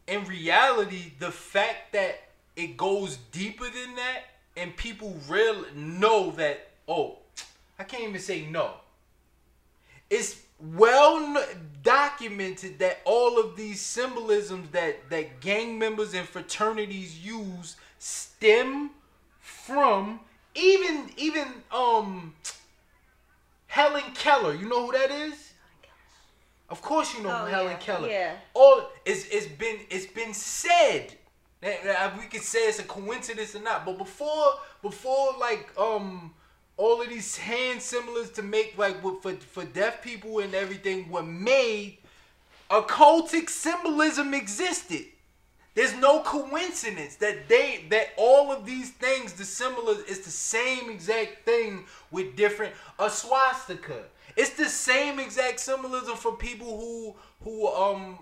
in reality, the fact that it goes deeper than that, and people really know that. Oh, I can't even say no. It's well documented that all of these symbolisms that that gang members and fraternities use stem from even even um Helen Keller. You know who that is? Of course you know Oh, Helen yeah, Keller. yeah. All it's it's been it's been said. We could say it's a coincidence or not, but before before like um all of these hand symbols to make like for for deaf people and everything were made, occultic symbolism existed. There's no coincidence that they that all of these things, the symbol is, is the same exact thing with different a swastika. It's the same exact symbolism for people who who um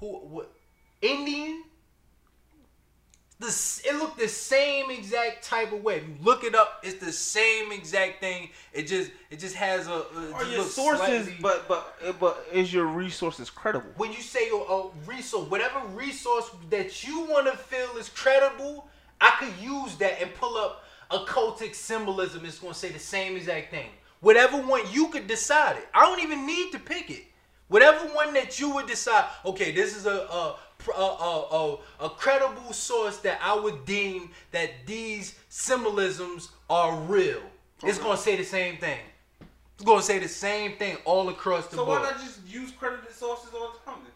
who what Indian. This it looked the same exact type of way. If you look it up, it's the same exact thing. It just it just has a. a Are just your looks sources, slightly- but but eh, but is your resources credible? when you say a, a uh, resource, whatever resource that you want to feel is credible, I could use that and pull up occultic symbolism. It's going to say the same exact thing. Whatever one you could decide it. I don't even need to pick it. Whatever one that you would decide. Okay, this is a a a, a, a, a credible source that I would deem that these symbolisms are real. It's going to say the same thing. It's going to say the same thing all across the So board. why not just use credited sources all the time? Then?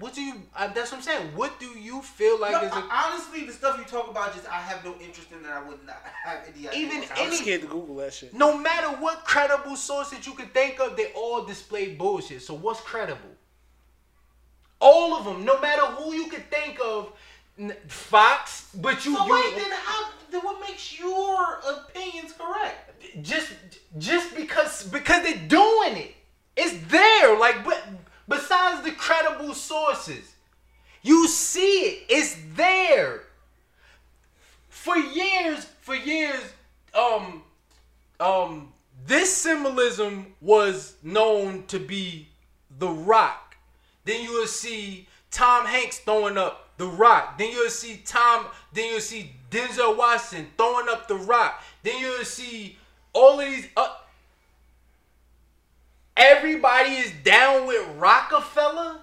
What do you? Uh, that's what I'm saying. What do you feel like No, is a I- honestly, the stuff you talk about, just I have no interest in, that. I would not <laughs> have any idea. Even what's I'm any- scared to Google that shit. no matter what credible source that you can think of, they all display bullshit. So what's credible? All of them, no matter who you could think of, Fox, but you, So you wait, then how? Then what makes your opinions correct? just just because because they're doing it. It's there. Like but besides the credible sources, you see it. It's there. For years, for years, um, um, this symbolism was known to be the rock. Then you will see Tom Hanks throwing up the rock. Then you'll see Tom. Then you'll see Denzel Washington throwing up the rock. Then you'll see all of these. Everybody is down with Rockefeller.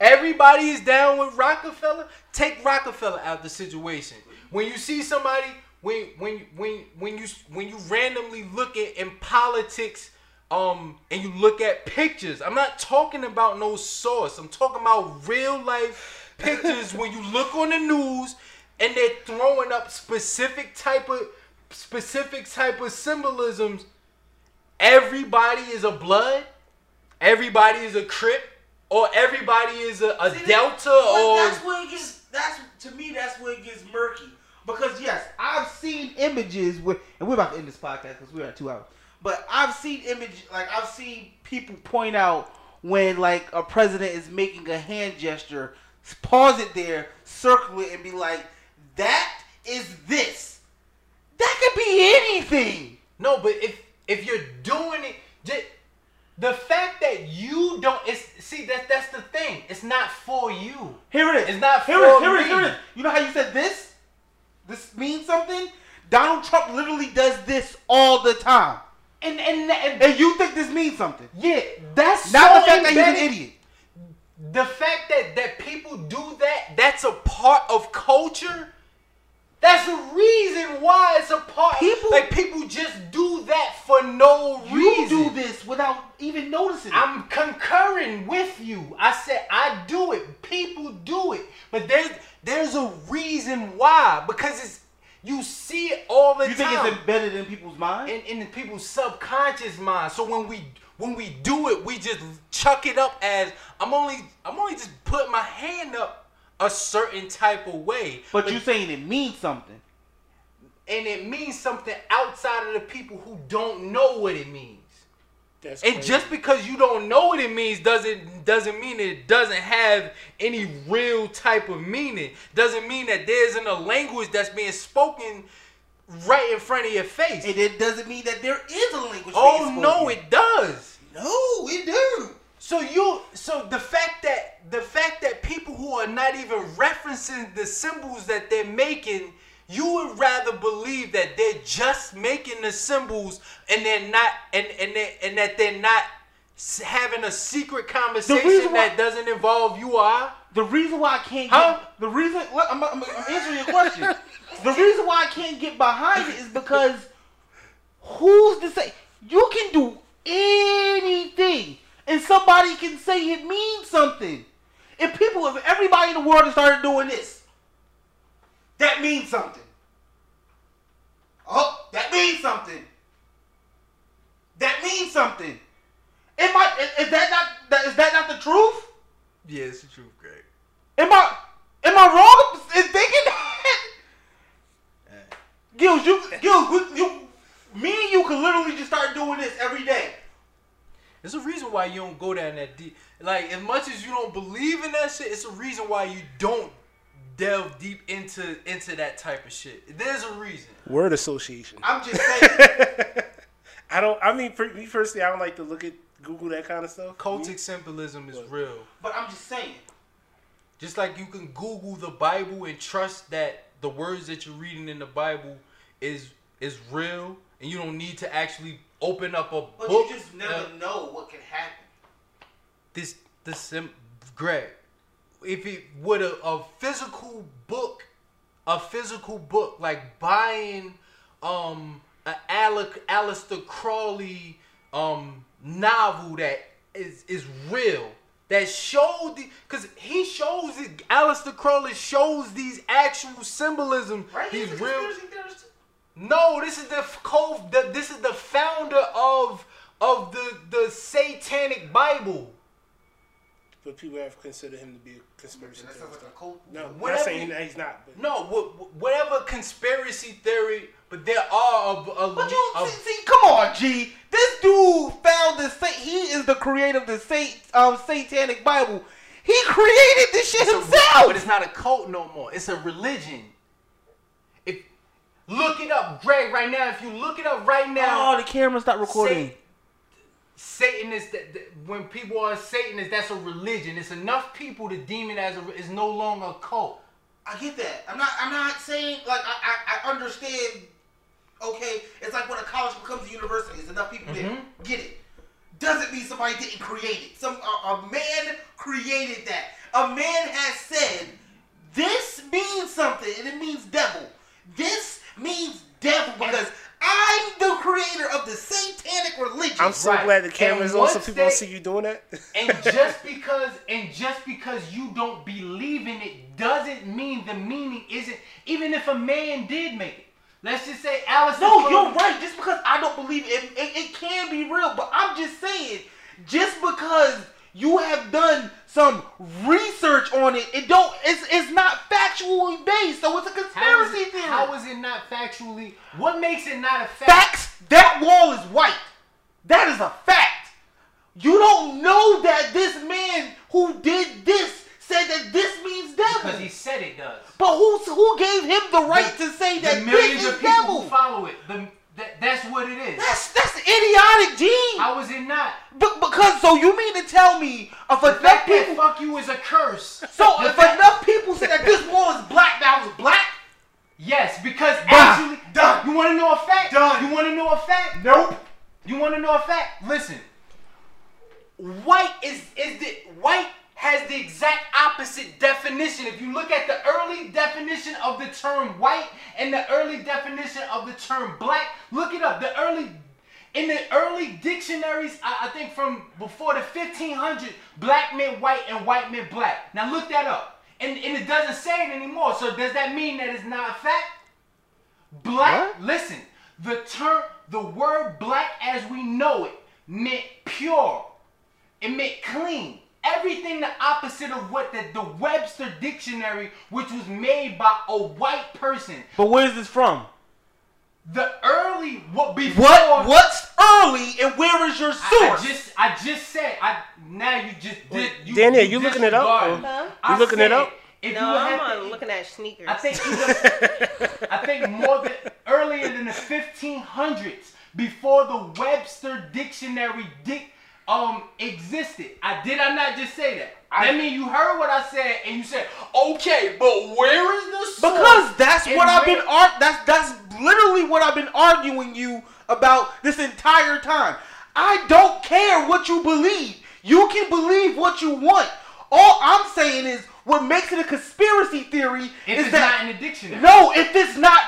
Everybody is down with Rockefeller. Take Rockefeller out of the situation. When you see somebody, when when when when you when you randomly look at in politics, um, and you look at pictures. I'm not talking about no source. I'm talking about real life pictures. when you look on the news and they're throwing up specific type of specific type of symbolisms. Everybody is a blood. Everybody is a crip. Or everybody is a, a See, delta. Or that's where it gets. That's to me. That's where it gets murky. Because yes, I've seen images with, and we're about to end this podcast because we're at two hours. But I've seen image, like I've seen people point out when like a president is making a hand gesture, pause it there, circle it, and be like, "That is this." That could be anything. No, but if if you're doing it, just, the fact that you don't, it's see that that's the thing. It's not for you. Here it is. It's not here it is. for Here it is. me. Here it is. You know how you said this? This means something. Donald Trump literally does this all the time, And and and, and you think this means something? yeah, that's Not so the fact that he's an idiot. The fact that that people do that, that's a part of culture. That's the reason why it's a part. People- like people just do that for no You reason. do this without even noticing. it. I'm concurring with you. I said I do it. People do it, but there's there's a reason why because it's you see it all the time. you think it's embedded in people's minds? in, in people's subconscious mind. So when we when we do it, we just chuck it up as I'm only I'm only just putting my hand up a certain type of way. but you saying it means something. and it means something outside of the people who don't know what it means. That's And crazy. just because you don't know what it means doesn't doesn't mean it doesn't have any real type of meaning. Doesn't mean that there isn't a language that's being spoken right in front of your face. And it doesn't mean that there is a language. oh no, it does. no, it do. So you so the fact that the fact that people who are not even referencing the symbols that they're making, you would rather believe that they're just making the symbols and they're not and and they, and that they're not having a secret conversation why- that doesn't involve you or I. The reason why I can't Huh? get the reason look, I'm, I'm, I'm answering your question. the reason why I can't get behind it is because who's to say you can do anything and somebody can say it means something. If people, if everybody in the world started doing this, that means something. Oh, that means something. That means something. Am I? Is, that not? Is that not the truth? Yeah, it's the truth, Greg. Am I am I wrong in thinking that? <laughs> Gillz, you Gillz, we, you, me and you could literally just start doing this every day. There's a reason why you don't go down that deep. Like as much as you don't believe in that shit, it's a reason why you don't delve deep into into that type of shit. There's a reason. word association. I'm just <laughs> saying. I don't. I mean, for me personally, I don't like to look at Google that kind of stuff. Cultic symbolism is real. but I'm just saying. Just like you can Google the Bible and trust that the words that you're reading in the Bible is is real, and you don't need to actually open up a But book. But you just never uh, know what can happen. this this sim Greg, if it would a, a physical book, a physical book like buying um an Alec Aleister Crowley um novel that is is real that showed the because he shows it Aleister Crowley shows these actual symbolism Right? these He's a real conspiracy theorist no, this is the f- co. The, this is the founder of of the the Satanic Bible. But people have considered him to be a conspiracy That sounds like a cult. No, I'm Whatever not saying you- he- he's not. But No, whatever conspiracy theory, but there are a, a, But you a- see, see, come on, G. This dude found the sa- he is the creator of the sat- um, Satanic Bible. He created this shit it's a- himself. but it's not a cult no more. It's a religion. If look it up, Greg, right now. If you look it up right now, oh, the camera's not recording. Sa- Satanist, that, that when people are Satanists, that's a religion. It's enough people to deem it as a. It's no longer a cult. I get that. I'm not. I'm not saying like I. I, I understand. Okay, it's like when a college becomes a university. There's enough people there. Mm-hmm. Get it. Doesn't mean somebody didn't create it. Some a, a man created that. a man has said, this means something, and it means devil. This means devil because I'm the creator of the satanic religion. I'm so Right. glad the camera's And on so once people don't see you doing that. And just because and just because you don't believe in it doesn't mean the meaning isn't even if a man did make it. Let's just say Alice. No, you're right. Just because I don't believe it, it, it can be real. But I'm just saying, just because you have done some research on it, it don't. It's it's not factually based. So it's a How is, conspiracy it, theory. how is it not factually? What makes it not a fact? Facts. That wall is white. That is a fact. You don't know that this man who did this said that this means devil. Because he said it does. but who who gave him the right to say The that millions this of people devil? who follow it. The, that, that's what it is. That's that's idiotic, Gene. How is it not? But because so you mean to tell me if The enough people fuck you is a curse. so if fact- enough people say that this wall is black, that was black. Yes, because Done. actually, Done. You want to know a fact? Done. You want to know a fact? Nope. You want to know a fact? Listen. White is is the white has the exact opposite definition. If you look at the early definition of the term white and the early definition of the term black, look it up. The early in the early dictionaries, I, I think from before the 1500, black meant white and white meant black. Now look that up. And, and it doesn't say it anymore. So does that mean that it's not a fact? Black, listen, the term, the word black as we know it meant pure. It meant clean. Everything the opposite of what the, the Webster Dictionary, which was made by a white person. But where's this from? The early, what before. What what's early and where is your I, source? I just, I just said, I now you just did. You, Daniel, you looking it up, disregarded or- me. Huh? I You looking it up? If No, you I'm had to- looking at sneakers. I think even, <laughs> I think more than earlier than the 1500s, before the Webster Dictionary dic, um existed. I did I not just say that? I mean you heard what I said and you said, okay, but where is the source? Because that's what I've been ar- that's that's literally what I've been arguing you about this entire time. I don't care what you believe. You can believe what you want. All I'm saying is what makes it a conspiracy theory if is it's that not in the dictionary. no, if it's not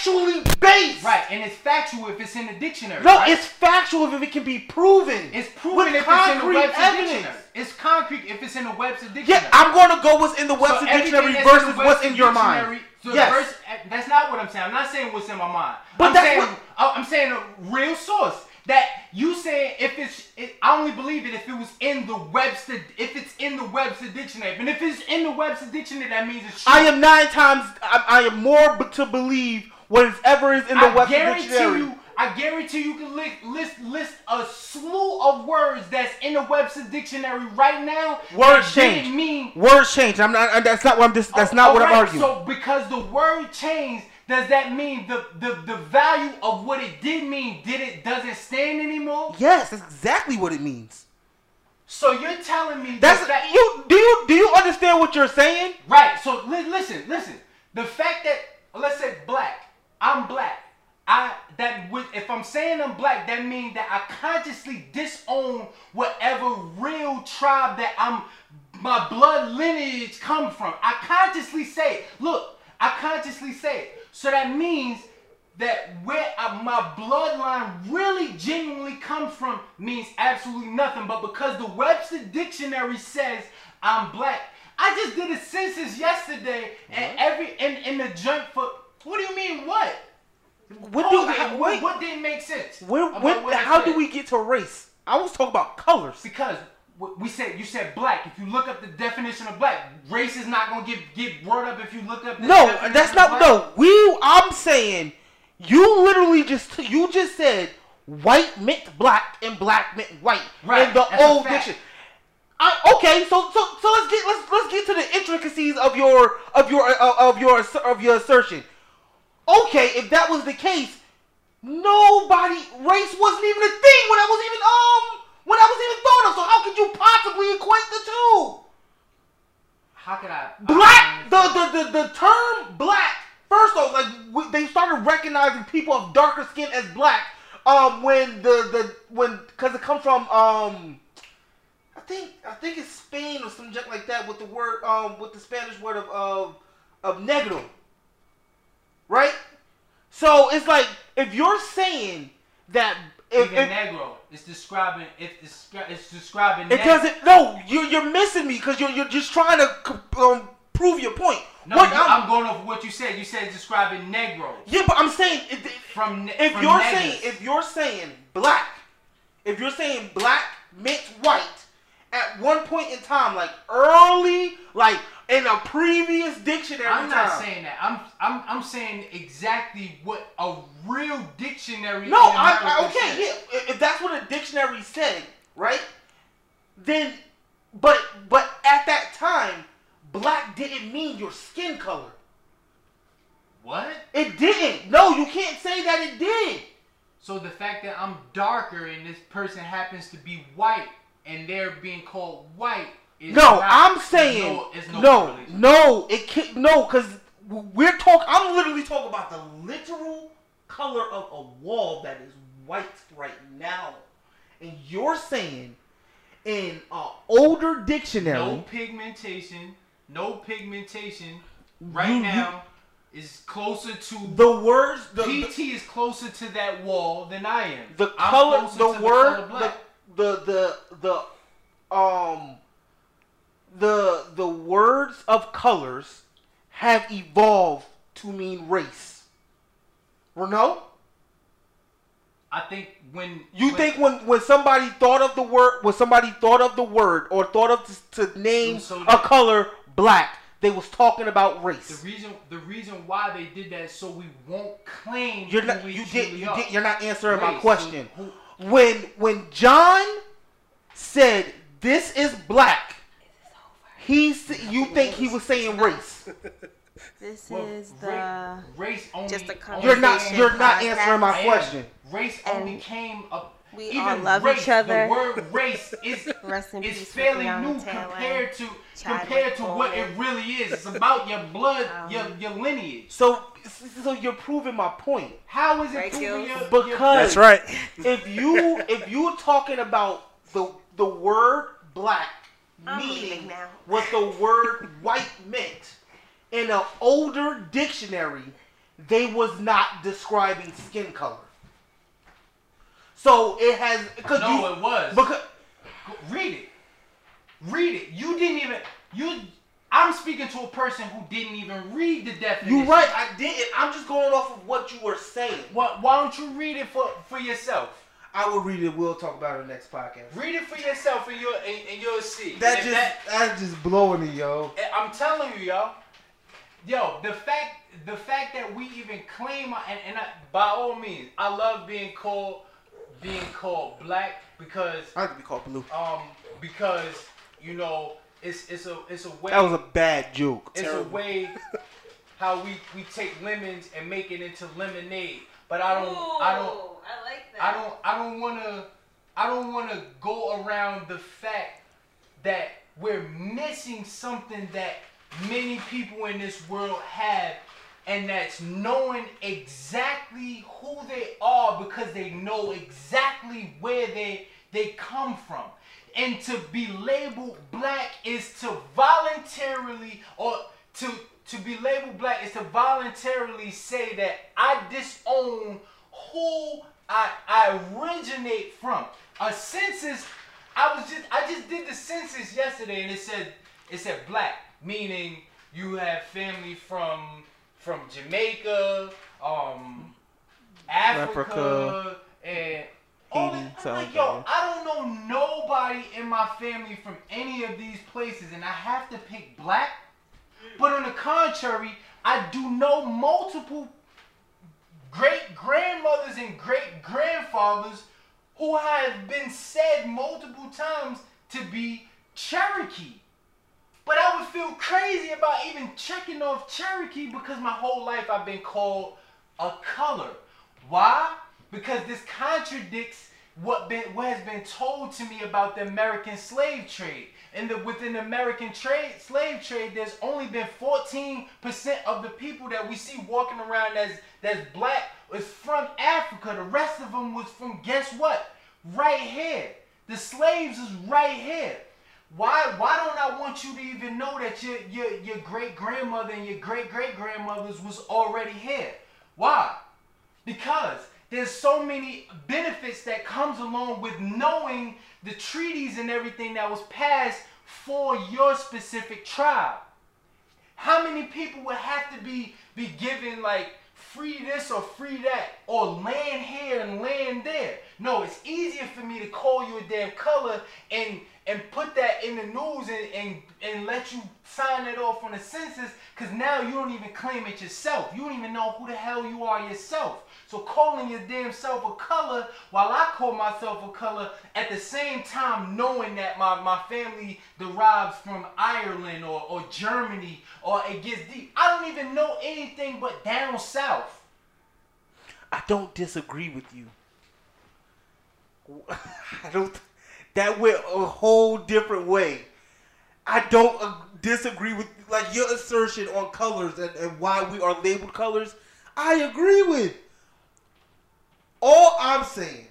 factually based. Right, and it's factual if it's in the dictionary. No, right? it's factual if it can be proven. it's proven if it's in the Webster evidence. Dictionary. It's concrete if it's in the Webster Dictionary. Yeah, I'm going to go what's in the Webster So Dictionary that's in versus what's in your mind. So yes. verse, eh, that's not what I'm saying. I'm not saying what's in my mind. But I'm that's saying what- I- I'm saying a real source. That you saying if it's, it, I only believe it if it was in the Webster, if it's in the Webster Dictionary. But if it's in the Webster Dictionary, that means it's true. I am nine times. I, I am more to believe whatever is in the I Webster guarantee Dictionary. you, I guarantee you can list, list list a slew of words that's in the Webster Dictionary right now. Words that didn't change. Mean Words change. I'm not. That's not what I'm. Just, that's not oh, what I'm arguing. So because the word changed, does that mean the, the the value of what it did mean did it doesn't stand anymore? yes, that's exactly what it means. So you're telling me That's the fact, you. Do you do you understand what you're saying? right? So li- listen, listen. The fact that let's say black, I'm black. I that would if I'm saying I'm black, that means that I consciously disown whatever real tribe that I'm my blood lineage come from. I consciously say it. Look, I consciously say it. So that means that where uh, my bloodline really genuinely comes from means absolutely nothing. But because the Webster Dictionary says I'm black, I just did a census yesterday, and every in in the junk for what do you mean what? Hold do it, how, what, what didn't make sense? about when, what how do we get to race? I was talking about colors. Because we said you said black. If you look up the definition of black, race is not gonna get get brought up if you look up. The No, that's of not. black. No, we. I'm saying you literally just you just said white meant black and black meant white Right, in the that's old fact. diction. I, okay, so so so let's get let's let's get to the intricacies of your of your uh, of your of your assertion. Okay, if that was the case, nobody race wasn't even a thing when I was even um when I was even thought of. So how could you possibly equate the two? How could I? Black, the, the, the, the term black, first off, like, they started recognizing people of darker skin as black, um, when the, the, when, cause it comes from, um, I think I think it's Spain or some junk like that with the word um with the Spanish word of of of negro. Right? So it's like if you're saying that if, if negro. It's describing. It's, it's describing. it neg- doesn't no you you're missing me because you're you're just trying to um, prove your point. No, What you- I'm- I'm, going off what you said. You said describing negro. yeah, but I'm saying it- From if from you're saying if you're saying black, if you're saying black meant white at one point in time, like early, like in a previous dictionary I'm not time. saying that. I'm I'm I'm saying exactly what a real dictionary. No, I, I okay, says. yeah. If that's what a dictionary said, right? Then, but but at that time, black didn't mean your skin color. What? It didn't. No, you can't say that it did. So the fact that I'm darker and this person happens to be white and they're being called white is No, not- I'm saying no, no, no, it can't. No, because we're talking. I'm literally talking about the literal color of a wall that is white right now, and you're saying in an older dictionary. No pigmentation. No pigmentation. Right You- you- now is closer to The words, the, the, PT is closer to that wall than I am. the color, the word, the, the, the, the, um, the, the words of colors have evolved to mean race. Renault? I think when You when- think when, when somebody thought of the word, when somebody thought of the word or thought of to, to name So a color black, they was talking about race. the race. reason the reason why they did that is so we won't claim You're not, you did, you did, you're not answering my question. So who- when when John said this is black, he s- you think he was saying race? This well, is ra- the. race only. just a only You're not you're not answering my question. Race And only came up. we even all love race, each other. The word race is <laughs> Rest in is peace, fairly new compared to Chadwick compared to what it really is. It's about your blood, <laughs> Um, your your lineage. So so you're proving my point How is it Right, proving your, because your, That's right. <laughs> if you if you're talking about the the word black I'm meaning now. what the word <laughs> white meant in an older dictionary, they was not describing skin color. So it has because No, you it was. because Read it. Read it. You didn't even you. I'm speaking to a person who didn't even read the definition. you right, I didn't. I'm just going off of what you were saying. Why, why don't you read it for for yourself? I will read it. We'll talk about it in the next podcast. Read it for yourself, and you'll and, and you'll see. That If just that- that's just blowing me, yo. I'm telling you, yo. Yo, the fact the fact that we even claim and, and I, by all means, I love being called being called black because I like to be called blue. um because you know it's it's a it's a way That was a bad joke. it's a way <laughs> how we we take lemons and make it into lemonade. But I don't I don't I like that. I don't I don't wanna I don't wanna go around the fact that we're missing something that many people in this world have and that's knowing exactly who they are because they know exactly where they they come from. And to be labeled black is to voluntarily or to to be labeled black is to voluntarily say that I disown who I, I originate from. A census, I was just I just did the census yesterday and it said it said black, meaning you have family from from Jamaica, um, Africa, Africa, and all that. I'm like, yo, I don't know nobody in my family from any of these places, and I have to pick black. But on the contrary, I do know multiple great grandmothers and great grandfathers who have been said multiple times to be Cherokee. But I would feel crazy about even checking off Cherokee because my whole life I've been called a color. Why? Because this contradicts what been what has been told to me about the American slave trade. And the, within the American trade slave trade, there's only been 14% of the people that we see walking around as that's black is from Africa. The rest of them was from guess what? Right here. The slaves is right here. Why why don't I want you to even know that your your your great grandmother and your great great grandmothers was already here? Why? Because there's so many benefits that comes along with knowing the treaties and everything that was passed for your specific tribe. How many people would have to be be given like free this or free that or land here and land there? No, it's easier for me to call you a damn color and and put that in the news and and, and let you sign it off on the census because now you don't even claim it yourself. You don't even know who the hell you are yourself. So calling your damn self a color while I call myself a color at the same time knowing that my, my family derives from Ireland or, or Germany or it gets deep. I don't even know anything but down south. I don't disagree with you. <laughs> I don't. That went a whole different way. I don't uh, disagree with like your assertion on colors and, and why we are labeled colors. I agree with. All I'm saying,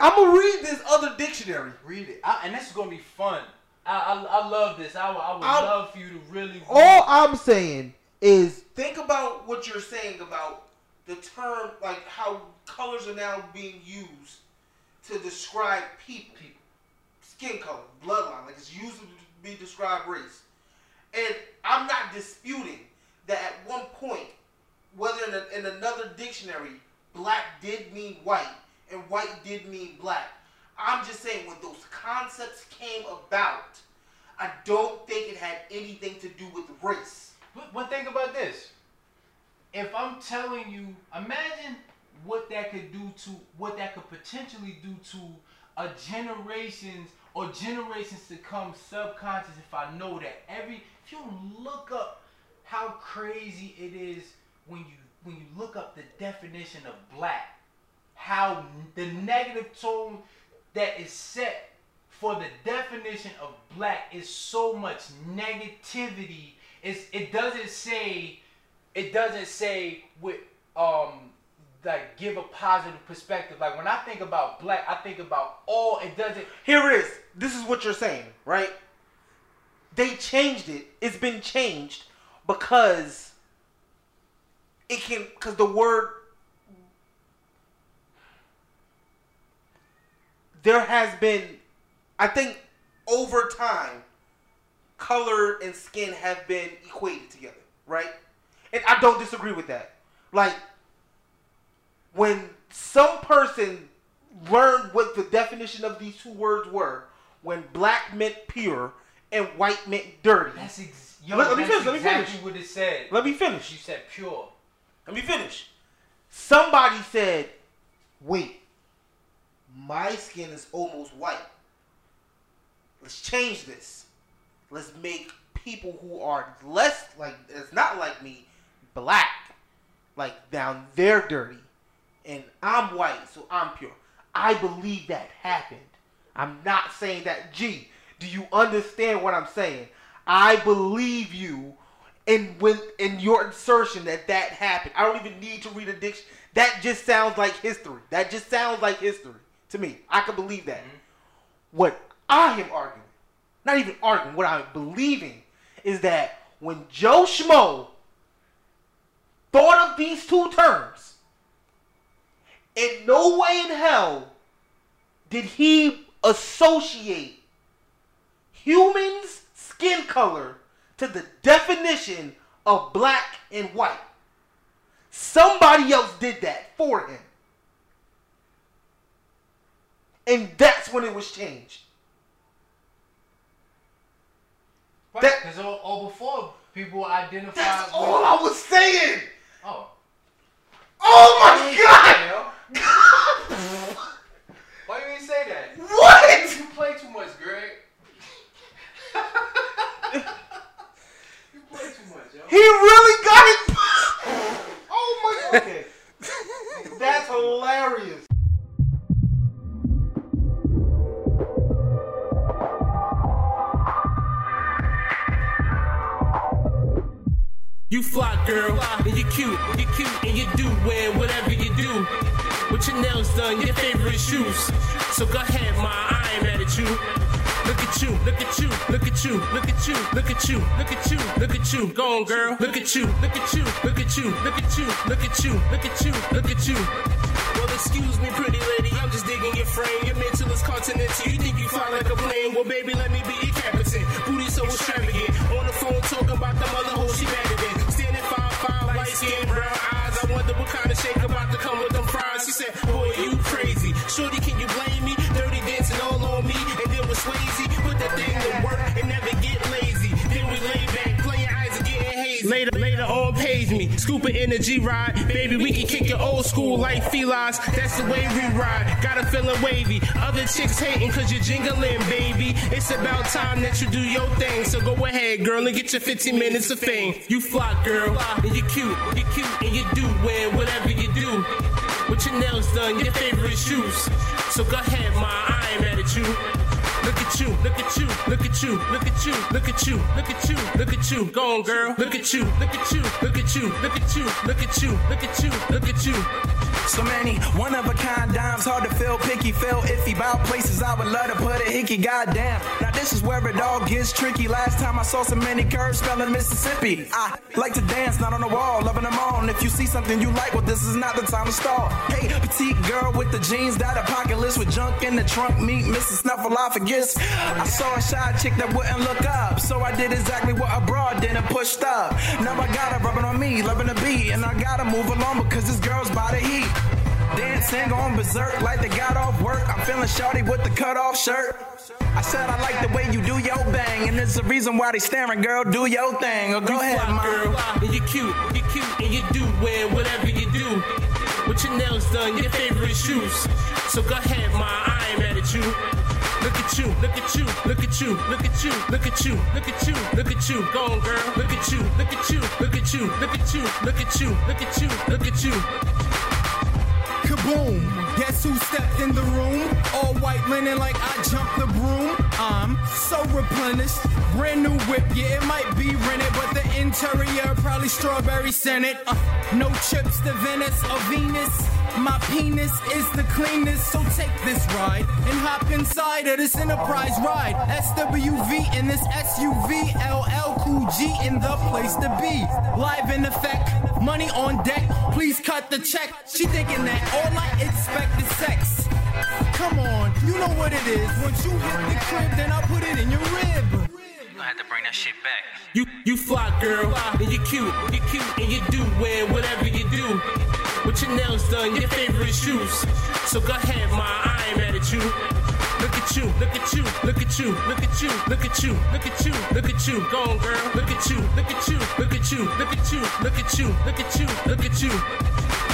I'm gonna read this other dictionary. Read it. I, and this is going to be fun. I, I, I love this. I, would- I would I'm- love for you to really. All I'm saying is think about what you're saying about the term, like how colors are now being used to describe people, skin color, bloodline, like it's used to be described race. And I'm not disputing that at one point, whether in, a, in another dictionary, black did mean white and white did mean black. I'm just saying when those concepts came about, I don't think it had anything to do with race. But one thing about this, if I'm telling you, imagine what that could do to what that could potentially do to a generations or generations to come subconscious. If I know that every, if you look up how crazy it is when you when you look up the definition of black, how the negative tone that is set for the definition of black is so much negativity. It's, it doesn't say it doesn't say with um like give a positive perspective. Like when I think about black, I think about all. It doesn't. Here it is. This is what you're saying, right? They changed it. It's been changed because it can because the word there has been I think over time color and skin have been equated together, right? And I don't disagree with that. Like when some person learned what the definition of these two words were, when black meant pure and white meant dirty. That's ex- yo. Let- me finish, let me exactly finish. what it said. Let me finish. You said pure. Let me finish. Somebody said, wait, my skin is almost white. Let's change this. Let's make people who are less like, it's not like me, black. Like, down they're dirty. And I'm white, so I'm pure. I believe that happened. I'm not saying that, gee, do you understand what I'm saying? I believe you in when in your assertion that that happened. I don't even need to read a diction. That just sounds like history. That just sounds like history to me. I can believe that. Mm-hmm. What I am arguing, not even arguing, what I'm believing is that when Joe Schmo thought of these two terms, in no way in hell did he associate humans' skin color to the definition of black and white. Somebody else did that for him. And that's when it was changed. Right. Because all, all before people identified That's with. all I was saying. Oh. Oh my god! <laughs> Why you ain't say that? What? You play too much, Greg. you play too much, yo. He really got it. <laughs> oh my. <laughs> Okay. That's hilarious. You fly, girl, and you cute, you're cute, and you do wear whatever you do. With your nails done, your favorite shoes. So go ahead, ma, I ain't mad at you. Look at you, look at you, look at you, look at you, look at you, look at you, look at you. Go on, girl. Look at you, look at you, look at you, look at you, look at you, look at you, look at you. Well, excuse me, pretty lady, I'm just digging your frame. Your mental is continental. You think you fly like a plane? Well, baby, let me be your captain. Booty so extravagant. On the phone talking about the mother hoe she better than. Standing five five, light skin, brown eyes. I wonder what kind of shake about to come with them fries. She said, Boy, you crazy. Shorty, can on, me, scooping in a G ride. Baby, we can kick it old school like felines. That's the way we ride. Got a feeling wavy. Other chicks hating cause you're jingling, baby. It's about time that you do your thing. So go ahead, girl, and get your 15 minutes of fame. You fly, girl, and you're cute. You're cute, and you do win whatever you do. With your nails done, your favorite shoes. So go ahead, ma, I ain't mad at you. Look at you, look at you, look at you, look at you, look at you, look at you, look at you. Go on, girl. Look at you, look at you, look at you, look at you, look at you, look at you, look at you. So many one of a kind dimes, hard to feel picky, feel iffy about places I would love to put a hickey. Goddamn. Now this is where it all gets tricky. Last time I saw so many curves spelling Mississippi. I like to dance, not on the wall, loving them. And if you see something you like, well, this is not the time to stall. Hey, petite girl with the jeans, that apocalypse with junk in the trunk, meet Mrs. Snuffleupagus. I saw a shy chick that wouldn't look up, so I did exactly what a broad did and pushed up. Now I got her rubbing on me, loving the beat, and I gotta move along because this girl's by the heat. Dancing on berserk like they got off work. I'm feeling shorty with the cut off shirt. I said I like the way you do your bang, and there's a reason why they staring, girl. Do your thing, or go You ahead, fly, mom. girl, and you're cute, you're cute, and you do win whatever you do. With your nails done, your favorite shoes. So go ahead, ma, I ain't mad at you. Look at you, look at you, look at you, look at you, look at you, look at you, look at you. Go on, girl. Look at you, look at you, look at you, look at you, look at you, look at you, look at you. Kaboom! Guess who stepped in the room? All white linen like I jumped the broom. I'm so replenished. Brand new whip, yeah, it might be rented, but the interior probably strawberry scented. Uh, no chips to Venice or Venus. My penis is the cleanest, so take this ride and hop inside of this Enterprise ride. SWV in this SUV, LL Cool J in the place to be. Live in effect, money on deck. Please cut the check. She thinking that all I expect is sex. Come on, you know what it is. Once you hit the crib, then I put it in your rib. I had to bring that shit back. You you fly, girl, and you're cute, you're cute, and you do win whatever you do. With your nails done, your favorite shoes. So go ahead, ma, I ain't mad at you. Look at you, look at you, look at you, look at you, look at you, look at you, look at you. Go on, girl. Look at you, look at you, look at you, look at you, look at you, look at you, look at you.